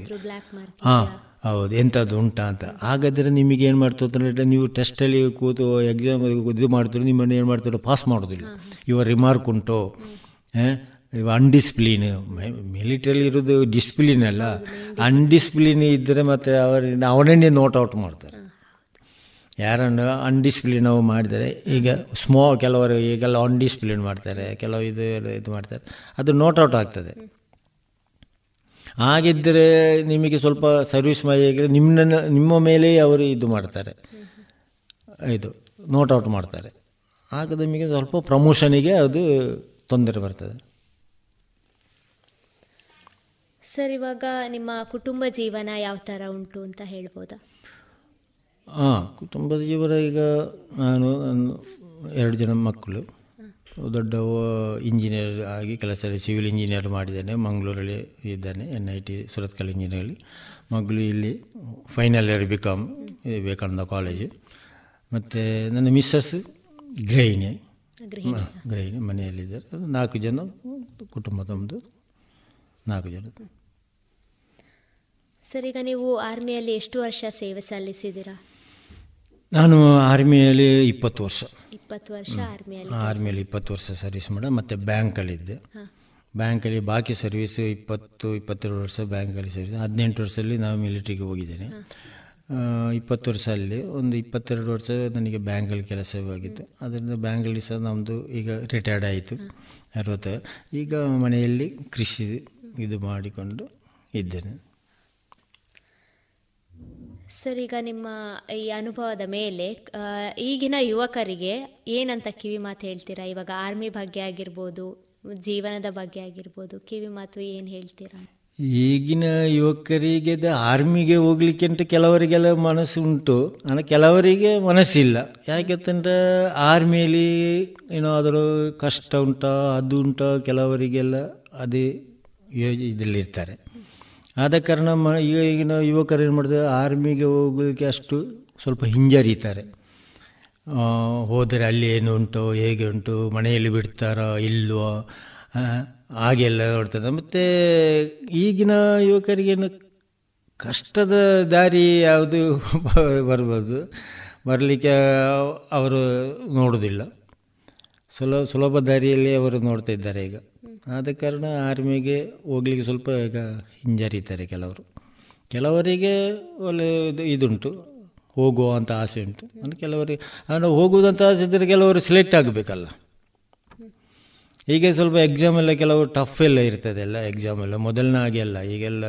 ಹಾಂ ಹೌದು ಎಂಥದ್ದು ಉಂಟಾ ಅಂತ. ಹಾಗಾದರೆ ನಿಮಗೆ ಏನು ಮಾಡ್ತಾರೆ ನೀವು ಟೆಸ್ಟಲ್ಲಿ ಕೂತು ಎಕ್ಸಾಮ್ ಇದು ಮಾಡ್ತಾರೆ ನಿಮ್ಮನ್ನು ಏನು ಮಾಡ್ತಾರೆ ಪಾಸ್ ಮಾಡೋದಿಲ್ಲ. ಇವ ರಿಮಾರ್ಕ್ ಉಂಟು ಇವ ಅನ್ಡಿಸ್ಪ್ಲಿನ್ ಮಿಲಿಟರಿ ಇರೋದು ಡಿಸ್ಪ್ಲಿನ್ ಅಲ್ಲ. ಅನ್ಡಿಸ್ಪ್ಲಿನ್ ಇದ್ದರೆ ಮತ್ತು ಅವರಿಂದ ಅವನನ್ನೇ ನೋಟ್ ಔಟ್ ಮಾಡ್ತಾರೆ. ಯಾರನ್ನು ಅನ್ಡಿಸ್ಪ್ಲಿನ್ ಮಾಡಿದರೆ, ಈಗ ಸ್ಮೋ ಕೆಲವರು ಈಗೆಲ್ಲ ಅನ್ಡಿಸ್ಪ್ಲಿನ್ ಮಾಡ್ತಾರೆ, ಕೆಲವು ಇದು ಇದು ಮಾಡ್ತಾರೆ, ಅದು ನೋಟ್ ಔಟ್ ಆಗ್ತದೆ. ಹಾಗಿದ್ದರೆ ನಿಮಗೆ ಸ್ವಲ್ಪ ಸರ್ವಿಸ್ ಮಾಡಿದರೆ ನಿಮ್ಮನ್ನು, ನಿಮ್ಮ ಮೇಲೆ ಅವರು ಇದು ಮಾಡ್ತಾರೆ. ಇದು ನೋಟ್ ಔಟ್ ಮಾಡ್ತಾರೆ. ಆಗ ನಿಮಗೆ ಸ್ವಲ್ಪ ಪ್ರಮೋಷನಿಗೆ ಅದು ತೊಂದರೆ ಬರ್ತದೆ. ಸರ್, ಇವಾಗ ನಿಮ್ಮ ಕುಟುಂಬ ಜೀವನ ಯಾವ ಥರ ಉಂಟು ಅಂತ ಹೇಳ್ಬೋದಾ? ಹಾಂ ಕುಟುಂಬದ ಜೀವನ ಈಗ ನಾನು ನನ್ನ ಎರಡು ಜನ ಮಕ್ಕಳು. ದೊಡ್ಡ ಇಂಜಿನಿಯರ್ ಆಗಿ ಕೆಲಸ ಸಿವಿಲ್ ಇಂಜಿನಿಯರ್ ಮಾಡಿದ್ದೇನೆ ಮಂಗಳೂರಲ್ಲಿ ಇದ್ದಾನೆ ಎನ್ ಐ ಟಿ ಸುರತ್ಕಲ್ ಇಂಜಿನಿಯರಲ್ಲಿ ಮಗಳು ಇಲ್ಲಿ final year B Com Vivekananda college ಮತ್ತು ನನ್ನ ಮಿಸ್ಸಸ್ ಗೃಹಿಣಿ. ಗೃಹಿಣಿ. ಮನೆಯಲ್ಲಿದ್ದಾರೆ. ನಾಲ್ಕು ಜನ ಕುಟುಂಬ ನಮ್ಮದು ನಾಲ್ಕು ಜನ. ಸರ್ ಈಗ ನೀವು ಆರ್ಮಿಯಲ್ಲಿ ಎಷ್ಟು ವರ್ಷ ಸೇವೆ ಸಲ್ಲಿಸಿದ್ದೀರಾ? ನಾನು ಆರ್ಮಿಯಲ್ಲಿ ಇಪ್ಪತ್ತು ವರ್ಷ. ಇಪ್ಪತ್ತು ವರ್ಷ ಆರ್ಮಿಯಲ್ಲಿ ಆರ್ಮಿಯಲ್ಲಿ ಇಪ್ಪತ್ತು ವರ್ಷ ಸರ್ವಿಸ್ ಮಾಡ ಮತ್ತು ಬ್ಯಾಂಕಲ್ಲಿದ್ದೆ. ಬ್ಯಾಂಕಲ್ಲಿ ಬಾಕಿ ಸರ್ವಿಸ್ ಇಪ್ಪತ್ತು ಇಪ್ಪತ್ತೆರಡು ವರ್ಷ ಬ್ಯಾಂಕಲ್ಲಿ ಸರ್ವಿಸ್ ಹದಿನೆಂಟು ವರ್ಷದಲ್ಲಿ ನಾವು ಮಿಲಿಟ್ರಿಗೆ ಹೋಗಿದ್ದೇನೆ. ಇಪ್ಪತ್ತು ವರ್ಷ ಅಲ್ಲಿ ಒಂದು ಇಪ್ಪತ್ತೆರಡು ವರ್ಷ ನನಗೆ ಬ್ಯಾಂಕಲ್ಲಿ ಕೆಲಸವಾಗಿತ್ತು ಅದರಿಂದ ಬ್ಯಾಂಕಲ್ಲಿ ಸಹ ನಮ್ಮದು ಈಗ ರಿಟೈರ್ಡ್ ಆಯಿತು. ಅರವತ್ತು ಈಗ ಮನೆಯಲ್ಲಿ ಕೃಷಿ ಇದು ಮಾಡಿಕೊಂಡು ಇದ್ದೇನೆ. ಸರ್, ಈಗ ನಿಮ್ಮ ಈ ಅನುಭವದ ಮೇಲೆ ಈಗಿನ ಯುವಕರಿಗೆ ಏನಂತ ಕಿವಿ ಮಾತು ಹೇಳ್ತೀರಾ? ಇವಾಗ ಆರ್ಮಿ ಬಗ್ಗೆ ಆಗಿರ್ಬೋದು, ಜೀವನದ ಬಗ್ಗೆ ಆಗಿರ್ಬೋದು, ಕಿವಿ ಮಾತು ಏನು ಹೇಳ್ತೀರಾ? ಈಗಿನ ಯುವಕರಿಗೆ ಆರ್ಮಿಗೆ ಹೋಗ್ಲಿಕ್ಕೆ ಅಂತ ಕೆಲವರಿಗೆಲ್ಲ ಮನಸ್ಸು ಉಂಟು. ಅಂದರೆ ಕೆಲವರಿಗೆ ಮನಸ್ಸಿಲ್ಲ. ಯಾಕಂತಂದ್ರೆ ಆರ್ಮಿಯಲ್ಲಿ ಏನಾದರೂ ಕಷ್ಟ ಉಂಟಾ, ಅದು ಉಂಟಾ, ಕೆಲವರಿಗೆಲ್ಲ ಅದೇ ಯೋಜ ಇದರಲ್ಲಿರ್ತಾರೆ. ಆದ ಕಾರಣ ಮ ಈಗಿನ ಯುವಕರು ಏನು ಮಾಡ್ತಾರೆ, ಆರ್ಮಿಗೆ ಹೋಗೋದಕ್ಕೆ ಅಷ್ಟು ಸ್ವಲ್ಪ ಹಿಂಜರಿತಾರೆ. ಹೋದರೆ ಅಲ್ಲಿ ಏನು ಉಂಟು, ಹೇಗೆ ಉಂಟು, ಮನೆಯಲ್ಲಿ ಬಿಡ್ತಾರೋ, ಇಲ್ವೋ? ಹಾಗೆಲ್ಲ ನೋಡ್ತದೆ. ಮತ್ತು ಈಗಿನ ಯುವಕರಿಗೇನು ಕಷ್ಟದ ದಾರಿ ಯಾವುದು ಬರ್ಬೋದು. ಬರಲಿಕ್ಕೆ ಅವರು ನೋಡೋದಿಲ್ಲ. ಸುಲಭ ಸುಲಭ ದಾರಿಯಲ್ಲಿ ಅವರು ನೋಡ್ತಾ ಇದ್ದಾರೆ ಈಗ. ಆದ ಕಾರಣ ಆರ್ಮಿಗೆ ಹೋಗ್ಲಿಕ್ಕೆ ಸ್ವಲ್ಪ ಈಗ ಹಿಂಜರಿತಾರೆ ಕೆಲವರು. ಕೆಲವರಿಗೆ ಒಳ್ಳೆ ಇದುಂಟು. ಅಂತ ಆಸೆ ಉಂಟು. ಅಂದರೆ ಕೆಲವರಿಗೆ, ಅಂದರೆ ಹೋಗುವುದಂತ ಆಸೆ ಇದ್ದರೆ ಕೆಲವರು ಸೆಲೆಕ್ಟ್ ಆಗಬೇಕಲ್ಲ. ಈಗ ಸ್ವಲ್ಪ ಎಕ್ಸಾಮ್ ಎಲ್ಲ ಕೆಲವು ಟಫ್ ಎಲ್ಲ ಇರ್ತದೆ ಎಲ್ಲ ಎಕ್ಸಾಮ್ ಎಲ್ಲ. ಮೊದಲನೇ ಹಾಗೆ ಅಲ್ಲ, ಈಗೆಲ್ಲ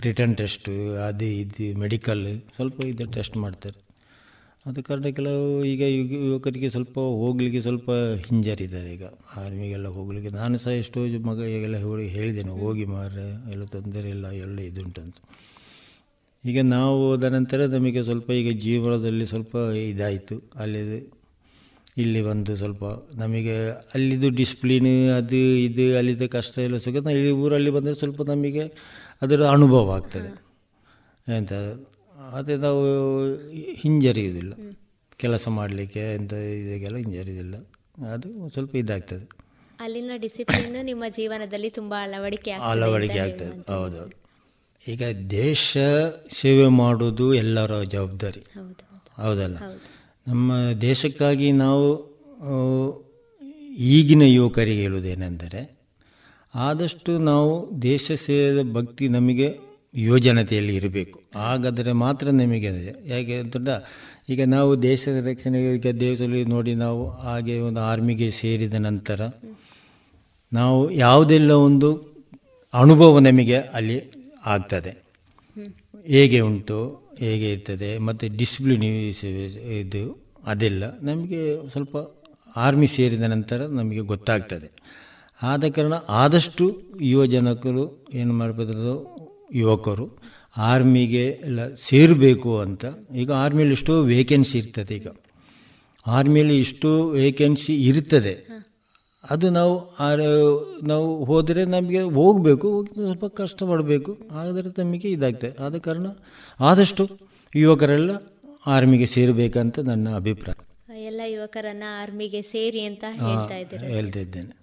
ರಿಟರ್ನ್ ಟೆಸ್ಟು ಅದು ಇದು ಮೆಡಿಕಲ್ ಸ್ವಲ್ಪ ಇದು ಟೆಸ್ಟ್ ಮಾಡ್ತಾರೆ. ಆದ ಕಾರಣ ಕೆಲವು ಈಗ ಯುವಕರಿಗೆ ಸ್ವಲ್ಪ ಹೋಗಲಿಕ್ಕೆ ಸ್ವಲ್ಪ ಹಿಂಜರಿದ್ದಾರೆ ಈಗ. ಆರ್ಮಿಗೆಲ್ಲ ಹೋಗಲಿಕ್ಕೆ ನಾನು ಸಹ ಎಷ್ಟೋ ಮಗ ಈಗೆಲ್ಲ ಹೋಗಿ ಹೇಳಿದ್ದೇನೆ, ಹೋಗಿ ಮಾರ್ರೆ, ಎಲ್ಲ ತೊಂದರೆ ಇಲ್ಲ, ಎಲ್ಲ ಇದುಂಟಂತ ಈಗ ನಾವು ಹೋದ ನಂತರ ನಮಗೆ ಸ್ವಲ್ಪ ಈಗ ಜೀವನದಲ್ಲಿ ಸ್ವಲ್ಪ ಇದಾಯಿತು. ಅಲ್ಲಿ ಇಲ್ಲಿ ಬಂದು ಸ್ವಲ್ಪ ನಮಗೆ ಅಲ್ಲಿದು ಡಿಸ್ಪ್ಲಿನ್ ಅದು ಇದು ಅಲ್ಲಿದ್ದ ಕಷ್ಟ ಎಲ್ಲ ಸಿಗುತ್ತೆ. ಇಲ್ಲಿ ಊರಲ್ಲಿ ಬಂದರೆ ಸ್ವಲ್ಪ ನಮಗೆ ಅದರ ಅನುಭವ ಆಗ್ತದೆ. ಎಂತ ಅದೇ ನಾವು ಹಿಂಜರಿಯುವುದಿಲ್ಲ. ಕೆಲಸ ಮಾಡಲಿಕ್ಕೆ ಎಂತ ಇದಕ್ಕೆಲ್ಲ ಹಿಂಜರಿಯುವುದಿಲ್ಲ. ಅದು ಸ್ವಲ್ಪ ಇದಾಗ್ತದೆ. ಅಲ್ಲಿನ ಡಿಸಿಪ್ಲಿನ್ ನಿಮ್ಮ ಜೀವನದಲ್ಲಿ ತುಂಬ ಅಳವಡಿಕೆ ಅಳವಡಿಕೆ ಆಗ್ತದೆ. ಹೌದೌದು ಈಗ ದೇಶ ಸೇವೆ ಮಾಡೋದು ಎಲ್ಲರ ಜವಾಬ್ದಾರಿ. ಹೌದಲ್ಲ? ನಮ್ಮ ದೇಶಕ್ಕಾಗಿ ನಾವು ಈಗಿನ ಯುವಕರಿಗೆ ಹೇಳುವುದೇನೆಂದರೆ ಆದಷ್ಟು ನಾವು ದೇಶ ಸೇವೆಯ ಭಕ್ತಿ ನಮಗೆ ಯೋಜನತೆಯಲ್ಲಿ ಇರಬೇಕು. ಹಾಗಾದರೆ ಮಾತ್ರ ನಿಮಗೆ ಯಾಕೆ ಅಂತ ಈಗ ನಾವು ದೇಶದ ರಕ್ಷಣೆಗೆ ಈಗ ದೇಶದಲ್ಲಿ ನೋಡಿ ನಾವು ಹಾಗೆ ಒಂದು ಆರ್ಮಿಗೆ ಸೇರಿದ ನಂತರ ನಾವು ಯಾವುದೆಲ್ಲ ಒಂದು ಅನುಭವ ನಮಗೆ ಅಲ್ಲಿ ಆಗ್ತದೆ. ಹೇಗೆ ಉಂಟು, ಹೇಗೆ ಇರ್ತದೆ, ಮತ್ತು ಡಿಸಿಪ್ಲಿನ್ ಇದು, ಅದೆಲ್ಲ ನಮಗೆ ಸ್ವಲ್ಪ ಆರ್ಮಿ ಸೇರಿದ ನಂತರ ನಮಗೆ ಗೊತ್ತಾಗ್ತದೆ. ಆದ ಕಾರಣ ಆದಷ್ಟು ಯುವಜನಕರು ಏನು ಮಾಡಬಾರ್ದು ಯುವಕರು ಆರ್ಮಿಗೆ ಎಲ್ಲ ಸೇರಬೇಕು ಅಂತ. ಈಗ ಆರ್ಮಿಯಲ್ಲಿ ಎಷ್ಟೋ ವೇಕೆನ್ಸಿ ಇರ್ತದೆ ಈಗ. ಆರ್ಮಿಯಲ್ಲಿ ಇಷ್ಟು ವೇಕೆನ್ಸಿ ಇರ್ತದೆ. ಅದು ನಾವು ನಾವು ಹೋದರೆ ನಮಗೆ ಹೋಗಬೇಕು ಸ್ವಲ್ಪ ಕಷ್ಟಪಡಬೇಕು. ಆದರೆ ನಮಗೆ ಇದಾಗ್ತದೆ. ಆದ ಕಾರಣ ಆದಷ್ಟು ಯುವಕರೆಲ್ಲ ಆರ್ಮಿಗೆ ಸೇರಬೇಕಂತ ನನ್ನ ಅಭಿಪ್ರಾಯ. ಎಲ್ಲ ಯುವಕರನ್ನ ಆರ್ಮಿಗೆ ಸೇರಿ ಅಂತ ಹೇಳ್ತಾ ಇದ್ದೇನೆ.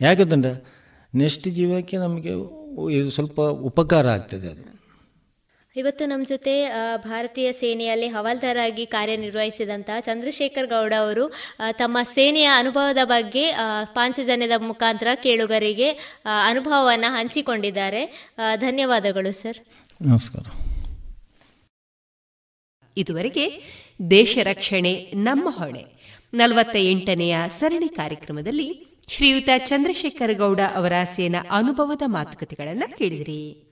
ಯಾಕಂತಂದ್ರೆ ನೆಕ್ಸ್ಟ್ ಜೀವಕ್ಕೆ ನಮಗೆ ಇದು ಸ್ವಲ್ಪ ಉಪಕಾರ ಆಗ್ತದೆ ಅದು. ಇವತ್ತು ನಮ್ಮ ಜೊತೆ ಭಾರತೀಯ ಸೇನೆಯಲ್ಲಿ ಹವಾಲ್ದಾರಾಗಿ ಕಾರ್ಯನಿರ್ವಹಿಸಿದಂತಹ ಚಂದ್ರಶೇಖರ್ ಗೌಡ ಅವರು ತಮ್ಮ ಸೇನೆಯ ಅನುಭವದ ಬಗ್ಗೆ ಪಾಂಚಜನ್ಯದ ಮುಖಾಂತರ ಕೇಳುಗರಿಗೆ ಅನುಭವವನ್ನು ಹಂಚಿಕೊಂಡಿದ್ದಾರೆ. ಧನ್ಯವಾದಗಳು ಸರ್. ನಮಸ್ಕಾರ. ಇದುವರೆಗೆ ದೇಶ ರಕ್ಷಣೆ ನಮ್ಮ ಹೊಣೆ. ನಲವತ್ತ ಎಂಟನೆಯ ಸರಣಿ ಕಾರ್ಯಕ್ರಮದಲ್ಲಿ ಶ್ರೀಯುತ ಚಂದ್ರಶೇಖರ ಗೌಡ ಅವರ ಸೇನಾ ಅನುಭವದ ಮಾತುಕತೆಗಳನ್ನು ಕೇಳಿದಿರಿ.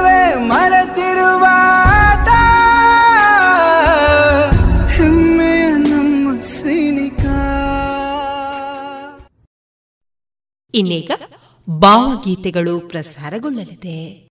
ಇನ್ನೀಗ ಭಾವಗೀತೆಗಳು ಪ್ರಸಾರಗೊಳ್ಳಲಿದೆ.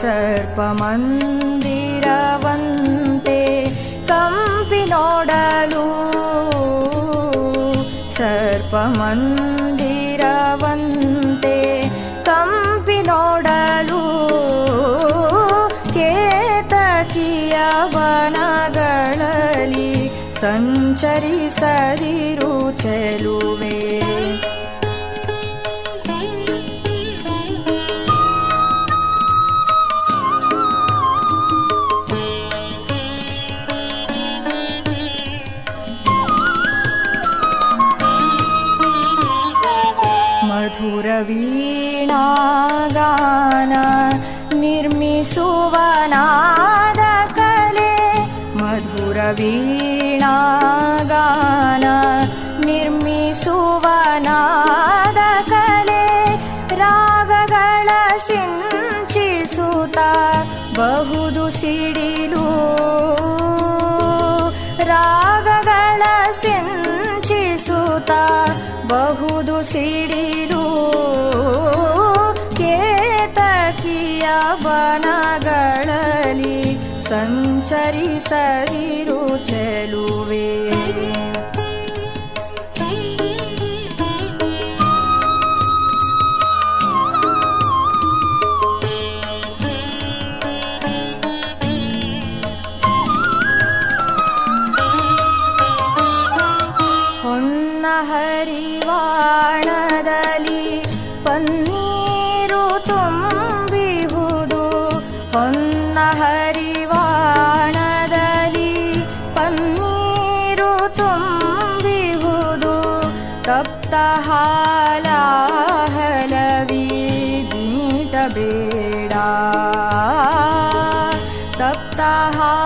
ಸರ್ಪ ಮಂದಿರವಂತೆ ಕಂಪಿ ನೋಡಲು ಸರ್ಪ ಮಂದಿರವಂತೆ ಕಂಪಿ ನೋಡಲು ವನಗಳಲ್ಲಿ ಸಂಚರಿಸದಿರು ಚೆಲುವೆ ಸಂಚರಿಸದಿರು ಚೆಲುವೆ 好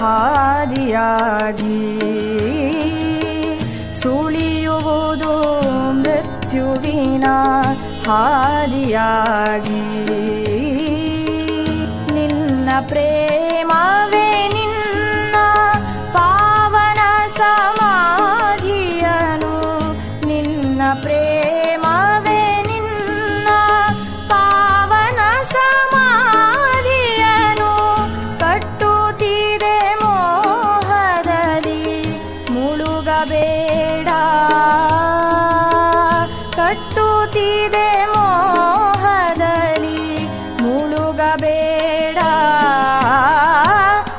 ಹಾದಿಯಾಗಿ ಸುಳಿಯುವುದು ಮೃತ್ಯುವಿನ ಹಾದಿಯಾಗಿ. ನಿನ್ನ ಪ್ರೇಮವೇ ನಿನ್ನ ಪಾವನ ಸಮಾಧಿಯನು. ನಿನ್ನ ಪ್ರೇಮವೇ ಮುಳುಗಬೇಡ ಕಟ್ಟುತ್ತಿದೆ ಮೋಹದಲ್ಲಿ ಮುಳುಗಬೇಡ.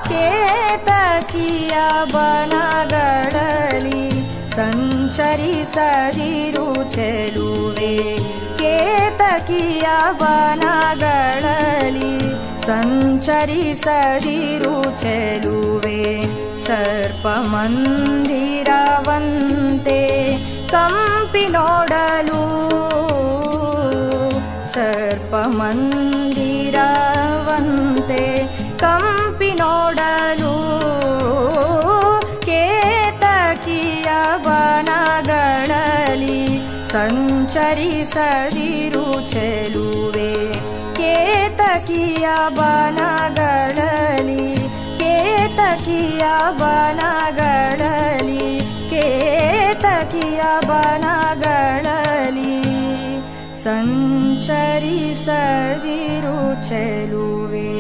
ಕೇತಕಿಯ ಬನಗಳಲ್ಲಿ ಸಂಚರಿಸದಿರು ಚೆಲುವೆ. ಕೇತಕಿಯ ಬನಗಳಲ್ಲಿ ಸಂಚರಿಸದಿರು ಚೆಲುವೆ. ಸರ್ಪ ಮಂದಿರವಂತೆ ಕಂಪಿ ನೋಡಲು. ಸರ್ಪ ಮಂದಿರವಂತೆ ಕಂಪಿ ನೋಡಲು. ಕೇತಕಿಯ ಬನಗಳಲ್ಲಿ ಸಂಚರಿಸದಿರು ಚೆಲುವೆ. ಕೇತಕಿಯ ಬನಗಳಲ್ಲಿ ಕೇತಕಿಯ ಬನಗಳಲಿ ಕೇತಕಿಯ ಬನಗಳಲಿ ಸಂಚರಿಸದಿರು ಚೆಲುವೆ.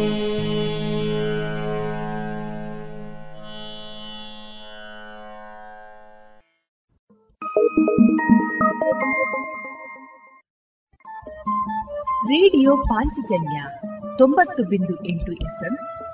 ರೇಡಿಯೋ ಪಾಂಚಜನ್ಯ ತೊಂಬತ್ತು ಬಿಂದು ಎಂಟು ಎಫ್ಎಂ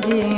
不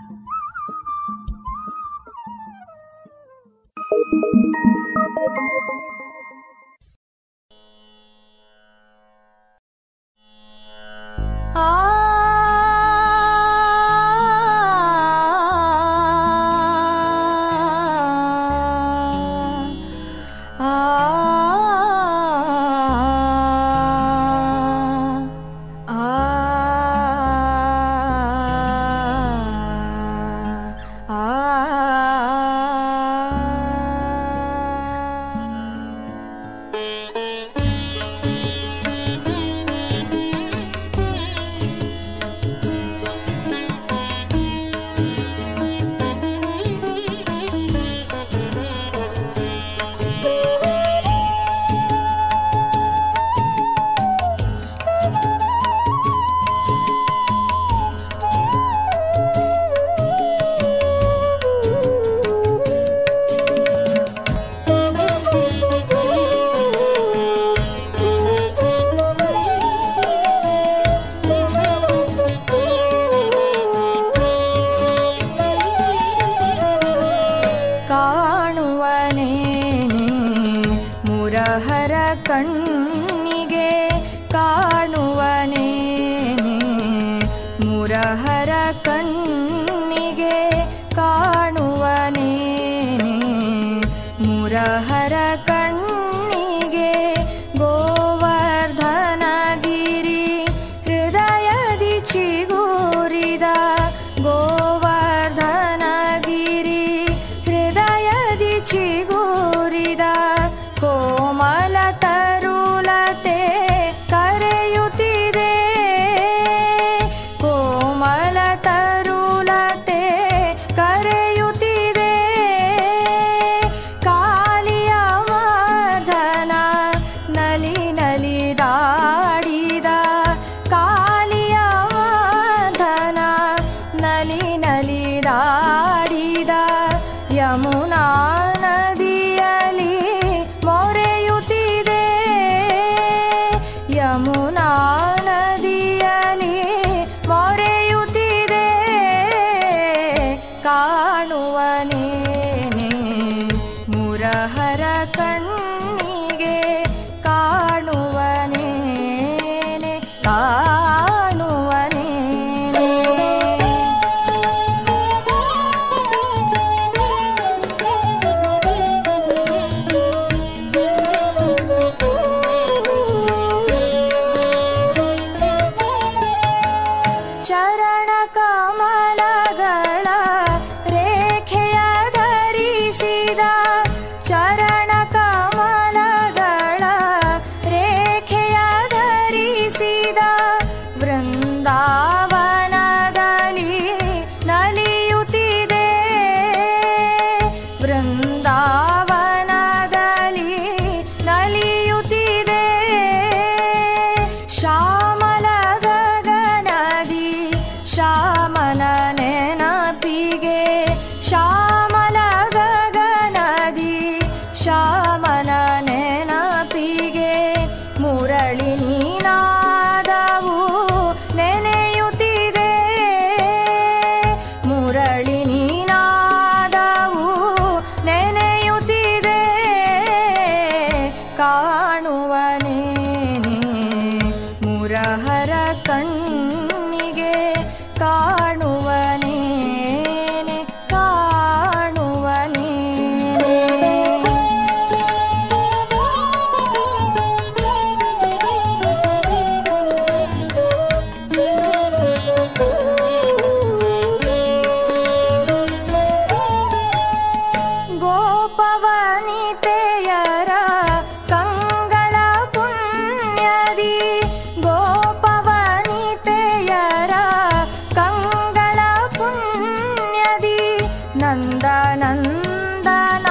नन्दना